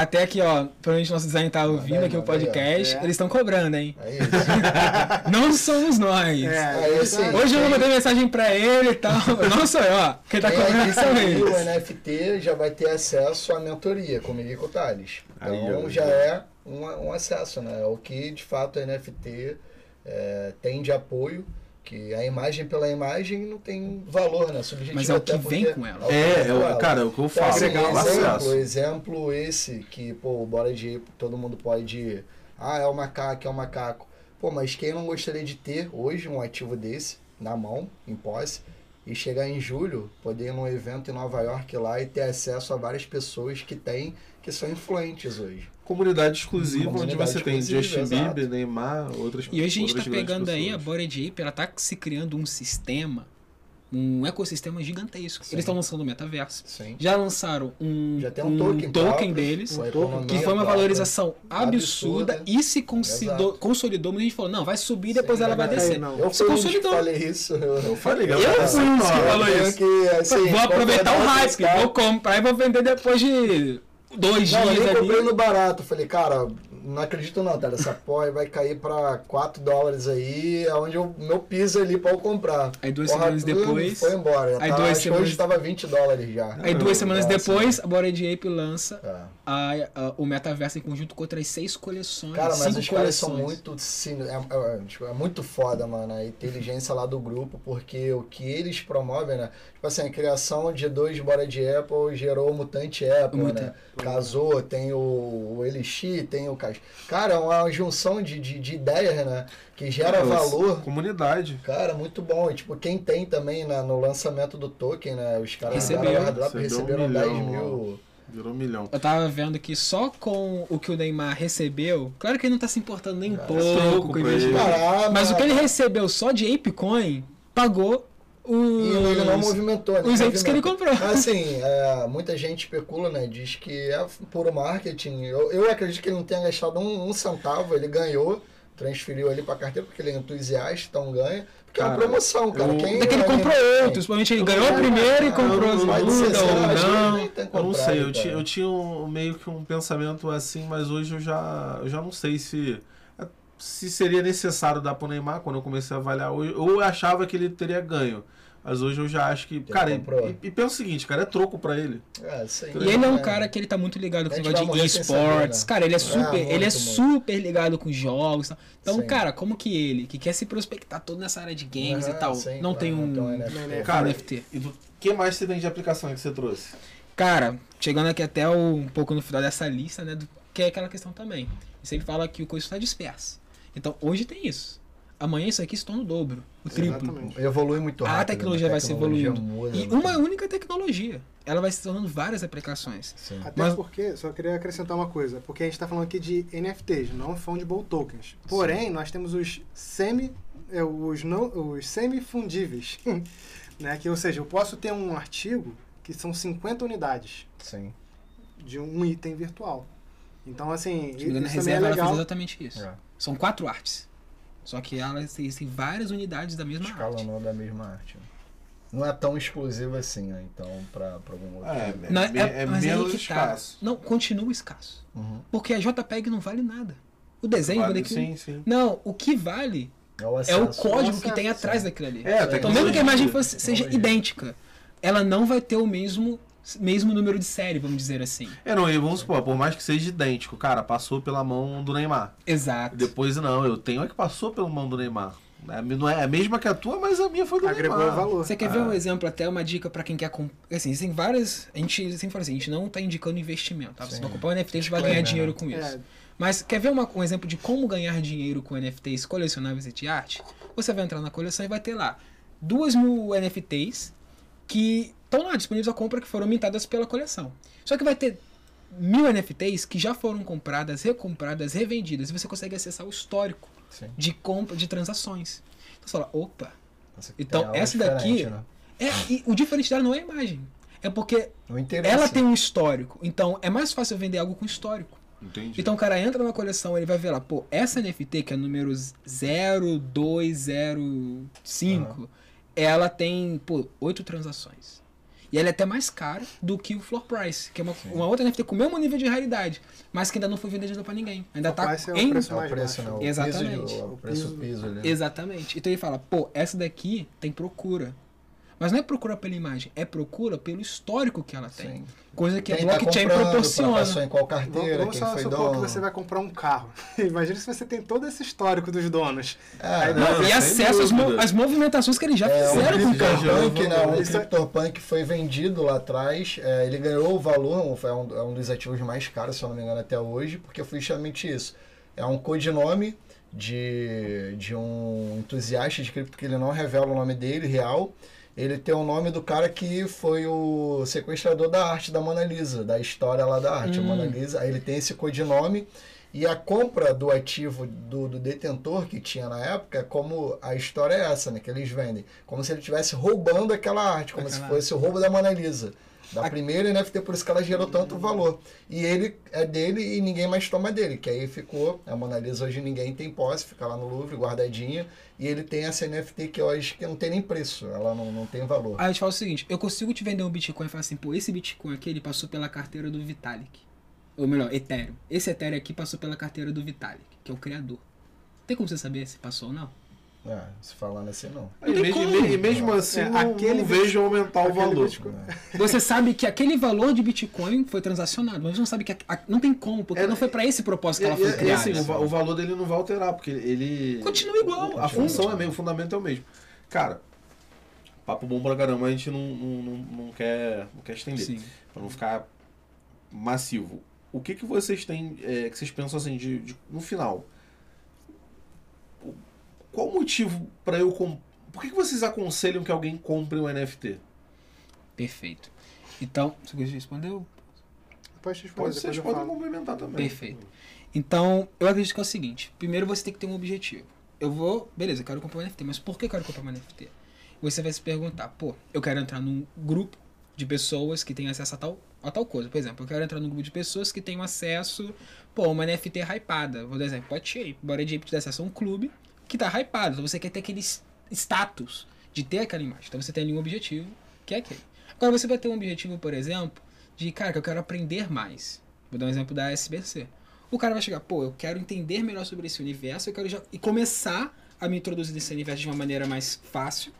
até aqui, ó, provavelmente nosso design tá ouvindo aí, aqui o aí, podcast, É. eles estão cobrando, hein? É isso. Não somos nós. É, Aí, assim, Hoje eu mandei mensagem pra ele e tal. Não sou eu, ó. Quem tá Quem cobrando são adquirir o eles. NFT já vai ter acesso à mentoria comigo e com o Thales. Então Aí, já é um, um acesso, né? O que de fato a NFT é, tem de apoio, que a imagem pela imagem não tem valor, né? Subjetivo Mas é o até que vem com ela. É, vem é ela. cara, é o que eu Então, falo. assim, é exemplo, exemplo esse que, pô, Bora de todo mundo pode. Ah, é o macaco, é o macaco. Pô, mas quem não gostaria de ter hoje um ativo desse na mão, em posse, e chegar em julho, poder ir num evento em Nova York lá e ter acesso a várias pessoas que têm, que são influentes hoje. Comunidade exclusiva, onde Comunidade você tem Justin. Bieber, Neymar, outras E hoje a gente tá grandes pegando aí a pessoas. Bored Ape, ela tá se criando um sistema, um ecossistema gigantesco. Sim. Eles estão lançando o metaverso. Sim. Já lançaram um, Já tem um token próprio, deles, que foi uma valorização absurda, absurda. e se consolidou, consolidou. Muita gente falou, não, vai subir, depois Sim, ela vai descer. não. Eu Se um consolidou. falei isso. Eu, Eu falei, Eu galera, fui um que falou isso. que, assim, vou aproveitar o hype, vou comprar e vou vender depois de dois Não, eu dias nem comprei ali. no barato. Falei, cara, não acredito não, cara. Essa porra vai cair pra 4 dólares aí, é onde o meu piso ali pra eu comprar. Aí duas Porra, semanas depois. Foi embora. Aí Tava- duas semanas- hoje tava 20 dólares já. Aí duas semanas Nossa. depois, a Bored Ape lança É. a- a- o metaverso em conjunto com outras seis coleções. Cara, mas cinco os caras são muito. sim, É, é- tipo, é muito foda, mano, a inteligência lá do grupo, porque o que eles promovem, né? Tipo assim, a criação de dois bora de Apple gerou o Mutante Apple, Mutante. né? Casou, tem o, o Elixir, tem o Cara, é uma junção de, de, de ideias, né? Que gera valor. Comunidade. Cara, muito bom. E, tipo, quem tem também na- no lançamento do token, né? Os caras Recebeu. airdrop, Recebeu um receberam 10 milhão, mil. Virou um milhão. Eu tava vendo que só com o que o Neymar recebeu, claro que ele não tá se importando nem um pouco troco com o investimento. Mas o que ele recebeu só de Apecoin pagou E ele não os, movimentou, né? os apes que ele comprou. Assim, é, muita gente especula, né? Diz que é puro marketing. Eu, eu acredito que ele não tenha gastado um, um centavo, ele ganhou, transferiu ali pra carteira, porque ele é entusiasta, então ganha. Porque é uma Cara, promoção, cara. eu- Quem Até que ele comprou outros, provavelmente ele Eu ganhou o primeiro e cara. comprou as sei ou que ele não. tem Eu não sei, eu cara. tinha, eu tinha um, meio que um pensamento assim, mas hoje eu já, eu já não sei se, se seria necessário dar pro Neymar quando eu comecei a avaliar hoje. Eu achava que ele teria ganho. Mas hoje eu já acho que. cara, e, comprou. e, e pensa o seguinte, cara, é troco pra ele. É, sim, E ele é um né? cara que ele tá muito ligado com o negócio de esportes. né? Cara, ele é É, super, ele é muito, super ligado com jogos. e tal. Então, Sim. cara, como que ele, que quer se prospectar todo nessa área de games e tal, sim, não claro, tem um, um um NFT. Cara, NFT? E do que mais você tem de aplicação que você trouxe? Cara, chegando aqui até o- um pouco no final dessa lista, né? do- que é aquela questão também. Ele sempre fala que o coisa está disperso. Então, hoje tem isso. Amanhã isso aqui se torna o dobro, o triplo. Exatamente. Evolui muito A rápido. tecnologia né? vai se tecnologia evoluindo. E muito. uma única tecnologia. Ela vai se tornando várias aplicações. Sim. Até Mas- porque, só queria acrescentar uma coisa, porque a gente está falando aqui de NFTs, não fungible tokens. Porém, nós temos os semi, é, os não, os semifundíveis, né? Que, ou seja, eu posso ter um artigo que são 50 unidades Sim. de um item virtual. Então, assim, a isso também é reserva ela fez legal. exatamente isso. É. São quatro artes. Só que elas existem várias unidades da mesma arte. Escalonou da mesma arte. Não é tão exclusivo assim, né? Então, pra, pra algum outro. É, Não, é, é, aí menos tá. escasso. Não, continua escasso. Uhum. Porque a JPEG não vale nada. O desenho Vale, aquilo. sim, sim. Não, o que vale É o, é o acesso. código Nossa, que tem sim. atrás daquilo ali. É, a Então, mesmo que a imagem fosse, seja idêntica, ela não vai ter o mesmo, mesmo número de série, vamos dizer assim. É, não, e vamos supor, por mais que seja idêntico, cara, passou pela mão do Neymar. Exato. Depois não, eu tenho é que passou pela mão do Neymar. É, Não é a mesma que a tua, mas a minha foi do Agregou Neymar. valor. Você quer ver Ah. um exemplo, até uma dica pra quem quer comprar? Assim, existem várias. A gente sempre fala assim, a gente não tá indicando investimento, tá? Você Sim. vai comprar um NFT, a gente vai ganhar dinheiro né? com isso. É, Mas quer ver uma- um exemplo de como ganhar dinheiro com NFTs colecionáveis e de arte? Você vai entrar na coleção e vai ter lá duas mil NFTs que estão lá disponíveis à compra que foram mintadas pela coleção. Só que vai ter mil NFTs que já foram compradas, recompradas, revendidas e você consegue acessar o histórico Sim. de compra de transações. Então você fala, opa, aqui Então, algo essa daqui- né? é, o diferente dela não é a imagem. É porque ela tem um histórico. Então é mais fácil vender algo com histórico. Entendi. Então o cara entra na coleção, ele vai ver lá, pô, essa NFT, que é número 0205, ela tem, pô, oito transações. E ela é até mais cara do que o Floor Price, que é uma, uma outra NFT com o mesmo nível de raridade, mas que ainda não foi vendida pra ninguém. Ainda tá Price é o em. preço é o mais preço, baixo. né? O Exatamente. Piso, de- o preço piso ali. né? Exatamente. Então ele fala, pô, essa daqui tem procura. Mas não é procura pela imagem, é procura pelo histórico que ela tem. Sim. Coisa que a Quem tá blockchain comprando, proporciona. Passou em qual carteira, vamos quem só foi supor dono. que você vai comprar um carro. Imagina se você tem todo esse histórico dos donos. É, não, e acesso às, mo- às movimentações que eles já É, fizeram com o carro. CryptoPunk, né? O é- CryptoPunk foi vendido lá atrás. é, ele ganhou o valor, foi um, é um dos ativos mais caros, se eu não me engano, até hoje, porque foi justamente isso. É um codinome de, de um entusiasta de cripto que ele não revela o nome dele real. Ele tem o nome do cara que foi o sequestrador da arte da Mona Lisa, da história lá da arte, a Hum. Mona Lisa. Aí ele tem esse codinome. E a compra do ativo do, do detentor que tinha na época, como a história é essa, né? Que eles vendem. Como se ele estivesse roubando aquela arte, como Aquela se fosse o roubo da Mona Lisa. Da A- primeira NFT, por isso que ela gerou tanto valor. E ele é dele e ninguém mais toma dele. Que aí ficou, a Mona Lisa hoje ninguém tem posse, fica lá no Louvre, guardadinha. E ele tem essa NFT que hoje que não tem nem preço, ela não, não tem valor. Aí eu te falo o seguinte, eu consigo te vender um Bitcoin e falar assim, pô, esse Bitcoin aqui, ele passou pela carteira do Vitalik. Ou melhor, Ethereum. Esse Ethereum aqui passou pela carteira do Vitalik, que é o criador. Tem como você saber se passou ou não? É, se falando assim, não. E tem mesmo, como. e mesmo assim, É, não, aquele não vejo aumentar o valor. Bitcoin. Você sabe que aquele valor de Bitcoin foi transacionado, mas você não sabe que a- a- não tem como, porque É, não foi pra esse propósito E, que ela foi e- e criada. assim, o, o valor dele não vai alterar, porque ele. Continua igual. A função é mesmo, o fundamento é o mesmo. Cara, papo bom pra caramba, a gente não, não, não, não quer, não quer estender. Sim. Pra não ficar massivo. O que, que vocês têm, é, que vocês pensam assim, de, de- no final? Qual o motivo pra eu comprar? Por que, que vocês aconselham que alguém compre um NFT? Perfeito. Então, você de responder? Pode responder, Pode, vocês podem complementar também. Perfeito. Então, eu acredito que é o seguinte: primeiro você tem que ter um objetivo. Eu vou, beleza, eu quero comprar um NFT, mas por que eu quero comprar um NFT? Você vai se perguntar, pô, eu quero entrar num grupo de pessoas que têm acesso a tal, a tal coisa. Por exemplo, eu quero entrar num grupo de pessoas que tenham acesso, pô, uma NFT hypada. Vou dar exemplo, pode Shape. Bora Shape te dá acesso a um clube que tá hypado. Então você quer ter aquele status de ter aquela imagem. Então você tem ali um objetivo, que é aquele. Agora você vai ter um objetivo, por exemplo, de, cara, que eu quero aprender mais. Vou dar um exemplo da SBC. O cara vai chegar, pô, eu quero entender melhor sobre esse universo, eu quero já e começar a me introduzir nesse universo de uma maneira mais fácil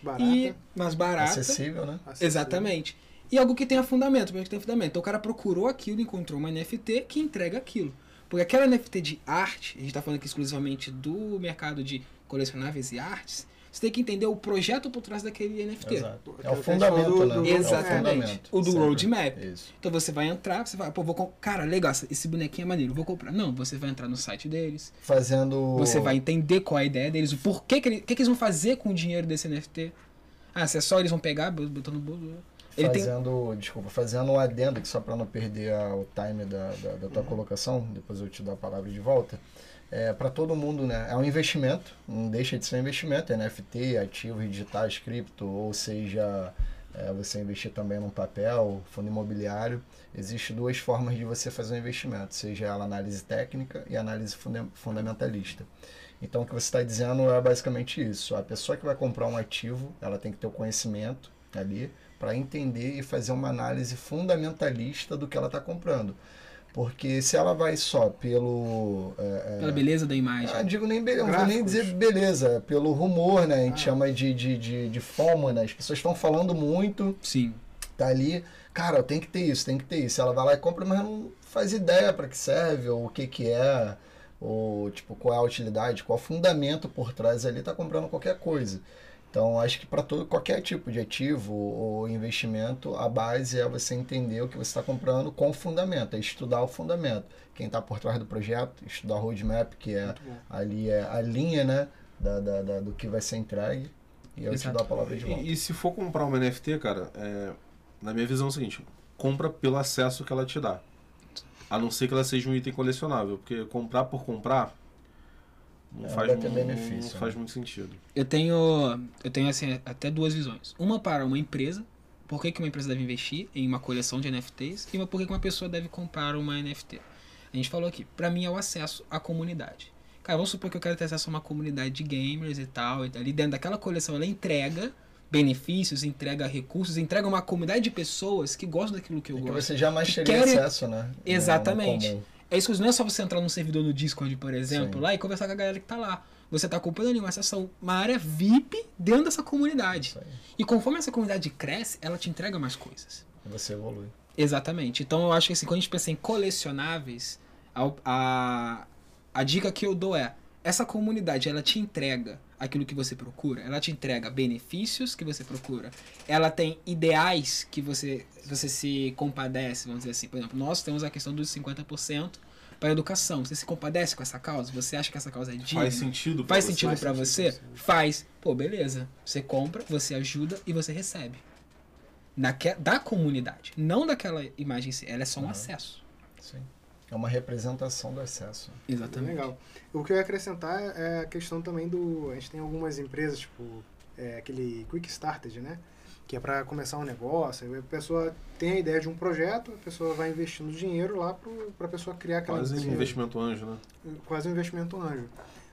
Barata. e mais barata. Acessível, né? acessível. Exatamente. E algo que tenha fundamento, porque tem fundamento. Então o cara procurou aquilo, encontrou uma NFT que entrega aquilo. Porque aquela NFT de arte, a gente está falando aqui exclusivamente do mercado de colecionáveis e artes, você tem que entender o projeto por trás daquele NFT. Exato. É o fundamento, do- né? do- É o Exatamente. fundamento, O do sempre. roadmap. Isso. Então você vai entrar, você vai, pô, vou cara, legal, esse bonequinho é maneiro, vou comprar. Não, você vai entrar no site deles, Fazendo. você vai entender qual é a ideia deles, o porquê que, ele, o que, que eles vão fazer com o dinheiro desse NFT. Ah, se é só eles vão pegar, botando no bolso. Ele tem. fazendo, desculpa, fazendo um adendo que só para não perder a- o time da, da, da tua Uhum. colocação, depois eu te dou a palavra de volta. É, para todo mundo, né? É um investimento, não deixa de ser um investimento, NFT, ativos digitais, cripto, ou seja, é, você investir também num papel, fundo imobiliário. Existem duas formas de você fazer um investimento, seja ela análise técnica e análise funda- fundamentalista. Então o que você está dizendo é basicamente isso. A pessoa que vai comprar um ativo, ela tem que ter o conhecimento ali para entender e fazer uma análise fundamentalista do que ela está comprando. Porque se ela vai só pelo. é, é, Pela beleza da imagem. ah, digo nem beleza, não vou nem dizer beleza, pelo rumor, né? A gente Ah. chama de, de, de, de FOMO, né? As pessoas estão falando muito, Sim. tá ali, cara, tem que ter isso, tem que ter isso. Ela vai lá e compra, mas não faz ideia para que serve, ou o que que é, ou tipo, qual é a utilidade, qual é o fundamento por trás ali, tá comprando qualquer coisa. Então, acho que para todo qualquer tipo de ativo ou investimento, a base é você entender o que você está comprando com fundamento, é estudar o fundamento. Quem está por trás do projeto, estudar o roadmap, que é ali é a linha, né, da, da, da- do que vai ser entregue. E eu te Exato. dou a palavra de volta. E, e se for comprar uma NFT, cara, é, na minha visão é o seguinte: compra pelo acesso que ela te dá. A não ser que ela seja um item colecionável. Porque comprar por comprar não, É, faz, vai ter mu- benefício, não faz né? muito sentido. Eu tenho, eu tenho assim, até duas visões. Uma para uma empresa, por que, que uma empresa deve investir em uma coleção de NFTs, e uma por que que uma pessoa deve comprar uma NFT. A gente falou aqui, para mim é o acesso à comunidade. Cara, vamos supor que eu quero ter acesso a uma comunidade de gamers e tal, e ali dentro daquela coleção ela entrega benefícios, entrega recursos, entrega uma comunidade de pessoas que gostam daquilo que eu E que gosto. você jamais que teria querem- acesso, né? Exatamente. É isso que não é só você entrar num servidor no Discord, por exemplo, Sim. lá e conversar com a galera que tá lá. Você tá acompanhando uma sessão, uma área VIP dentro dessa comunidade. E conforme essa comunidade cresce, ela te entrega mais coisas. Você evolui. Exatamente. Então eu acho que assim, quando a gente pensa em colecionáveis, a, a, a dica que eu dou é: essa comunidade ela te entrega aquilo que você procura, ela te entrega benefícios que você procura, ela tem ideais que você, você se compadece, vamos dizer assim. Por exemplo, nós temos a questão dos 50% para a educação. Você se compadece com essa causa? Você acha que essa causa é digna? Faz sentido pra Faz você? sentido Faz sentido. Faz. Pô, beleza. Você compra, você ajuda e você recebe. Daque, da comunidade. Não daquela imagem em si. Ela é só um Uhum. acesso. Sim. É uma representação do acesso. Bem Exatamente. legal. O que eu ia acrescentar é a questão também do. A gente tem algumas empresas, tipo, é, aquele Quick Started, né? Que é para começar um negócio. A pessoa tem a ideia de um projeto, a pessoa vai investindo dinheiro lá para a pessoa criar aquela Quase um investimento anjo, né? quase um investimento anjo.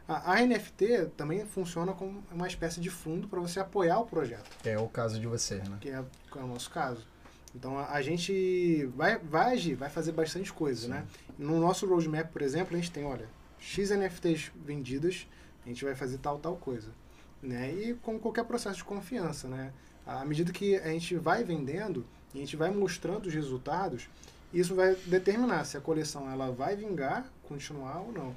A, a NFT também funciona como uma espécie de fundo para você apoiar o projeto, É o caso de vocês, né? que é, que é o nosso caso. Então a, a gente vai, vai agir, vai fazer bastante coisa, né? No nosso roadmap, por exemplo, a gente tem, olha, X NFTs vendidas, a gente vai fazer tal, tal coisa. Né? E como qualquer processo de confiança, né? À medida que a gente vai vendendo, a gente vai mostrando os resultados, isso vai determinar se a coleção ela vai vingar, continuar ou não.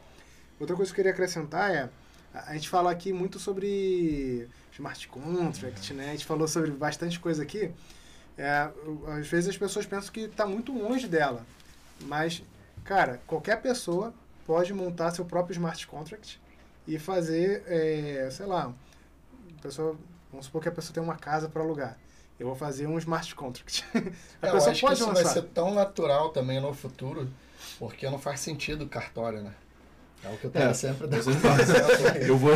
Outra coisa que eu queria acrescentar é, a a gente fala aqui muito sobre smart contract, né? A gente falou sobre bastante coisa aqui. É, às vezes as pessoas pensam que está muito longe dela, mas, cara, qualquer pessoa pode montar seu próprio smart contract e fazer, é, sei lá, a pessoa, vamos supor que a pessoa tem uma casa para alugar. Eu vou fazer um smart contract. a É, eu pessoa acho que pode isso vai lançar. ser tão natural também no futuro, porque não faz sentido cartório, né? É o que eu tenho É, sempre aqui. Eu vou,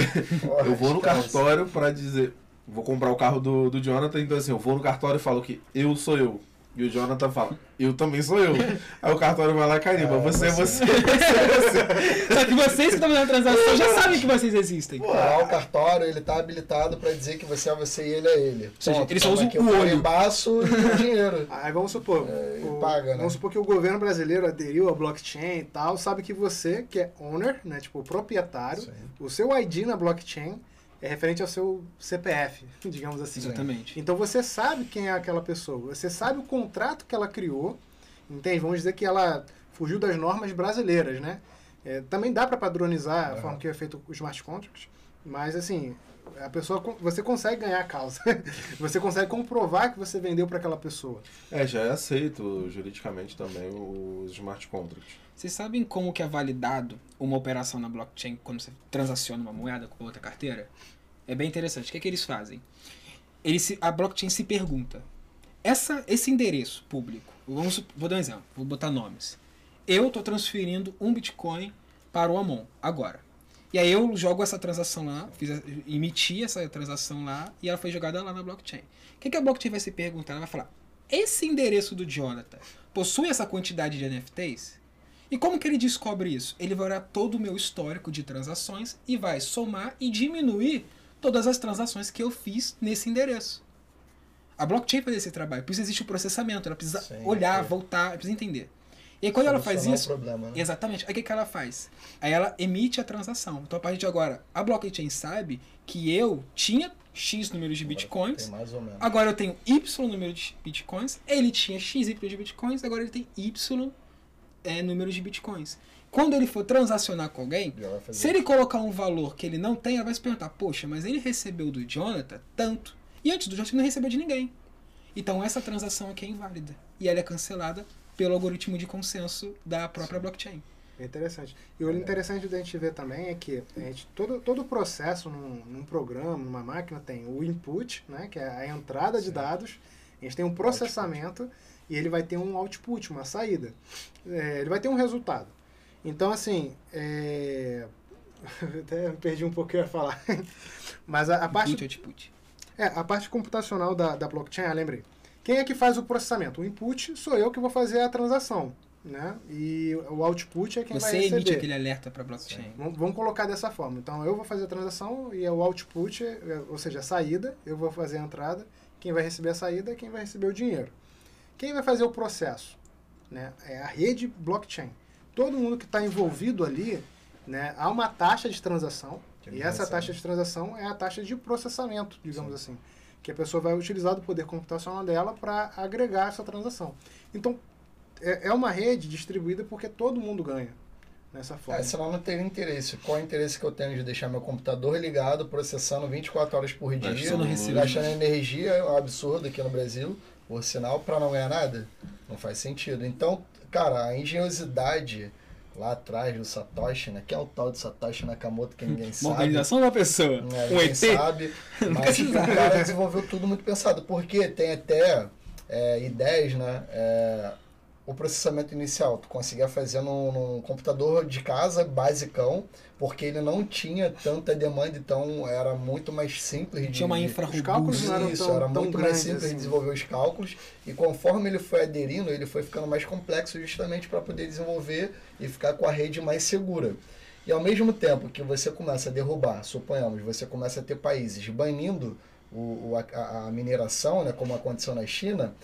eu vou no esquece. cartório pra dizer. Vou comprar o carro do, do Jonathan, então assim, eu vou no cartório e falo que eu sou eu. E o Jonathan fala, eu também sou eu. Aí o cartório vai lá e carimba, É, você, você. você, você, Só que vocês que estão fazendo a transação já sabem que vocês existem. Pô, lá o cartório, ele tá habilitado pra dizer que você é você e ele é ele. seja, Ponto. ele só Toma usa aqui o olho. carimbaço e o dinheiro. Aí vamos supor, É, o- paga, né? vamos supor que o governo brasileiro aderiu ao blockchain e tal, sabe que você, que é owner, né, tipo proprietário, Sim. o seu ID na blockchain é referente ao seu CPF, digamos assim. Exatamente. Então você sabe quem é aquela pessoa, você sabe o contrato que ela criou, entende? Vamos dizer que ela fugiu das normas brasileiras, né? É, também dá para padronizar a Aham. forma que é feito o smart contract, mas assim, a pessoa você consegue ganhar a causa. você consegue comprovar que você vendeu para aquela pessoa. É, já é aceito juridicamente também os smart contracts. Vocês sabem como que é validado uma operação na blockchain quando você transaciona uma moeda com outra carteira? É bem interessante. O que, é que eles fazem? Eles se- a blockchain se pergunta: essa, esse endereço público, vamos, vou dar um exemplo, vou botar nomes. Eu estou transferindo um Bitcoin para o Amon agora. E aí eu jogo essa transação lá, fiz emiti essa transação lá e ela foi jogada lá na blockchain. O que, que a blockchain vai se perguntar? Ela vai falar: esse endereço do Jonathan possui essa quantidade de NFTs? E como que ele descobre isso? Ele vai olhar todo o meu histórico de transações e vai somar e diminuir todas as transações que eu fiz nesse endereço. A blockchain faz esse trabalho, por isso existe o processamento, ela precisa Sim, olhar, sim. voltar, ela precisa entender. E aí quando ela faz isso, problema, né? Exatamente. Aí o que, que ela faz? Aí ela emite a transação. Então a partir de agora, a blockchain sabe que eu tinha X número de bitcoins, ou menos. agora eu tenho Y número de bitcoins, ele tinha X Y de bitcoins, agora ele tem Y é, número de bitcoins. Quando ele for transacionar com alguém, se ele colocar um valor que ele não tem, ela vai se perguntar, poxa, mas ele recebeu do Jonathan tanto. E antes do Jonathan ele não recebeu de ninguém. Então essa transação aqui é inválida. E ela é cancelada pelo algoritmo de consenso da própria blockchain. É interessante. E o interessante da gente ver também é que a gente, todo, todo o processo num, num programa, numa máquina, tem o input, né, que é a entrada de dados, a gente tem um processamento e ele vai ter um output, uma saída. É, ele vai ter um resultado. Então, assim, é... até perdi um pouco o que eu ia falar. Mas a, a parte Input, output. é, a parte computacional da, da blockchain, ah, lembrei. Quem é que faz o processamento? O input sou eu que vou fazer a transação, né? E o output é quem vai Você receber. emite aquele alerta para blockchain. Vamos colocar dessa forma. Então, eu vou fazer a transação e o output, é- ou seja, a saída, eu vou fazer a entrada. Quem vai receber a saída é quem vai receber o dinheiro. Quem vai fazer o processo? Né? É a rede blockchain. Todo mundo que está envolvido ali, né, há uma taxa de transação. E essa taxa de transação é a taxa de processamento, digamos assim. Que a pessoa vai utilizar do poder computacional dela para agregar essa transação. Então, é, é uma rede distribuída porque todo mundo ganha nessa forma. É, senão não teria interesse. Qual é o interesse que eu tenho de deixar meu computador ligado, processando 24 horas por dia, gastando energia é um absurdo aqui no Brasil, por sinal, para não ganhar nada? Não faz sentido. Então, cara, a engenhosidade lá atrás do Satoshi, né? Que é o tal de Satoshi Nakamoto que ninguém Uma sabe. organização da pessoa. É, um ET. sabe, mas o cara desenvolveu tudo muito pensado, porque tem até é, ideias, né? É, o processamento inicial, tu conseguia fazer num, num computador de casa, basicão, porque ele não tinha tanta demanda, então era muito mais simples de... Tinha uma de- infra Os cálculos não eram isso, tão- era tão muito mais simples assim. de desenvolver os cálculos. E conforme ele foi aderindo, ele foi ficando mais complexo justamente para poder desenvolver e ficar com a rede mais segura. E ao mesmo tempo que você começa a derrubar, suponhamos, você começa a ter países banindo o, a, a mineração, né, como aconteceu na China,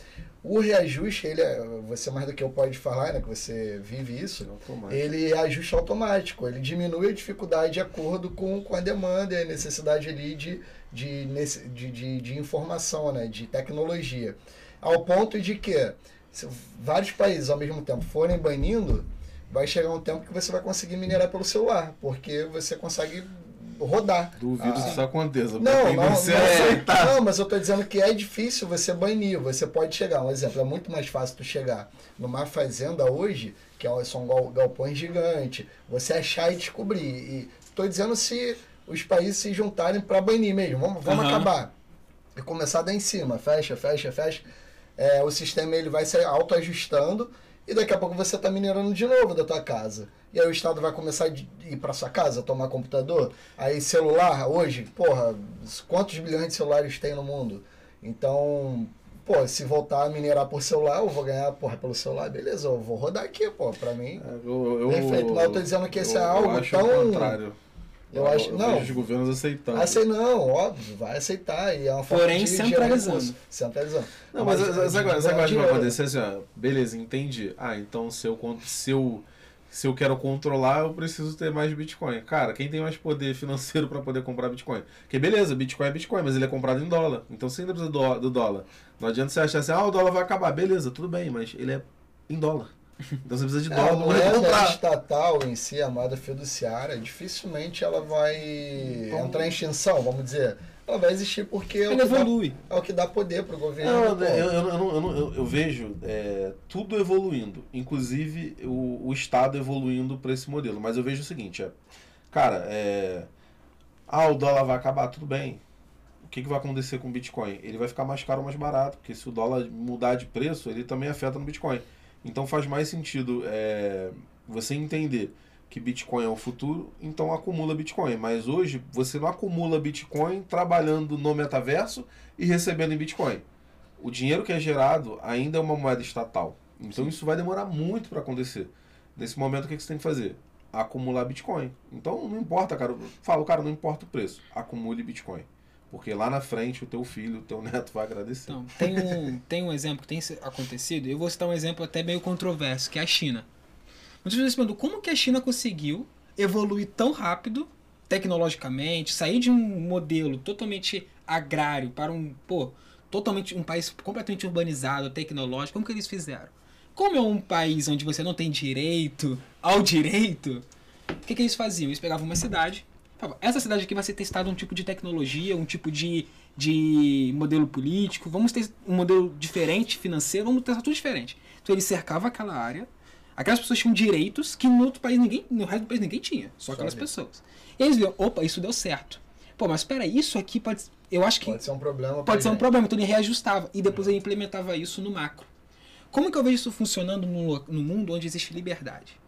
o reajuste, ele é, você mais do que eu pode falar, né, que você vive isso, Automático. ele é ajuste automático, ele diminui a dificuldade de acordo com, com a demanda e a necessidade ali de, de, de, de, de informação, né, de tecnologia. Ao ponto de que se vários países ao mesmo tempo forem banindo, vai chegar um tempo que você vai conseguir minerar pelo celular, porque você consegue rodar. Duvido Ah, que isso aconteça. não, não, você não, aceitar. não, mas eu tô dizendo que é difícil você banir. Você pode chegar, um exemplo, é muito mais fácil tu chegar numa fazenda hoje, que é- são gal- galpões gigantes, você achar e descobrir. E tô dizendo se os países se juntarem para banir mesmo. Vamos, vamos Aham. acabar. E começar daí em cima, fecha, fecha, fecha. É, o sistema ele vai se autoajustando e daqui a pouco você está minerando de novo da tua casa. E aí o Estado vai começar a ir para sua casa, tomar computador. Aí celular, hoje, porra, quantos bilhões de celulares tem no mundo? Então, pô, se voltar a minerar por celular, eu vou ganhar, porra, pelo celular, beleza, eu vou rodar aqui, pô, pra mim. Eu, eu, Perfeito, mas eu tô dizendo que esse é eu- algo eu acho tão- o contrário. Eu acho- não. vejo os governos aceitando. Assim, não, óbvio, vai aceitar. E é uma forma Porém, centralizando. Centralizando. Não, mas, Mas, essa agora, agora vai acontecer assim, ó, beleza, entendi. Ah, então se eu, se, eu, se eu quero controlar, eu preciso ter mais Bitcoin. Cara, quem tem mais poder financeiro para poder comprar Bitcoin? Porque beleza, Bitcoin é Bitcoin, mas ele é comprado em dólar. Então você ainda precisa do, do dólar. Não adianta você achar assim, ah, o dólar vai acabar. Beleza, tudo bem, mas ele é em dólar. Então você precisa de É, dólar a poder moeda estatal em si, a moeda fiduciária, dificilmente ela vai Então- entrar em extinção, vamos dizer. Ela vai existir porque é o, Ele que dá, evolui. é o que dá poder pro governo. Não, pô. eu, eu, eu, eu- eu vejo é, tudo evoluindo, inclusive o, o Estado evoluindo para esse modelo. Mas eu vejo o seguinte, é, cara, é, ah, o dólar vai acabar, tudo bem. O que, que vai acontecer com o Bitcoin? Ele vai ficar mais caro ou mais barato, porque se o dólar mudar de preço, ele também afeta no Bitcoin. Então faz mais sentido é, você entender que Bitcoin é o futuro, então acumula Bitcoin. Mas hoje você não acumula Bitcoin trabalhando no metaverso e recebendo em Bitcoin. O dinheiro que é gerado ainda é uma moeda estatal. Então isso vai demorar muito para acontecer. Nesse momento, o que que você tem que fazer? Acumular Bitcoin. Então não importa, cara. Eu falo, cara, não importa o preço. Acumule Bitcoin. Porque lá na frente o teu filho, o teu neto vai agradecer. Então, tem um, tem um exemplo que tem acontecido, eu vou citar um exemplo até meio controverso, que é a China. Muitas pessoas perguntam como que a China conseguiu evoluir tão rápido, tecnologicamente, sair de um modelo totalmente agrário para um, pô, totalmente um país completamente urbanizado, tecnológico, como que eles fizeram? Como é um país onde você não tem direito ao direito, o que, que eles faziam? Eles pegavam uma cidade, falavam, essa cidade aqui vai ser testada um tipo de tecnologia, um tipo de, de modelo político, vamos ter um modelo diferente financeiro, vamos testar tudo diferente. Então ele cercava aquela área, aquelas pessoas tinham direitos que no outro país ninguém, no resto do país ninguém tinha, só Só aquelas pessoas. E eles viram, opa, isso deu certo. Pô, mas espera, isso aqui pode, eu acho que Pode ser um problema. Pode ser um problema, então ele reajustava e depois ele implementava isso no macro. Como que eu vejo isso funcionando no, no mundo onde existe liberdade?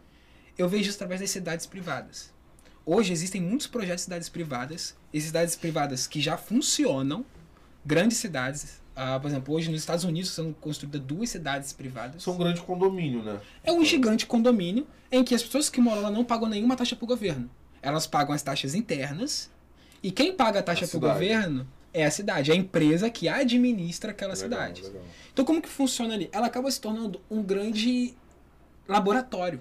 Eu vejo isso através das cidades privadas. Hoje existem muitos projetos de cidades privadas, e cidades privadas que já funcionam, grandes cidades. Ah, por exemplo, hoje nos Estados Unidos são construídas duas cidades privadas. Isso é um grande condomínio, né? É um gigante condomínio em que as pessoas que moram lá não pagam nenhuma taxa para o governo. Elas pagam as taxas internas e quem paga a taxa para o governo é a cidade, é a empresa que administra aquela Legal, cidade. legal. Então como que funciona ali? Ela acaba se tornando um grande laboratório,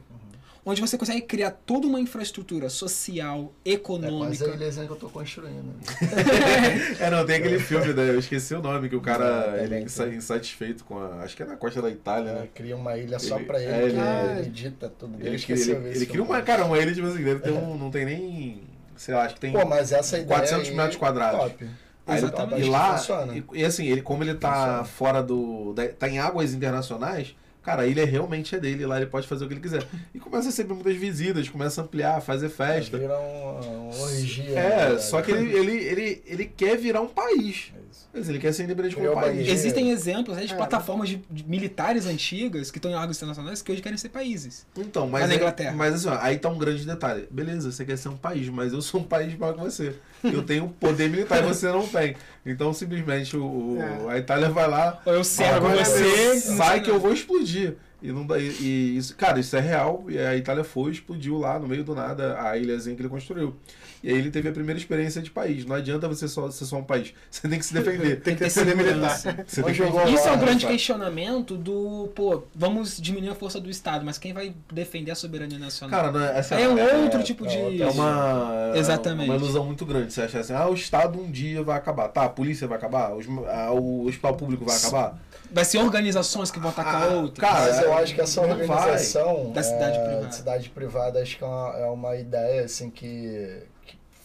onde você consegue criar toda uma infraestrutura social, É quase a econômica. ilhazinha que eu tô construindo. É, não, tem aquele filme, né? Eu esqueci o nome, que o cara, ele insa- insatisfeito com a. Acho que é na costa da Itália, né? cria uma ilha só Ele- pra ele, é, que ele- ele edita tudo dele. Ele, ele, de ele esse cria uma, cara, uma ilha, tipo assim, deve ter um. Não tem nem. Sei lá, acho que tem. Pô, mas essa ideia 400 aí, metros quadrados. Top. Aí ele- Exatamente. E lá, Funciona. e, e assim, ele, como ele tá Funciona. fora do. da- tá em águas internacionais, cara, a ilha realmente é dele, lá ele pode fazer o que ele quiser. E começa a receber muitas visitas, começa a ampliar, fazer festa. Vira uma, uma orgia. É, né, só que ele, ele, ele, ele quer virar um país. É isso. Mas ele quer ser independente como Criou país. Bahia. Existem exemplos né, de É, plataformas de, de militares antigas que estão em órgãos internacionais que hoje querem ser países. Então, mas, na é- Inglaterra. mas assim, ó, aí tá um grande detalhe. Beleza, você quer ser um país, mas eu sou um país maior que você. Eu tenho poder militar e você não tem. Então, simplesmente, o, É. a Itália vai lá, eu cerco agora você. sai que eu vou explodir. E não dá. E, e isso, cara, isso é real. E a Itália foi, explodiu lá no meio do nada a ilhazinha que ele construiu. E aí ele teve a primeira experiência de país. Não adianta você só ser só um país. Você tem que se defender. Tem que ter poder militar. Você Onde tem que... Isso é um grande questionamento do, pô, vamos diminuir a força do Estado, mas quem vai defender a soberania nacional? Cara, não é, essa é um é, outro tipo de. é uma, Exatamente. uma ilusão muito grande. Você acha assim, ah, o Estado um dia vai acabar. Tá, a polícia vai acabar, os- ah, o hospital público vai acabar. Vai ser organizações que vão atacar Ah, outras. cara, Mas eu acho que essa não vai. organização Da cidade é, privada. de cidade privada acho que é uma, é uma ideia assim que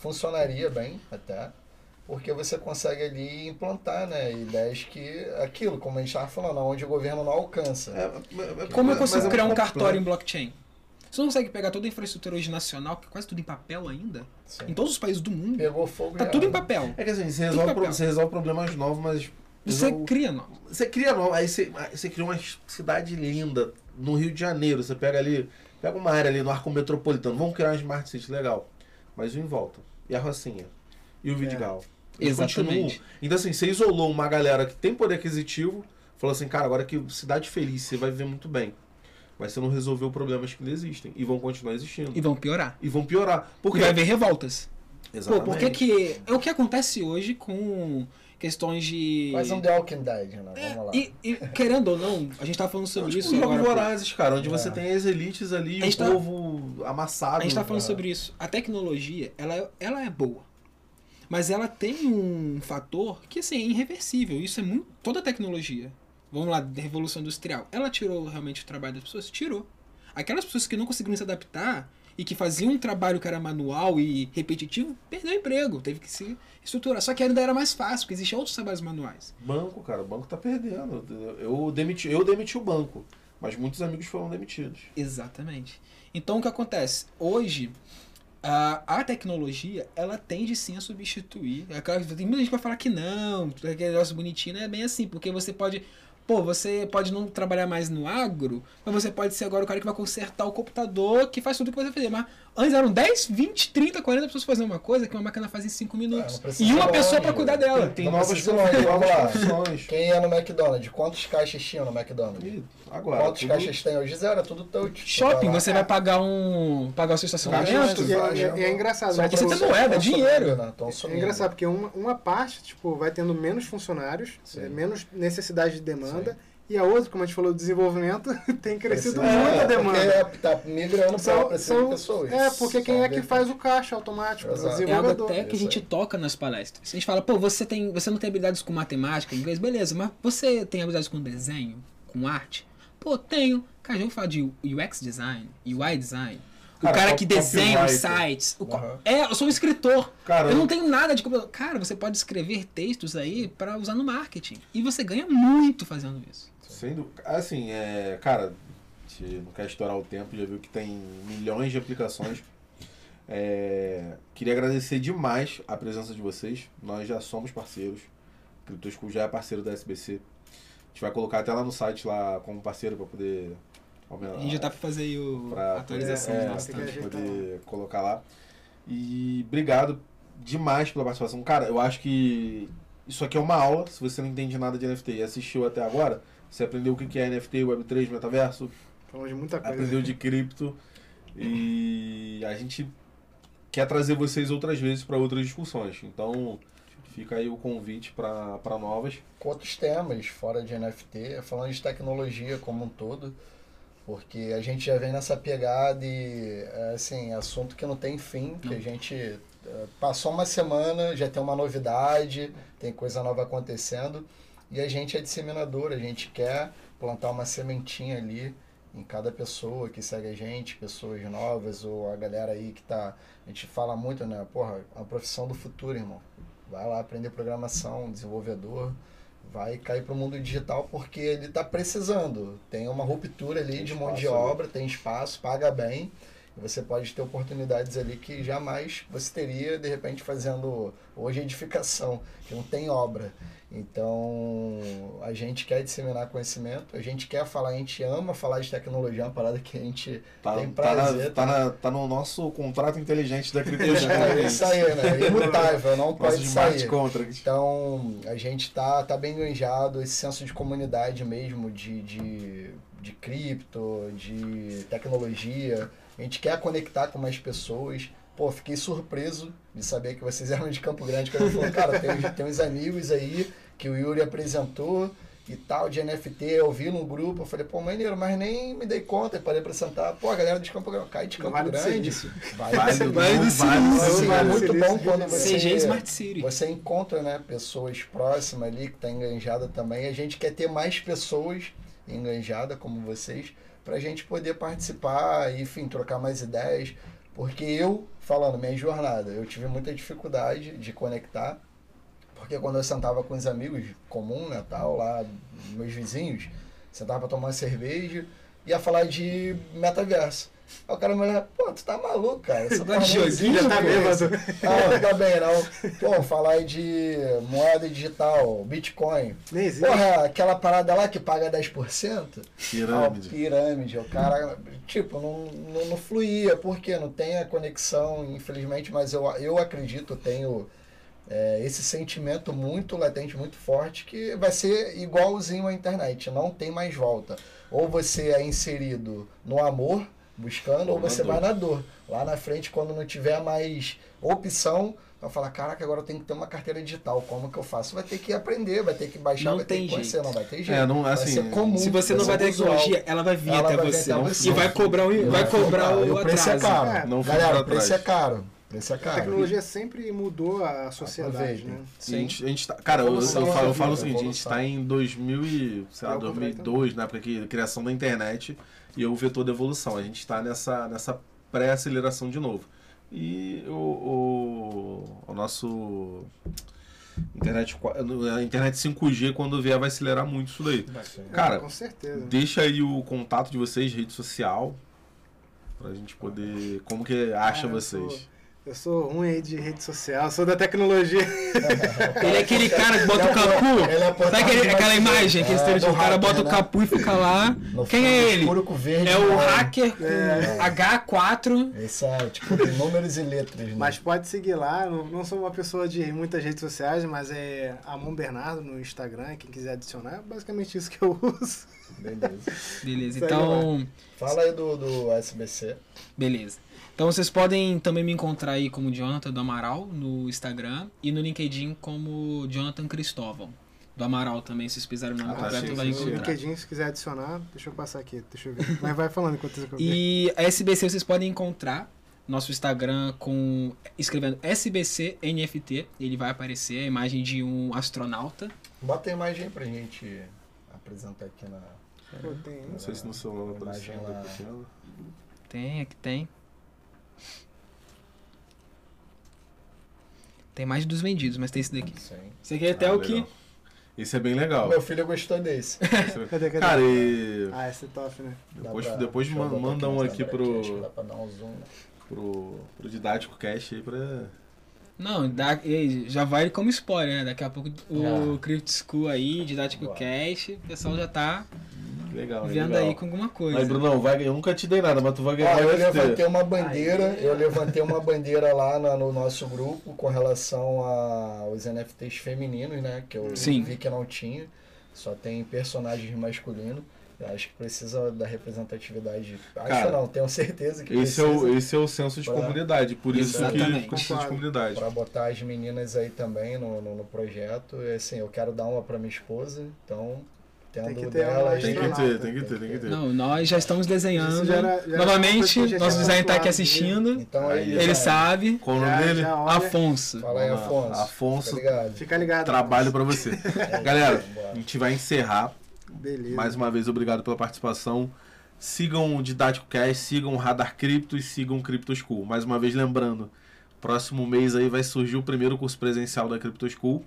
funcionaria bem até porque você consegue ali implantar né ideias que aquilo como a gente estava falando onde o governo não alcança É, é- é- Como eu mas consigo é criar um complexo. cartório em blockchain? Você não consegue pegar toda a infraestrutura hoje nacional, que é quase tudo em papel ainda, Sim. em todos os países do mundo. pegou fogo Tá tudo em papel. É que assim, você resolve, pro- você resolve problemas novos, mas. Você resol- cria, não. Você cria nova, aí você, você cria uma cidade linda no Rio de Janeiro. Você pega ali, pega uma área ali no arco metropolitano. Vamos criar uma Smart City legal. Mas o em volta. E a Rocinha. E o Vidigal. Eles Exatamente. continuam. Então, assim, você isolou uma galera que tem poder aquisitivo, falou assim, cara, agora que cidade feliz, você vai viver muito bem. Mas você não resolveu problemas que ainda existem. E vão continuar existindo. E vão piorar. E vão piorar. Por Porque quê? vai haver revoltas. Pô, Exatamente. por que que... É o que acontece hoje com questões de... mais um The Walking Dead né vamos lá E, e, querendo ou não, a gente tava falando sobre tipo isso jogos agora. vorazes, cara, onde É. você tem as elites ali A o tá- povo amassado. A gente tá falando Aham. sobre isso. A tecnologia, ela, é- ela é boa. Mas ela tem um fator que, assim, é irreversível. Isso é muito... Toda tecnologia, vamos lá, da Revolução Industrial, ela tirou realmente o trabalho das pessoas? Tirou. Aquelas pessoas que não conseguiram se adaptar e que faziam um trabalho que era manual e repetitivo, perdeu o emprego. Teve que se estruturar. Só que ainda era mais fácil, porque existiam outros trabalhos manuais. Banco, cara, o banco tá perdendo. Eu demiti, eu demiti o banco, mas muitos amigos foram demitidos. Exatamente. Então o que acontece? Hoje, a, a tecnologia, ela tende sim a substituir. Tem muita gente que vai falar que não, que aquele negócio bonitinho não é bem assim, porque você pode. Pô, você pode não trabalhar mais no agro, mas você pode ser agora o cara que vai consertar o computador, que faz tudo o que você fazer. Mas antes eram 10, 20, 30, 40 pessoas fazendo uma coisa que uma máquina faz em 5 minutos. não precisa e uma pessoa para cuidar dela. Tem tem novas vamos lá. quem ia no McDonald's quantos caixas tinham no McDonald's E agora, quantos tudo- caixas tem hoje zero é tudo touch Shopping, você vai pagar um. pagar o seu estacionamento. E é, é- é engraçado, Só né? Aqui você tem moeda, tão dinheiro. né? Tão É engraçado, porque uma, uma parte, tipo, vai tendo menos funcionários, Sim. é, menos necessidade de demanda, e a outra, como a gente falou, o desenvolvimento, tem crescido Precisa- muito a é, demanda. Porque tá migrando para de pessoas. é, porque quem São é que faz o caixa automático? Exato. É algo até que a gente toca nas palestras. A gente fala, pô, você, tem, você não tem habilidades com matemática, inglês, beleza, mas você tem habilidades com desenho, com arte? Pô, tenho. Cara, já vou falar de UX design, UI design. O Cara, cara cop- que desenha os sites. Aham. É, eu sou um escritor. Cara, eu não tenho nada de computador. Cara, você pode escrever textos aí pra usar no marketing. E você ganha muito fazendo isso. Dúvida. Assim, é, cara, a gente não quer estourar o tempo, já viu que tem milhões de aplicações. É, queria agradecer demais a presença de vocês. Nós já somos parceiros. Criptoscool já é parceiro da SBC. A gente vai colocar até lá no site lá como parceiro para poder aumentar. A gente já tá pra fazer aí o, pra atualização poder, do é, que pra poder colocar lá. E obrigado demais pela participação. Cara, eu acho que isso aqui é uma aula. Se você não entende nada de NFT e assistiu até agora, você aprendeu o que é NFT, Web3, metaverso, Falamos de muita coisa. aprendeu de cripto. E a gente quer trazer vocês outras vezes para outras discussões. Então, fica aí o convite para novas. com outros temas fora de NFT, falando de tecnologia como um todo, porque a gente já vem nessa pegada e, é, assim, assunto que não tem fim, que a gente é, passou uma semana, já tem uma novidade, tem coisa nova acontecendo, e a gente é disseminador, a gente quer plantar uma sementinha ali em cada pessoa que segue a gente, pessoas novas, ou a galera aí que tá. A gente fala muito, né? Porra, é uma profissão do futuro, irmão. Vai lá aprender programação, desenvolvedor, vai cair para o mundo digital porque ele está precisando. Tem uma ruptura ali Tem de mão de né? obra, tem espaço, paga bem. Você pode ter oportunidades ali que jamais você teria, de repente, fazendo hoje edificação, que não tem obra. Então, a gente quer disseminar conhecimento, a gente quer falar, a gente ama falar de tecnologia, é uma parada que a gente Tá, tem tá, na- prazer. tá, na- tá no nosso contrato inteligente da É, criptografia. isso aí, né? Imutável, não Nosso pode sair. contract. Então, a gente tá, tá bem enganjado, esse senso de comunidade mesmo, de, de de cripto, de tecnologia. A gente quer conectar com mais pessoas. Pô, fiquei surpreso de saber que vocês eram de Campo Grande. Quando ele falou, cara, tem, tem uns amigos aí que o Yuri apresentou e tal, de NFT, eu vi no grupo, eu falei, pô, maneiro, mas nem me dei conta, e parei pra sentar, pô, a galera de Campo Grande, cai de Campo Vale Grande, vai, Vale Silício. vale do Então, assim, Silício. é muito bom quando você, CG Smart City. você encontra, né, pessoas próximas ali, que tá enganjada também, a gente quer ter mais pessoas enganjadas como vocês, pra gente poder participar, e, enfim, trocar mais ideias, porque eu, falando minha jornada, eu tive muita dificuldade de conectar, porque quando eu sentava com os amigos comum, né, tal, lá, meus vizinhos, sentava pra tomar cerveja, ia falar de metaverso. Aí o cara me olhava, pô, tu tá maluco, cara. Você tá Joguinho, Já tá pô. bêbado. Não, não tá bem, não. Pô, falar de moeda digital, Bitcoin. Nem existe. Porra, aquela parada lá que paga 10%? Pirâmide. Ah, pirâmide. O cara, tipo, não, não, não fluía. Por quê? Não tem a conexão, infelizmente, mas eu, eu acredito, tenho é, esse sentimento muito latente, muito forte, que vai ser igualzinho à internet. Não tem mais volta. Ou você é inserido no amor, buscando, ou, você dor. vai na dor. Lá na frente, quando não tiver mais opção, vai falar, caraca, agora eu tenho que ter uma carteira digital. Como que eu faço? Vai ter que aprender, vai ter que baixar, Não vai ter tem que conhecer, jeito. não vai ter jeito. É, não, vai assim, ser comum. Se você não vai ter tecnologia, ela vai vir Ela até vai você. até você. E vai cobrar, um, vai cobrar o o preço é atraso. caro. É, não Galera, pra o preço é caro. O preço é A caro. tecnologia sempre mudou a sociedade, né? A gente, a gente tá, cara, eu, eu falo, eu falo o seguinte, a gente evolução. tá em 2000 e, sei lá, Eu comprei 2002, na época que criação da internet, e eu vetor da evolução. A gente tá nessa, nessa pré-aceleração de novo. E o, o, o nosso internet, a internet 5G, quando vier, vai acelerar muito isso daí. Cara, É, com certeza. Deixa aí o contato de vocês, rede social, pra gente poder... Como que acha Ah, vocês? Eu sou ruim aí de rede social, sou da tecnologia. Ele é aquele cara que bota o capu. Ele é Sabe aquele- aquela imagem, aquele É, estereotipo? do O cara bota o né? capu e fica lá. No Quem é ele? É o né? hacker com É. H4. Esse é, tipo, de números e letras, né? Mas pode seguir lá. Não, sou uma pessoa de muitas redes sociais, mas é Amon Bernardo no Instagram. Quem quiser adicionar, é basicamente isso que eu uso. Beleza. Beleza, então. Fala aí do, do SBC. Beleza. Então vocês podem também me encontrar aí como Jonathan do Amaral no Instagram e no LinkedIn como Jonathan Cristóvão. Do Amaral também, se vocês pesquisarem o nome Ah, completo, sim, vai sim, No encontrar. LinkedIn, se quiser adicionar, deixa eu passar aqui. Deixa eu ver. Mas vai falando enquanto eu E a SBC vocês podem encontrar nosso Instagram com escrevendo SBC NFT, ele vai aparecer a imagem de um astronauta. Bota a imagem aí pra gente apresentar aqui na. Pô, tem- Não sei se no celular tá Imagem aparecendo lá. Tem, aqui tem. Tem mais dos vendidos, mas tem esse daqui. Sim. Esse aqui é até Ah, o que legal. Esse é bem legal. Meu filho gostou desse. Cadê, cadê? Cara, e Ah, esse é top, né? Depois, pra- depois deixa eu ma- botar manda um aqui que pro, Dá pra dar um zoom. né? pro, pro Didático Cast aí pra. Não, dá, e já vai como spoiler, né? Daqui a pouco o Ah. Crypt School aí, Didático Boa. Cast, o pessoal já tá Legal, legal. aí com alguma coisa. Aí, Brunão, vai, eu nunca te dei nada, mas tu vai ganhar Ah, eu levantei uma bandeira, eu levantei uma bandeira lá na- no nosso grupo com relação a- aos NFTs femininos, né? Que eu Sim. vi que não tinha. Só tem personagens masculinos. Eu acho que precisa da representatividade. Acho Cara, não, tenho certeza que Esse é, precisa. o, esse é o senso de Pra- comunidade, por isso que precisa de comunidade. Pra botar as meninas aí também no, no, no projeto. E assim, eu quero dar uma pra minha esposa, então tendo Tem que ter dela Tem que ter, tem que ter, tem que ter. Não, nós já estamos desenhando. Já era- já Novamente, já nosso design tá aqui assistindo. Então é Aí, isso. Ele aí. sabe. Qual o nome Já- dele? já Afonso. Fala aí. Afonso. Afonso. Fica ligado. Fica ligado. Trabalho pra você. É, Galera, a gente vai encerrar. Beleza. Mais uma vez, obrigado pela participação. Sigam o Didático Cast, sigam o Radar Cripto e sigam o Crypto School. Mais uma vez, lembrando, próximo mês aí vai surgir o primeiro curso presencial da Crypto School.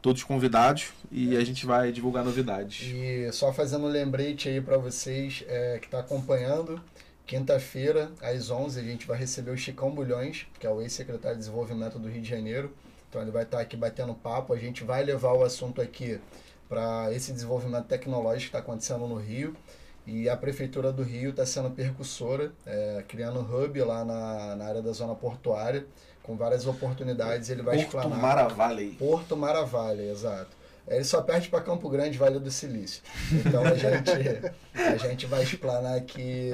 Todos convidados e a gente vai divulgar novidades. E só fazendo um lembrete aí pra vocês é, que tá acompanhando, quinta-feira, às 11, a gente vai receber o Chicão Bulhões, que é o ex-secretário de Desenvolvimento do Rio de Janeiro. Então ele vai estar aqui batendo papo, a gente vai levar o assunto aqui para esse desenvolvimento tecnológico que está acontecendo no Rio. E a Prefeitura do Rio está sendo percussora, é, criando um hub lá na, na área da zona portuária, com várias oportunidades. Ele vai Porto explanar. Maravalha. Porto Maravalha, exato. Ele só perde para Campo Grande, Vale do Silício. Então a gente, a gente vai explanar aqui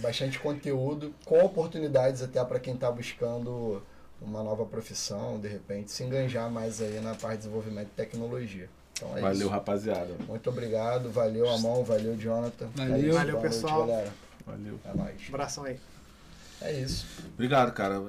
bastante conteúdo, com oportunidades até para quem está buscando uma nova profissão, de repente, se enganjar mais aí na parte de desenvolvimento de tecnologia. Então é Valeu, isso. rapaziada. Muito obrigado, valeu Amon, valeu Jonathan. Valeu. É isso, Valeu, noite, pessoal. galera. Valeu. É nóis. Abração aí. É isso. Obrigado, cara.